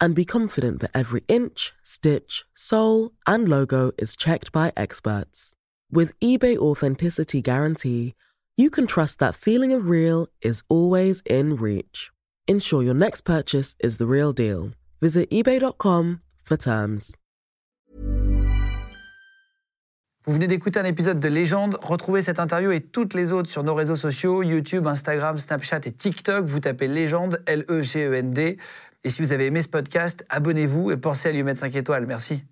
S7: and be confident that every inch, stitch, sole, and logo is checked by experts. With eBay Authenticity Guarantee, you can trust that feeling of real is always in reach. Ensure your next purchase is the real deal. Visit eBay.com for terms.
S1: Vous venez d'écouter un épisode de Légende. Retrouvez cette interview et toutes les autres sur nos réseaux sociaux, YouTube, Instagram, Snapchat et TikTok. Vous tapez Légende, L-E-G-E-N-D. Et si vous avez aimé ce podcast, abonnez-vous et pensez à lui mettre 5 étoiles. Merci.